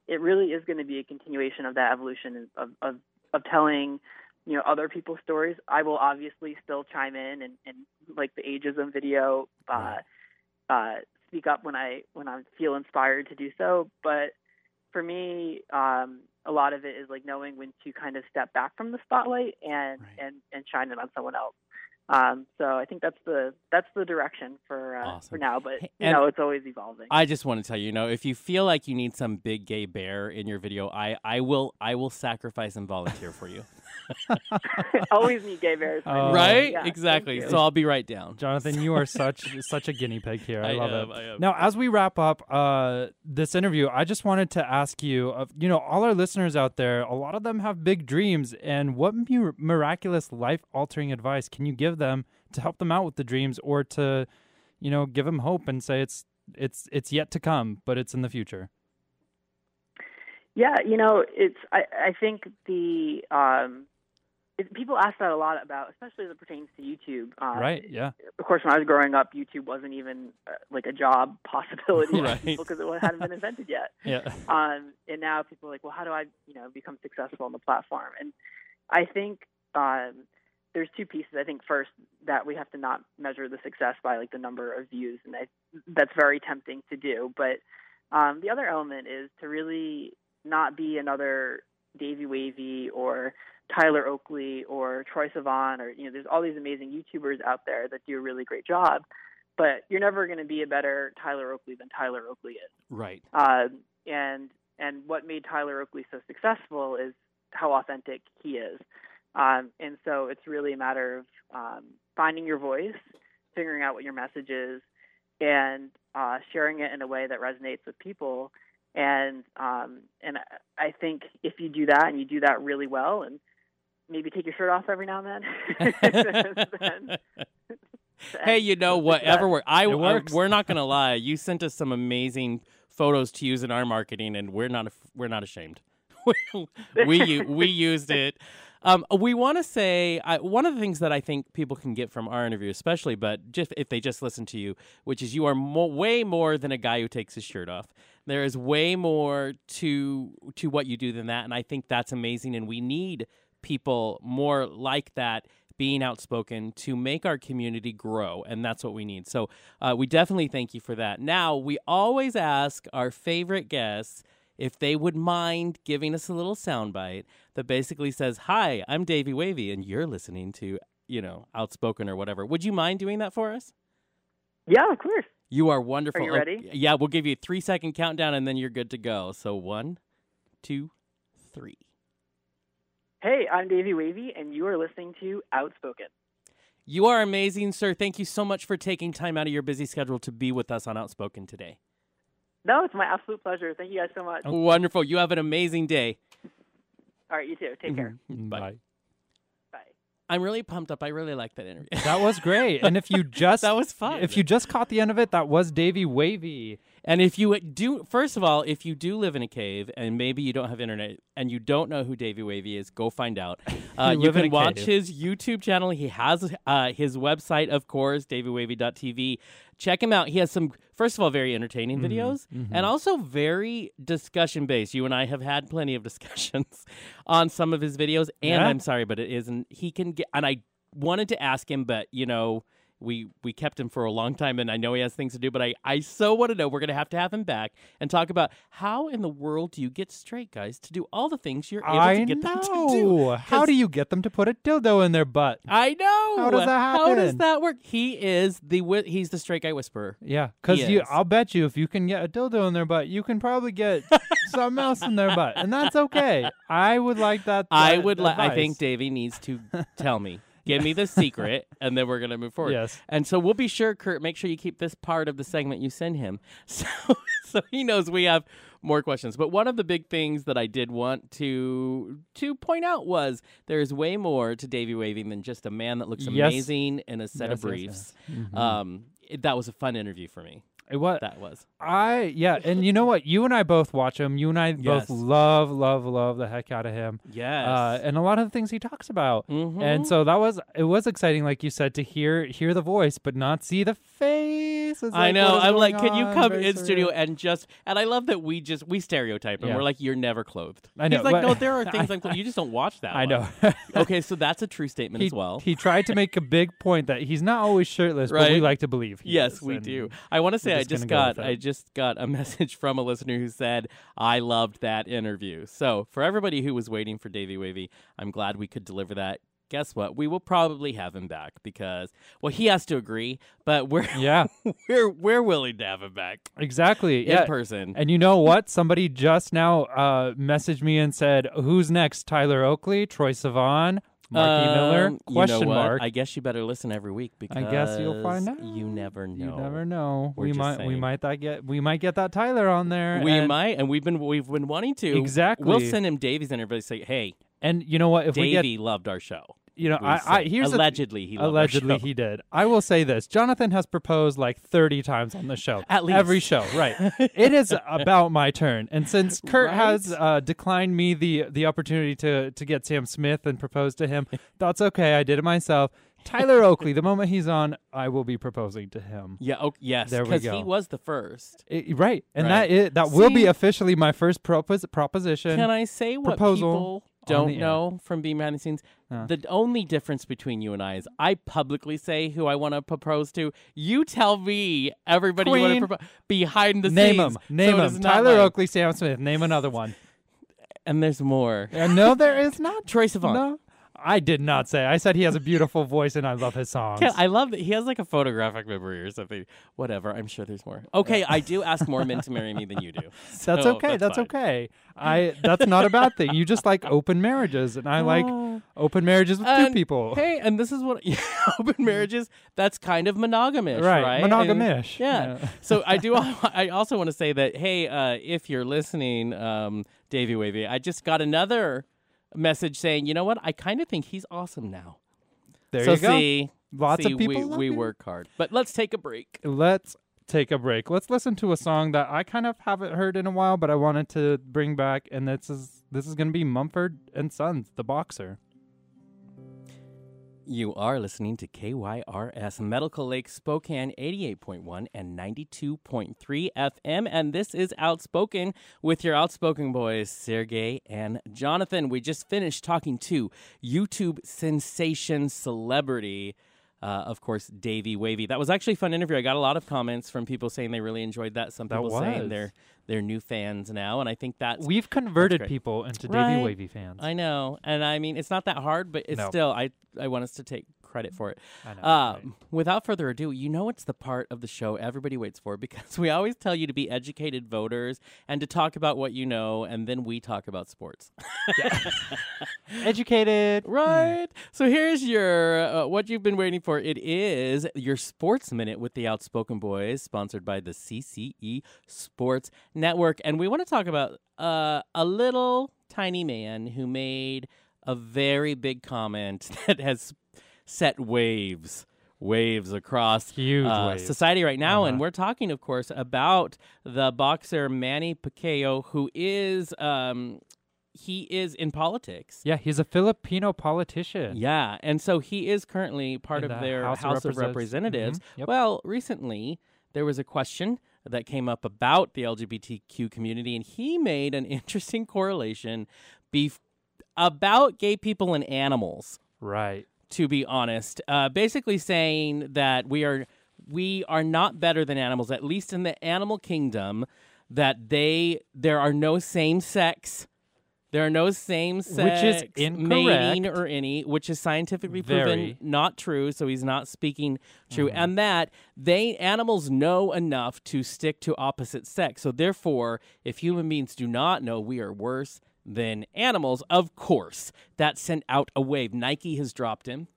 Speaker 4: it really is going to be a continuation of that evolution of, of, of telling, you know, other people's stories. I will obviously still chime in and, and like the ageism video, uh, uh, speak up when I, when I feel inspired to do so. But for me, um, a lot of it is like knowing when to kind of step back from the spotlight and,
Speaker 2: Right.
Speaker 4: and, and shine it on someone else. Um, so I think that's the that's the direction for uh,
Speaker 2: Awesome.
Speaker 4: for now. But you
Speaker 2: and-
Speaker 4: know, it's always evolving.
Speaker 2: I just want to tell you, you know, if you feel like you need some big gay bear in your video, I, I will I will sacrifice and volunteer for you.
Speaker 4: always need gay bears. for
Speaker 1: Oh.
Speaker 2: right?
Speaker 4: Yeah,
Speaker 2: exactly. So I'll be right down.
Speaker 1: Jonathan, you are such such a guinea pig here. I,
Speaker 2: I
Speaker 1: love
Speaker 2: am,
Speaker 1: it.
Speaker 2: I am.
Speaker 1: Now, as we wrap up uh, this interview, I just wanted to ask you, uh, you know, all our listeners out there, a lot of them have big dreams, and what mir- miraculous life-altering advice can you give them to help them out with the dreams, or to, you know, give them hope and say it's it's it's yet to come, but it's in the future.
Speaker 4: Yeah, you know, it's I, I think the um it, people ask that a lot about, especially as it pertains to YouTube. Uh,
Speaker 1: right? Yeah.
Speaker 4: Of course, when I was growing up, YouTube wasn't even uh, like a job possibility
Speaker 2: Right.
Speaker 4: for people because it hadn't been invented yet.
Speaker 1: Yeah.
Speaker 4: Um, and now people are like, well, how do I, you know, become successful on the platform? And I think um, there's two pieces. I think first that we have to not measure the success by like the number of views, and I, that's very tempting to do. But um, the other element is to really not be another Davey Wavey or Tyler Oakley or Troye Sivan or you know, there's all these amazing YouTubers out there that do a really great job. But you're never going to be a better Tyler Oakley than Tyler Oakley is.
Speaker 2: Right.
Speaker 4: Um, and and what made Tyler Oakley so successful is how authentic he is. Um, and so it's really a matter of um, finding your voice, figuring out what your message is, and uh, sharing it in a way that resonates with people. And um, and I- I think if you do that and you do that really well, and maybe take your shirt off every now and then, then-
Speaker 2: hey, you know,
Speaker 4: then
Speaker 2: whatever works. I,
Speaker 1: It
Speaker 2: I- we're not gonna lie. You sent us some amazing photos to use in our marketing, and we're not we're not ashamed. we u- we used it. Um, we want to say one of the things that I think people can get from our interview, especially, but just if they just listen to you, which is you are mo- way more than a guy who takes his shirt off. There is way more to to what you do than that, and I think that's amazing. And we need people more like that being outspoken to make our community grow and that's what we need so uh, we definitely thank you for that now we always ask our favorite guests if they would mind giving us a little soundbite that basically says hi i'm davey wavey and you're listening to you know outspoken or whatever would you mind doing that for us
Speaker 4: yeah, of course.
Speaker 2: you are wonderful
Speaker 4: Are you
Speaker 2: Oh,
Speaker 4: ready?
Speaker 2: yeah we'll give you a three second countdown and then you're good to go so one two three
Speaker 4: Hey, I'm Davey Wavey, and you are listening to Outspoken.
Speaker 2: You are amazing, sir. Thank you so much for taking time out of your busy schedule to be with us on Outspoken today.
Speaker 4: No, it's my absolute pleasure. Thank you guys so much.
Speaker 2: Wonderful. You have an amazing day.
Speaker 4: All right, you too. Take care.
Speaker 2: Bye.
Speaker 1: Bye.
Speaker 4: Bye.
Speaker 2: I'm really pumped up. I really like that interview.
Speaker 1: That was great. And if you just
Speaker 2: That was fun.
Speaker 1: If you just caught the end of it, that was Davey Wavey.
Speaker 2: And if you do, first of all, if you do live in a cave and maybe you don't have internet and you don't know who Davey Wavey is, go find out. Uh,
Speaker 1: You
Speaker 2: you can watch
Speaker 1: cave.
Speaker 2: his YouTube channel. He has uh, his website, of course, daveywavey.tv. Check him out. He has some, first of all, very entertaining
Speaker 1: Mm-hmm.
Speaker 2: videos and also very discussion based. You and I have had plenty of discussions on some of his videos. And
Speaker 1: Yeah?
Speaker 2: I'm sorry, but it isn't. He can get, and I wanted to ask him, but you know, we we kept him for a long time, and I know he has things to do. But I I so want to know. We're gonna have to have him back and talk about how in the world do you get straight guys to do all the things you're able
Speaker 1: I
Speaker 2: to get
Speaker 1: know.
Speaker 2: them to do?
Speaker 1: How do you get them to put a dildo in their butt?
Speaker 2: I know.
Speaker 1: How does that happen?
Speaker 2: How does that work? He is the whi- he's the straight guy whisperer.
Speaker 1: Yeah, because
Speaker 2: He
Speaker 1: you,
Speaker 2: is.
Speaker 1: I'll bet you if you can get a dildo in their butt, you can probably get something else in their butt, and that's okay. I would like that.
Speaker 2: I
Speaker 1: that
Speaker 2: would. like. I think. Davey needs to tell me. Give me the secret, and then we're gonna move forward.
Speaker 1: Yes.
Speaker 2: And so we'll be sure, Kurt. Make sure you keep this part of the segment you send him, so so he knows we have more questions. But one of the big things that I did want to to point out was there's way more to Davy Waving than just a man that looks
Speaker 1: Yes.
Speaker 2: amazing in a set of
Speaker 1: Yes, yes,
Speaker 2: briefs.
Speaker 1: yes. Mhm.
Speaker 2: Um, it- that was a fun interview for me.
Speaker 1: It was.
Speaker 2: That was.
Speaker 1: I yeah, and you know what? You and I both watch him. You and I
Speaker 2: Yes.
Speaker 1: both love, love, love the heck out of him.
Speaker 2: Yes.
Speaker 1: Uh, and a lot of the things he talks about.
Speaker 2: Mhm.
Speaker 1: And so that was it was exciting, like you said, to hear hear the voice but not see the face. It's
Speaker 2: I
Speaker 1: like,
Speaker 2: know. I'm like, can you
Speaker 1: on?
Speaker 2: come
Speaker 1: Very
Speaker 2: in studio and just? And I love that we just we stereotype him.
Speaker 1: Yeah.
Speaker 2: We're like, you're never clothed.
Speaker 1: I know,
Speaker 2: He's like,
Speaker 1: but-
Speaker 2: no, there are things I'm clothed. You just don't watch that.
Speaker 1: I
Speaker 2: one."
Speaker 1: know.
Speaker 2: okay, so that's a true statement
Speaker 1: he,
Speaker 2: as well.
Speaker 1: he tried to make a big point that he's not always shirtless, but we like to believe.
Speaker 2: Yes,
Speaker 1: is,
Speaker 2: we do. I want to say I
Speaker 1: just
Speaker 2: just
Speaker 1: go
Speaker 2: got I just got a message from a listener who said I loved that interview. So for everybody who was waiting for Davey Wavey, I'm glad we could deliver that. Guess what? We will probably have him back because well he has to agree, but we're
Speaker 1: Yeah,
Speaker 2: we're we're willing to have him back
Speaker 1: exactly.
Speaker 2: in
Speaker 1: Yeah.
Speaker 2: person.
Speaker 1: And you know what? Somebody just now uh, messaged me and said, "Who's next? Tyler Oakley, Troye Sivan, Marky Miller?"
Speaker 2: Um,
Speaker 1: Question
Speaker 2: you know
Speaker 1: mark.
Speaker 2: I guess you better listen every week because
Speaker 1: I guess you'll find out.
Speaker 2: You never know.
Speaker 1: You never know.
Speaker 2: We're
Speaker 1: we might we might that get we might get that Tyler on there.
Speaker 2: We
Speaker 1: and,
Speaker 2: might, and we've been we've been wanting to.
Speaker 1: Exactly.
Speaker 2: We'll send him Davies and everybody say, "Hey,
Speaker 1: And you know what? If we get
Speaker 2: loved our show."
Speaker 1: You know, I, I here's
Speaker 2: allegedly he loved our
Speaker 1: allegedly he did. I will say this: Jonathan has proposed like thirty times on the show.
Speaker 2: At least.
Speaker 1: every show, right? it is about my turn, and since Kurt
Speaker 2: Right?
Speaker 1: has uh, declined me the the opportunity to to get Sam Smith and propose to him, that's okay. I did it myself. Tyler Oakley, the moment he's on, I will be proposing to him.
Speaker 2: Yeah. Oh, yes.
Speaker 1: There we
Speaker 2: Because
Speaker 1: go.
Speaker 2: he was the first.
Speaker 1: I- right, and
Speaker 2: Right.
Speaker 1: that is, that will be officially my first propos- proposition.
Speaker 2: Can I say what
Speaker 1: proposal
Speaker 2: people don't know from being behind the scenes?
Speaker 1: Huh.
Speaker 2: The only difference between you and I is I publicly say who I want to propose to. You tell me everybody you want to propose behind the
Speaker 1: Name
Speaker 2: scenes.
Speaker 1: him. Name
Speaker 2: so
Speaker 1: him. Tyler
Speaker 2: like-
Speaker 1: Oakley, Sam Smith. Name another one.
Speaker 2: And there's more.
Speaker 1: Uh, no, there is not.
Speaker 2: Troye Sivan.
Speaker 1: No, I did not say. I said he has a beautiful voice and I love his songs.
Speaker 2: I love that he has like a photographic memory or something. Whatever. I'm sure there's more. Okay, I do ask more men to marry me than you do.
Speaker 1: that's okay. That's,
Speaker 2: fine.
Speaker 1: okay. I. That's not a bad thing. You just like open marriages, and I like open marriages with two people.
Speaker 2: Hey, and this is what open marriages. That's kind of monogamish,
Speaker 1: Right,
Speaker 2: right? And-
Speaker 1: monogamish,
Speaker 2: yeah.
Speaker 1: yeah.
Speaker 2: so I do. I also want to say that hey, uh, if you're listening, um, Davey Wavey, I just got another message saying, you know what? I kind of think he's awesome now.
Speaker 1: There
Speaker 2: so
Speaker 1: you go.
Speaker 2: see,
Speaker 1: Lots
Speaker 2: see,
Speaker 1: of people.
Speaker 2: We, we work hard, but let's take a break.
Speaker 1: Let's take a break. Let's listen to a song that I kind of haven't heard in a while, but I wanted to bring back, and this is this is going to be Mumford and Sons, the boxer.
Speaker 2: You are listening to KYRS Medical Lake Spokane 88.1 and 92.3 FM, and this is Outspoken with your Outspoken boys, Sergey and Jonathan. We just finished talking to YouTube sensation celebrity. Uh, of course, Davey Wavey. That was actually a fun interview. I got a lot of comments from people saying they really enjoyed that. Some
Speaker 1: That
Speaker 2: people saying they're they're new fans now, and I think that
Speaker 1: We've converted people into
Speaker 2: Right.
Speaker 1: Davey Wavey fans.
Speaker 2: I know, and I mean it's not that hard, but it's
Speaker 1: No.
Speaker 2: still I I want us to take credit for it.
Speaker 1: I know,
Speaker 2: Um,
Speaker 1: right.
Speaker 2: Without further ado, you know it's the part of the show everybody waits for because we always tell you to be educated voters and to talk about what you know, and then we talk about sports.
Speaker 1: Educated.
Speaker 2: right. So here's your uh, what you've been waiting for. It is your Sports Minute with the Outspoken Boys, sponsored by the CCE Sports Network, and we want to talk about uh, a little tiny man who made a very big comment that has set waves. Waves across
Speaker 1: Huge
Speaker 2: uh,
Speaker 1: waves.
Speaker 2: society right now, and
Speaker 1: Uh-huh.
Speaker 2: we're talking, of course, about the boxer Manny Pacquiao, who is um, he is in politics.
Speaker 1: Yeah, he's a Filipino politician.
Speaker 2: Yeah, and so he is currently part
Speaker 1: In
Speaker 2: of
Speaker 1: the
Speaker 2: their
Speaker 1: House
Speaker 2: House,
Speaker 1: of
Speaker 2: of
Speaker 1: Representatives.
Speaker 2: Representatives.
Speaker 1: Mhm, yep.
Speaker 2: Well, recently there was a question that came up about the LGBTQ community, and he made an interesting correlation bef- about gay people and animals.
Speaker 1: Right.
Speaker 2: To be honest. Uh, basically saying that we are we are not better than animals, at least in the animal kingdom. That they there are no same sex. There are no same sex
Speaker 1: Which is incorrect.
Speaker 2: or any, which is scientifically
Speaker 1: Very.
Speaker 2: proven not true. So he's not speaking true,
Speaker 1: Mm-hmm.
Speaker 2: and that they animals know enough to stick to opposite sex. So therefore, if human beings do not know, we are worse than animals. Of course, that sent out a wave. Nike has dropped him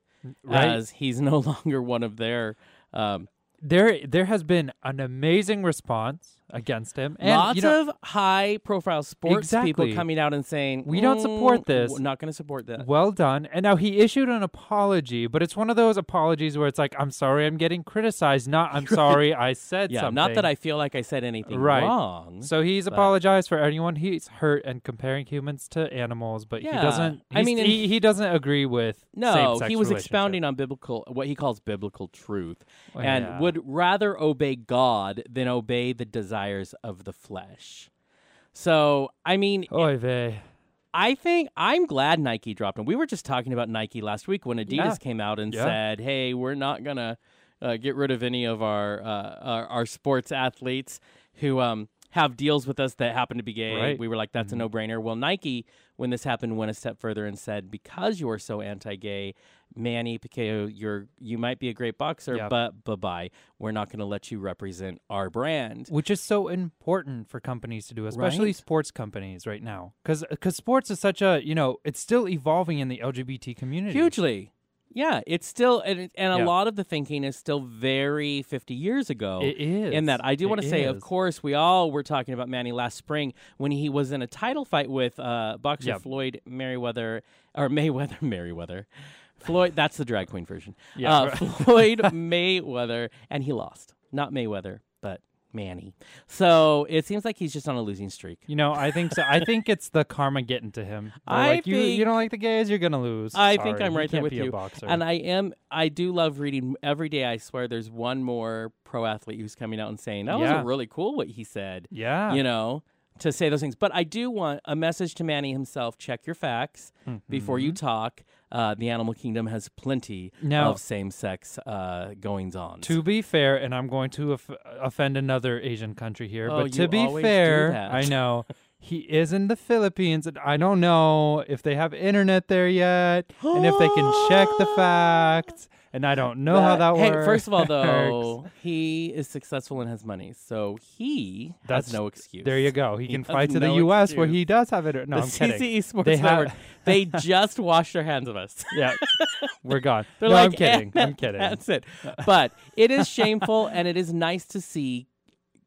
Speaker 1: Right.
Speaker 2: as he's no longer one of their. Um,
Speaker 1: There, there has been an amazing response against him, and
Speaker 2: lots
Speaker 1: you know,
Speaker 2: of high-profile sports
Speaker 1: Exactly.
Speaker 2: people coming out and saying
Speaker 1: We don't support
Speaker 2: "Mm,
Speaker 1: this."
Speaker 2: We're not going to support that.
Speaker 1: Well done. And now he issued an apology, but it's one of those apologies where it's like, I'm sorry I'm getting criticized, not I'm sorry I said
Speaker 2: Yeah,
Speaker 1: something.
Speaker 2: not that I feel like I said anything
Speaker 1: Right.
Speaker 2: wrong.
Speaker 1: So he's apologized for anyone he's hurt and comparing humans to animals, but he
Speaker 2: Yeah.
Speaker 1: doesn't.
Speaker 2: I mean, and-
Speaker 1: he, he doesn't agree with
Speaker 2: No,
Speaker 1: same-sex
Speaker 2: he was
Speaker 1: relationship.
Speaker 2: expounding on biblical, what he calls biblical truth,
Speaker 1: Well,
Speaker 2: and
Speaker 1: yeah.
Speaker 2: would rather obey God than obey the desires of the flesh. So, I mean,
Speaker 1: Oy vey.
Speaker 2: I think I'm glad Nike dropped him. We were just talking about Nike last week when Adidas
Speaker 1: Yeah.
Speaker 2: came out and
Speaker 1: Yeah.
Speaker 2: said, "Hey, we're not gonna uh, get rid of any of our, uh, our our sports athletes who um, have deals with us that happen to be gay."
Speaker 1: Right. Mm-hmm.
Speaker 2: We were like, "That's a no-brainer." Well, Nike, when this happened, went a step further and said, "Because you are so anti-gay." Manny Pacquiao, you're you might be a great boxer,
Speaker 1: Yep.
Speaker 2: but bye bye. We're not going to let you represent our brand.
Speaker 1: Which is so important for companies to do, especially
Speaker 2: Right.
Speaker 1: sports companies right now, because sports is such a you know it's still evolving in the LGBT community
Speaker 2: Hugely. Yeah, it's still and, and a
Speaker 1: Yeah.
Speaker 2: lot of the thinking is still very 50 years ago.
Speaker 1: It is
Speaker 2: In that I do want to say of course we all were talking about Manny last spring when he was in a title fight with uh, boxer. Floyd Merriweather or Mayweather Merriweather. Floyd that's the drag queen version.
Speaker 1: Yeah,
Speaker 2: uh,
Speaker 1: right.
Speaker 2: Floyd Mayweather and he lost. Not Mayweather, but Manny. So it seems like he's just on a losing streak.
Speaker 1: You know, I think so. I think it's the karma getting to him. They're
Speaker 2: I
Speaker 1: like, you,
Speaker 2: think-
Speaker 1: you don't like the gays, you're gonna lose.
Speaker 2: I think
Speaker 1: Sorry,
Speaker 2: I'm right there
Speaker 1: can't
Speaker 2: with
Speaker 1: be A
Speaker 2: you.
Speaker 1: boxer.
Speaker 2: And I am I do love reading every day. I swear, there's one more pro athlete who's coming out and saying that
Speaker 1: Yeah.
Speaker 2: was really cool what he said.
Speaker 1: yeah,
Speaker 2: You know, to say those things. But I do want a message to Manny himself: check your facts mm-hmm. before you talk. Uh, the animal kingdom has plenty.
Speaker 1: Now-
Speaker 2: of same-sex uh, goings on.
Speaker 1: To be fair, and I'm going to off- offend another Asian country here,
Speaker 2: Oh,
Speaker 1: but to be fair. I know he is in the Philippines, and I don't know if they have internet there yet, and if they can check the facts, and I don't know how that
Speaker 2: hey,
Speaker 1: works.
Speaker 2: first of all, though, he is successful and has money, so he
Speaker 1: That's-
Speaker 2: has no excuse.
Speaker 1: there you go. He,
Speaker 2: He
Speaker 1: can fly to the
Speaker 2: no
Speaker 1: U.S. where he does have it. No,
Speaker 2: the
Speaker 1: I'm kidding.
Speaker 2: CCE Sports
Speaker 1: They have-
Speaker 2: Network. they just washed their hands of us.
Speaker 1: Yeah, we're gone.
Speaker 2: They're
Speaker 1: no,
Speaker 2: like,
Speaker 1: I'm kidding.
Speaker 2: "Eh,
Speaker 1: I'm kidding.
Speaker 2: That's it. But it is shameful, and it is nice to see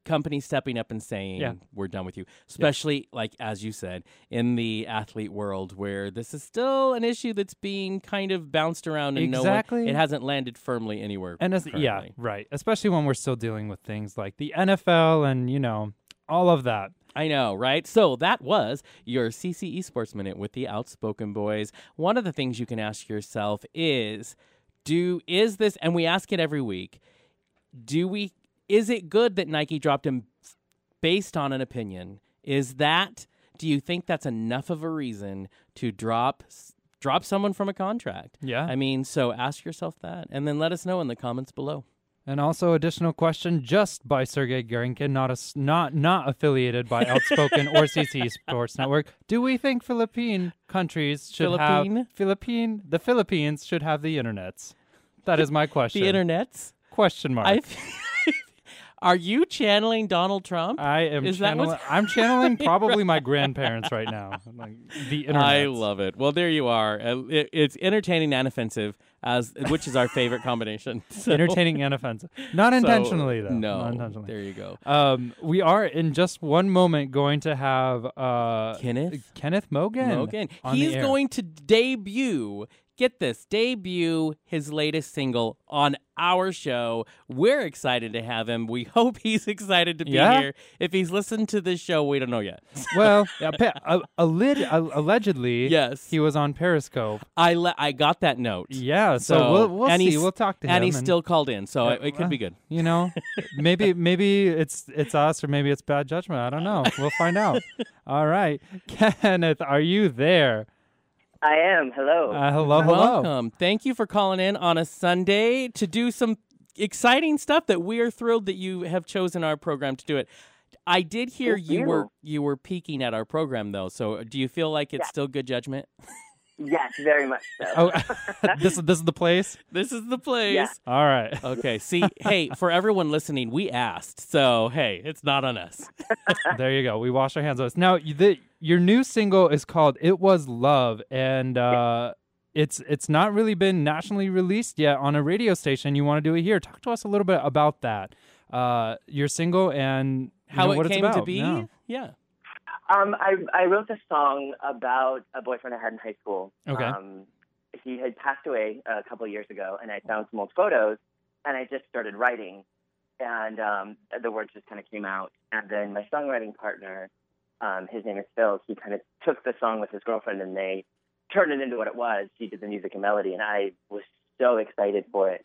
Speaker 2: companies stepping up and saying,
Speaker 1: Yeah.
Speaker 2: "We're done with you." Especially, like as you said, in the athlete world, where this is still an issue that's being kind of bounced around, and no
Speaker 1: Exactly.
Speaker 2: one, it hasn't landed firmly anywhere.
Speaker 1: And as, yeah, right. Especially when we're still dealing with things like the NFL and you know all of that.
Speaker 2: I know, right? So that was your CCE Sports Minute with the Outspoken Boys. One of the things you can ask yourself is, do is this and we ask it every week, do we is it good that Nike dropped him based on an opinion? Is that do you think that's enough of a reason to drop drop someone from a contract?
Speaker 1: Yeah.
Speaker 2: I mean, so ask yourself that and then let us know in the comments below.
Speaker 1: And also, additional question just by Sergey Garinkin, not a, not not affiliated by Outspoken or CC Sports Network. Do we think Philippine countries should
Speaker 2: Philippine?
Speaker 1: have Philippine the Philippines should have the internets? That is my question.
Speaker 2: The internets?
Speaker 1: question mark.
Speaker 2: Are you channeling Donald Trump?
Speaker 1: I am
Speaker 2: Is that
Speaker 1: channeling.
Speaker 2: what's
Speaker 1: I'm channeling probably my grandparents right now. Like the internet.
Speaker 2: I love it. Well, there you are. Uh, it- it's entertaining and offensive, as which is our favorite combination. So-
Speaker 1: entertaining and offensive. Not
Speaker 2: so,
Speaker 1: intentionally though.
Speaker 2: No,
Speaker 1: Not intentionally.
Speaker 2: there you go.
Speaker 1: Um, we are in just one moment going to have uh
Speaker 2: Kenyth
Speaker 1: Kenyth Mogan.
Speaker 2: Mogan. He's going to debut. Get this, debut his latest single on our show. We're excited to have him. We hope he's excited to be
Speaker 1: Yeah.
Speaker 2: here. If he's listened to this show, we don't know yet.
Speaker 1: Well, yeah, pa- a, a allegedly,
Speaker 2: Yes.
Speaker 1: he was on Periscope.
Speaker 2: I le- I got that note.
Speaker 1: Yeah, so,
Speaker 2: So-
Speaker 1: we'll we'll
Speaker 2: and
Speaker 1: see. We'll talk to him.
Speaker 2: and he's still called in, so
Speaker 1: Yeah,
Speaker 2: it, it could
Speaker 1: well,
Speaker 2: be good.
Speaker 1: you know, maybe maybe it's it's us or maybe it's bad judgment. I don't know. We'll find out. All right, Kenyth, are you there?
Speaker 5: I am. Hello.
Speaker 1: Uh, hello, hello.
Speaker 2: Welcome. Thank you for calling in on a Sunday to do some exciting stuff that we are thrilled that you have chosen our program to do it. I did hear
Speaker 5: Thank
Speaker 2: you
Speaker 5: you.
Speaker 2: were you were peeking at our program though. So do you feel like it's
Speaker 5: Yeah.
Speaker 2: still good judgment?
Speaker 5: yes, very much so.
Speaker 1: Oh, this is this is the place.
Speaker 2: This is the place.
Speaker 5: Yeah.
Speaker 1: All right.
Speaker 2: Okay. See, hey, for everyone listening, we asked. So, hey, it's not on us.
Speaker 1: there you go. We wash our hands of us. Now, the, your new single is called "It Was Love," and uh, it's it's not really been nationally released yet on a radio station. You want to do it here? Talk to us a little bit about that. Uh, your single and you
Speaker 2: How
Speaker 1: know,
Speaker 2: it
Speaker 1: what it's
Speaker 2: came to be?
Speaker 1: Yeah.
Speaker 2: Yeah.
Speaker 5: Um, I I wrote a song about a boyfriend I had in high school.
Speaker 1: Okay.
Speaker 5: Um, he had passed away a couple of years ago, and I found some old photos, and I just started writing, and um, the words just kind of came out. And then my songwriting partner, um, his name is Phil. He kind of took the song with his girlfriend, and they turned it into what it was. He did the music and melody, and I was so excited for it.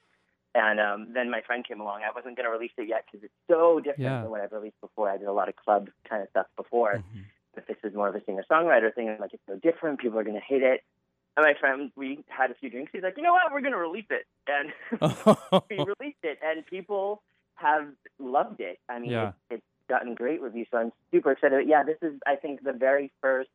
Speaker 5: And um, then my friend came along. I wasn't going to release it yet because it's so different
Speaker 1: Yeah.
Speaker 5: than what I've released before. I did a lot of club kind of stuff before
Speaker 2: Mhm.
Speaker 5: but this is more of a singer songwriter thing. I'm like, it's so different. People are going to hate it. And my friend, we had a few drinks. He's like, you know what? We're going to release it. And we released it, and people have loved it. I mean,
Speaker 1: Yeah.
Speaker 5: it's, it's gotten great reviews. So I'm super excited. Yeah, this is, I think, the very first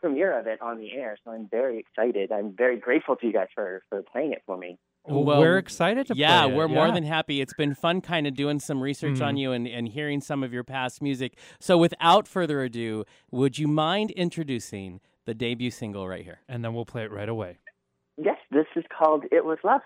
Speaker 5: premiere of it on the air. So I'm very excited. I'm very grateful to you guys for, for playing it for me.
Speaker 1: Well,
Speaker 2: Well,
Speaker 1: we're excited to
Speaker 2: yeah,
Speaker 1: play it.
Speaker 2: we're more than happy. It's been fun kind of doing some research on
Speaker 1: Mhm.
Speaker 2: you and, and hearing some of your past music. So, without further ado, would you mind introducing the debut single right here?
Speaker 1: and then we'll play it right away.
Speaker 5: Yes, this is called It Was Love.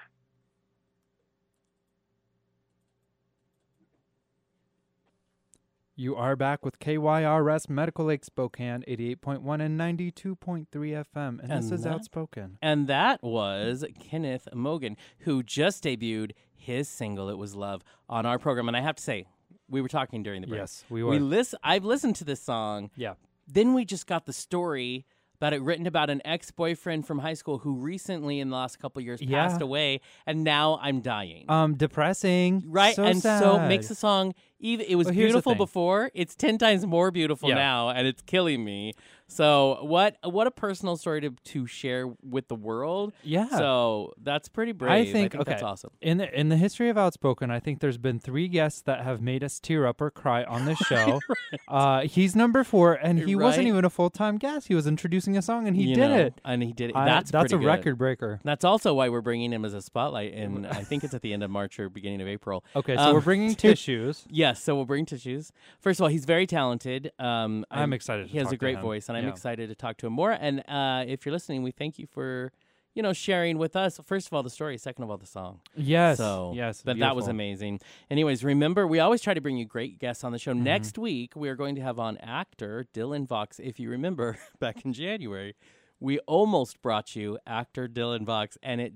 Speaker 1: You are back with KYRS Medical Lake Spokane, 88.1 and 92.3 FM. And, this is
Speaker 2: that-
Speaker 1: Outspoken.
Speaker 2: And that was Kenyth Mogan, who just debuted his single, It Was Love, on our program. And I have to say, we were talking during the break.
Speaker 1: Yes, we were.
Speaker 2: We I've listened to this song.
Speaker 1: yeah.
Speaker 2: Then we just got the story about it written about an ex-boyfriend from high school who recently in the last couple of years
Speaker 1: Yeah.
Speaker 2: passed away and now I'm dying.
Speaker 1: Um, depressing.
Speaker 2: right
Speaker 1: So
Speaker 2: and so
Speaker 1: sad.
Speaker 2: it makes the song even it was
Speaker 1: Well,
Speaker 2: beautiful before it's 10 times more beautiful
Speaker 1: Yeah.
Speaker 2: now and it's killing me so what what a personal story to, to share with the world
Speaker 1: Yeah.
Speaker 2: so that's pretty brave
Speaker 1: I think, okay.
Speaker 2: that's awesome
Speaker 1: in the in the history of Outspoken, I think there's been three guests that have made us tear up or cry on this show. uh, he's number four, and he wasn't even a full time guest. He was introducing a song, and he
Speaker 2: You
Speaker 1: did
Speaker 2: know,
Speaker 1: it.
Speaker 2: and he did it
Speaker 1: I-
Speaker 2: that's
Speaker 1: that's a
Speaker 2: good.
Speaker 1: record breaker.
Speaker 2: that's also why we're bringing him as a spotlight and i think it's at the end of march or beginning of april
Speaker 1: Okay, so
Speaker 2: Um,
Speaker 1: we're bringing tissues.
Speaker 2: Yes, so we'll bring tissues. First of all, he's very talented. Um,
Speaker 1: I'm excited
Speaker 2: He has a great voice, and I'm
Speaker 1: Yeah.
Speaker 2: excited to talk to him more. And uh, if you're listening, we thank you for, you know, sharing with us. First of all, the story. Second of all, the song.
Speaker 1: Yes.
Speaker 2: So
Speaker 1: yes.
Speaker 2: that that was amazing. Anyways, remember we always try to bring you great guests on the
Speaker 1: Mm-hmm.
Speaker 2: show. Next week we are going to have on actor Dylan Vox. If you remember back in January, we almost brought you actor Dylan Vox, and it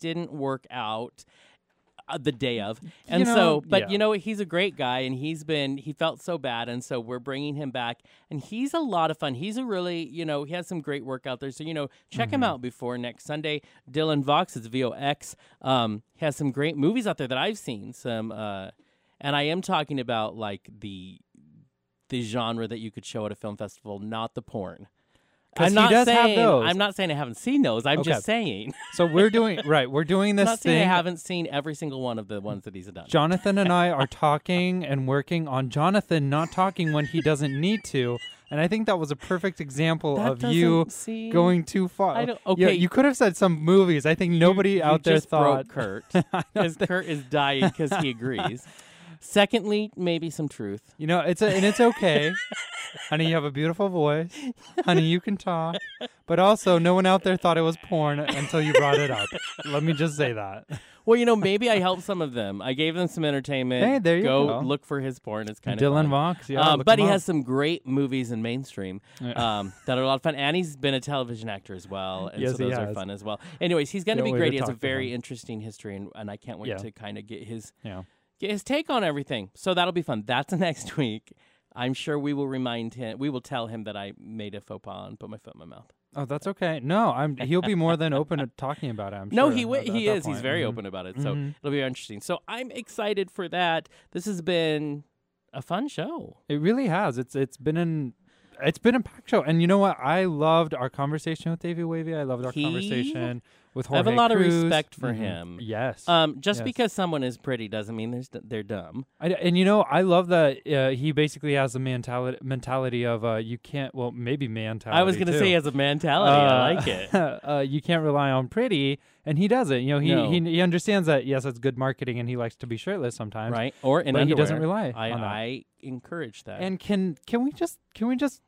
Speaker 2: didn't work out. Uh, the day of, and
Speaker 1: know,
Speaker 2: so, but
Speaker 1: yeah.
Speaker 2: you know, he's a great guy, and he's been he felt so bad, and so we're bringing him back, and he's a lot of fun. He's a really, you know, he has some great work out there. So you know, check
Speaker 1: Mm-hmm.
Speaker 2: him out before next Sunday. Dylan Vox is VOX. Um, he has some great movies out there that I've seen. Some, uh, and I am talking about like the the genre that you could show at a film festival, not the porn. I'm not saying. I'm not saying I haven't seen those. I'm
Speaker 1: Okay.
Speaker 2: just saying.
Speaker 1: So we're doing right. We're doing
Speaker 2: I'm
Speaker 1: this
Speaker 2: not saying I
Speaker 1: thing.
Speaker 2: haven't seen every single one of the ones that he's done.
Speaker 1: Jonathan and I are talking and working on Jonathan not talking when he doesn't need to, and I think that was a perfect example
Speaker 2: That
Speaker 1: of you
Speaker 2: doesn't seem-
Speaker 1: going too far.
Speaker 2: I don't-
Speaker 1: Yeah,
Speaker 2: okay.
Speaker 1: you could have said some movies. I think nobody
Speaker 2: You
Speaker 1: out there
Speaker 2: just
Speaker 1: thought
Speaker 2: broke Kurt because Kurt is dying because he agrees. Secondly, maybe some truth.
Speaker 1: You know, it's a, and it's okay. Honey, you have a beautiful voice. Honey, you can talk. But also, no one out there thought it was porn until you brought it up. Let me just say that.
Speaker 2: Well, you know, maybe I helped some of them. I gave them some entertainment.
Speaker 1: Hey, there you go.
Speaker 2: look for his porn. It's kind of
Speaker 1: Dylan
Speaker 2: fun.
Speaker 1: Vox, yeah.
Speaker 2: um, but he
Speaker 1: him
Speaker 2: has some great movies in mainstream um, that are a lot of fun. And he's been a television actor as well. And
Speaker 1: Yes,
Speaker 2: so
Speaker 1: he
Speaker 2: those are fun as well. Anyways, he's going to be great. He has a very
Speaker 1: him.
Speaker 2: interesting history, and, and I can't wait
Speaker 1: Yeah.
Speaker 2: to kind of get his
Speaker 1: Yeah.
Speaker 2: Get his take on everything. So that'll be fun. That's next week. I'm sure we will remind him. We will tell him that I made a faux pas and put my foot in my mouth.
Speaker 1: Oh, that's okay. No, I'm. He'll be more than open to talking about it. I'm
Speaker 2: No,
Speaker 1: sure,
Speaker 2: he
Speaker 1: at
Speaker 2: he is. He's very
Speaker 1: Mhm.
Speaker 2: open about it. So
Speaker 1: Mhm.
Speaker 2: it'll be interesting. So I'm excited for that. This has been a fun show.
Speaker 1: It really has. It's it's been an it's been a packed show, and you know what? I loved our conversation with Davey Wavey. I loved our
Speaker 2: He-
Speaker 1: conversation with
Speaker 2: I have a lot of respect for
Speaker 1: Mhm.
Speaker 2: him.
Speaker 1: Yes,
Speaker 2: Um, just
Speaker 1: Yes.
Speaker 2: because someone is pretty doesn't mean there's they're dumb.
Speaker 1: I, and you know, I love that uh, he basically has the mentality mentality of uh, you can't. Well, maybe mentality.
Speaker 2: I was gonna say as a mentality, I
Speaker 1: Uh,
Speaker 2: like it.
Speaker 1: uh, you can't rely on pretty, and he doesn't. You know, he,
Speaker 2: No.
Speaker 1: he he understands that yes, it's good marketing, and he likes to be shirtless sometimes.
Speaker 2: right? Or in
Speaker 1: but he
Speaker 2: underwear.
Speaker 1: doesn't rely
Speaker 2: I,
Speaker 1: on that.
Speaker 2: I encourage that.
Speaker 1: And can can we just can we just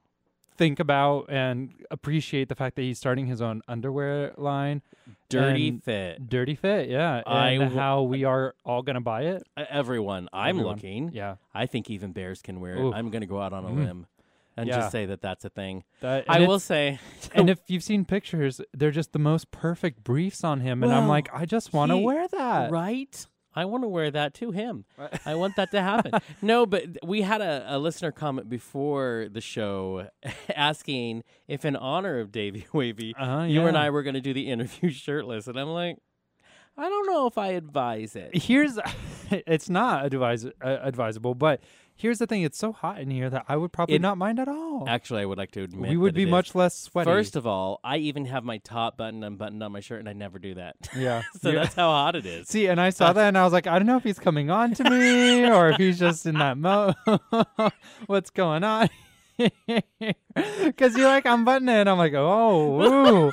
Speaker 1: think about and appreciate the fact that he's starting his own underwear line,
Speaker 2: Dirty
Speaker 1: and
Speaker 2: fit.
Speaker 1: Dirty Fit, yeah,
Speaker 2: I
Speaker 1: and
Speaker 2: w-
Speaker 1: how we are all gonna buy it.
Speaker 2: Everyone, I'm
Speaker 1: Everyone.
Speaker 2: looking.
Speaker 1: Yeah,
Speaker 2: I think even bears can wear it.
Speaker 1: Ooh.
Speaker 2: I'm going to go out on a
Speaker 1: Mm.
Speaker 2: limb and
Speaker 1: Yeah.
Speaker 2: just say that that's a thing.
Speaker 1: That-
Speaker 2: I will say,
Speaker 1: And if you've seen pictures, they're just the most perfect briefs on him, and I'm like, I just want to wear that.
Speaker 2: right? I want to wear that to him. I want that to happen. no, but we had a, a listener comment before the show asking if, in honor of Davey Wavey,
Speaker 1: Uh-huh,
Speaker 2: you and. I were going to do the interview shirtless. And I'm like, I don't know if I advise it.
Speaker 1: Here's, it's not uh, advisable, but here's the thing: it's so hot in here that I would probably
Speaker 2: It-
Speaker 1: not mind at all.
Speaker 2: Actually, I would like to admit
Speaker 1: we would
Speaker 2: that
Speaker 1: be
Speaker 2: it is.
Speaker 1: much less sweaty.
Speaker 2: First of all, I even have my top button unbuttoned on my shirt, and I never do that.
Speaker 1: yeah.
Speaker 2: so
Speaker 1: Yeah.
Speaker 2: that's how hot it is.
Speaker 1: See, and I saw uh, that, and I was like, I don't know if he's coming on to me or if he's just in that mode. What's going on? Because you're like, I'm buttoning it. I'm like, oh, ooh.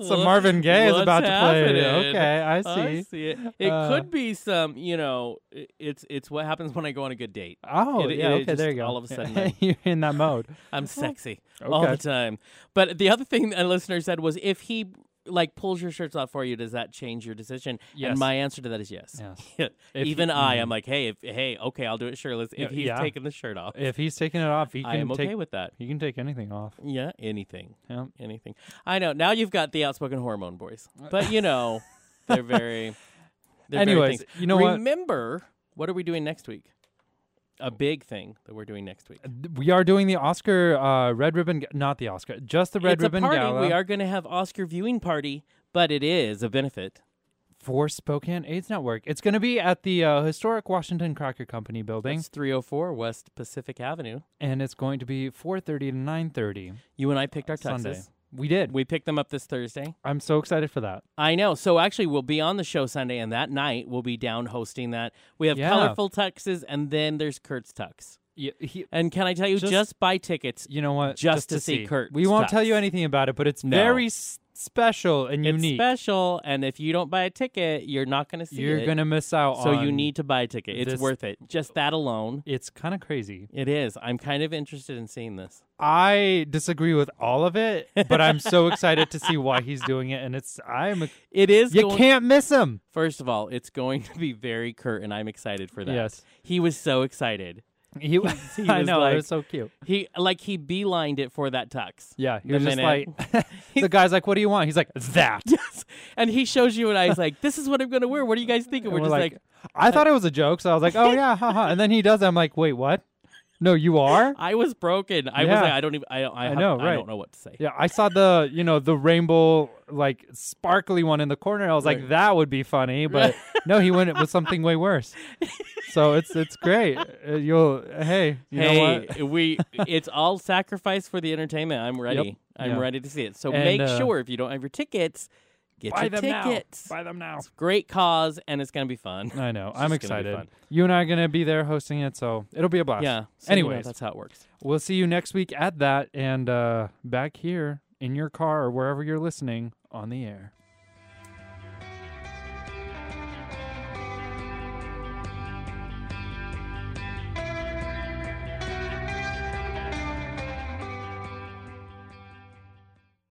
Speaker 1: So Marvin Gaye is
Speaker 2: What's
Speaker 1: about to play.
Speaker 2: happening?
Speaker 1: Okay, I see.
Speaker 2: I see it. It
Speaker 1: Uh,
Speaker 2: could be some, you know, i- it's it's what happens when I go on a good date.
Speaker 1: Oh,
Speaker 2: It-
Speaker 1: yeah.
Speaker 2: it
Speaker 1: okay,
Speaker 2: just
Speaker 1: there you go.
Speaker 2: all of a sudden I'm-
Speaker 1: you're in that mode.
Speaker 2: I'm sexy all the
Speaker 1: okay.
Speaker 2: time. But the other thing a listener said was, if he like pulls your shirts off for you, does that change your decision?
Speaker 1: Yes.
Speaker 2: And my answer to that is yes.
Speaker 1: Yes.
Speaker 2: Even
Speaker 1: he-
Speaker 2: I. I'm mm. like, hey, if, hey, okay, I'll do it shirtless if he's
Speaker 1: yeah.
Speaker 2: taking the shirt off.
Speaker 1: If he's taking it off, he can
Speaker 2: I am
Speaker 1: take.
Speaker 2: okay with that.
Speaker 1: he can take anything off.
Speaker 2: Yeah, anything,
Speaker 1: Yeah.
Speaker 2: anything. I know. Now you've got the outspoken hormone boys, uh, but you know, they're very. They're very
Speaker 1: Anyways,
Speaker 2: things.
Speaker 1: you know what?
Speaker 2: Remember, what are we doing next week? A big thing that we're doing next week.
Speaker 1: We are doing the Oscar uh, red ribbon, not the Oscar, just the red
Speaker 2: it's
Speaker 1: ribbon
Speaker 2: a party.
Speaker 1: gala
Speaker 2: We are going to have Oscar viewing party, but it is a benefit.
Speaker 1: for Spokane AIDS Network. It's going to be at the uh, historic Washington Cracker Company building,
Speaker 2: It's 304 West Pacific Avenue.
Speaker 1: and it's going to be 4:30 to 9:30
Speaker 2: You and I picked our
Speaker 1: Sunday.
Speaker 2: tuxes.
Speaker 1: We did.
Speaker 2: We picked them up this Thursday.
Speaker 1: I'm so excited for that.
Speaker 2: I know. So actually, we'll be on the show Sunday, and that night we'll be down hosting that. We have
Speaker 1: Yeah.
Speaker 2: colorful tuxes, and then there's Kurt's tux.
Speaker 1: Yeah, he,
Speaker 2: And can I tell you,
Speaker 1: Just-
Speaker 2: just, buy tickets.
Speaker 1: you know what?
Speaker 2: Just
Speaker 1: to,
Speaker 2: see Kurt's
Speaker 1: We won't tell you anything about it, but it's
Speaker 2: No.
Speaker 1: very s- special and
Speaker 2: It's
Speaker 1: unique.
Speaker 2: special, and if you don't buy a ticket, you're not going to see
Speaker 1: You're
Speaker 2: it.
Speaker 1: gonna miss out.
Speaker 2: so
Speaker 1: on,
Speaker 2: you need to buy a ticket. It's
Speaker 1: this-
Speaker 2: worth it. Just that alone.
Speaker 1: It's kind of crazy.
Speaker 2: It is. I'm kind of interested in seeing this.
Speaker 1: I disagree with all of it, but I'm so excited to see why he's doing it, and it's I'm.
Speaker 2: It is.
Speaker 1: You
Speaker 2: going-
Speaker 1: can't miss him.
Speaker 2: First of all, it's going to be very curt, and I'm excited for that.
Speaker 1: Yes.
Speaker 2: He was so excited.
Speaker 1: He,
Speaker 2: He
Speaker 1: I
Speaker 2: was
Speaker 1: know
Speaker 2: like-
Speaker 1: it was so cute.
Speaker 2: He like he beelined it for that tux.
Speaker 1: Yeah, he
Speaker 2: the
Speaker 1: was just
Speaker 2: minute-
Speaker 1: like the guy's like, "What do you want?" He's like, "That."
Speaker 2: Yes. And he shows you and I. He's like, "This is what I'm going to wear. What do you guys think?" And
Speaker 1: And
Speaker 2: we're, just like,
Speaker 1: I thought it was a joke, so I was like, "Oh yeah, haha." And then he does. it. I'm like, "Wait, what? No, you are."
Speaker 2: I was broken. I was
Speaker 1: Yeah.
Speaker 2: like, I don't even. I don't. I,
Speaker 1: I
Speaker 2: have-
Speaker 1: know,
Speaker 2: I don't know what to say.
Speaker 1: Yeah, I saw the you know the rainbow like sparkly one in the corner. I was like, that would be funny, but no, he went with something way worse. So it's it's great. Uh, You'll hey, you know
Speaker 2: hey,
Speaker 1: what?
Speaker 2: we it's all sacrifice for the entertainment. I'm ready. I'm
Speaker 1: Yeah.
Speaker 2: ready to see it. So
Speaker 1: And,
Speaker 2: make
Speaker 1: uh,
Speaker 2: sure if you don't have your tickets, get
Speaker 1: Buy
Speaker 2: your
Speaker 1: them
Speaker 2: tickets.
Speaker 1: now. Buy them now.
Speaker 2: Great cause, and it's gonna be fun.
Speaker 1: I know.
Speaker 2: It's
Speaker 1: I'm
Speaker 2: just gonna be
Speaker 1: excited.
Speaker 2: fun.
Speaker 1: You and I are gonna be there hosting it, so it'll be a blast.
Speaker 2: Yeah. So, you know,
Speaker 1: Anyways.
Speaker 2: that's how it works.
Speaker 1: We'll see you next week at that, and uh, back here in your car or wherever you're listening on the air.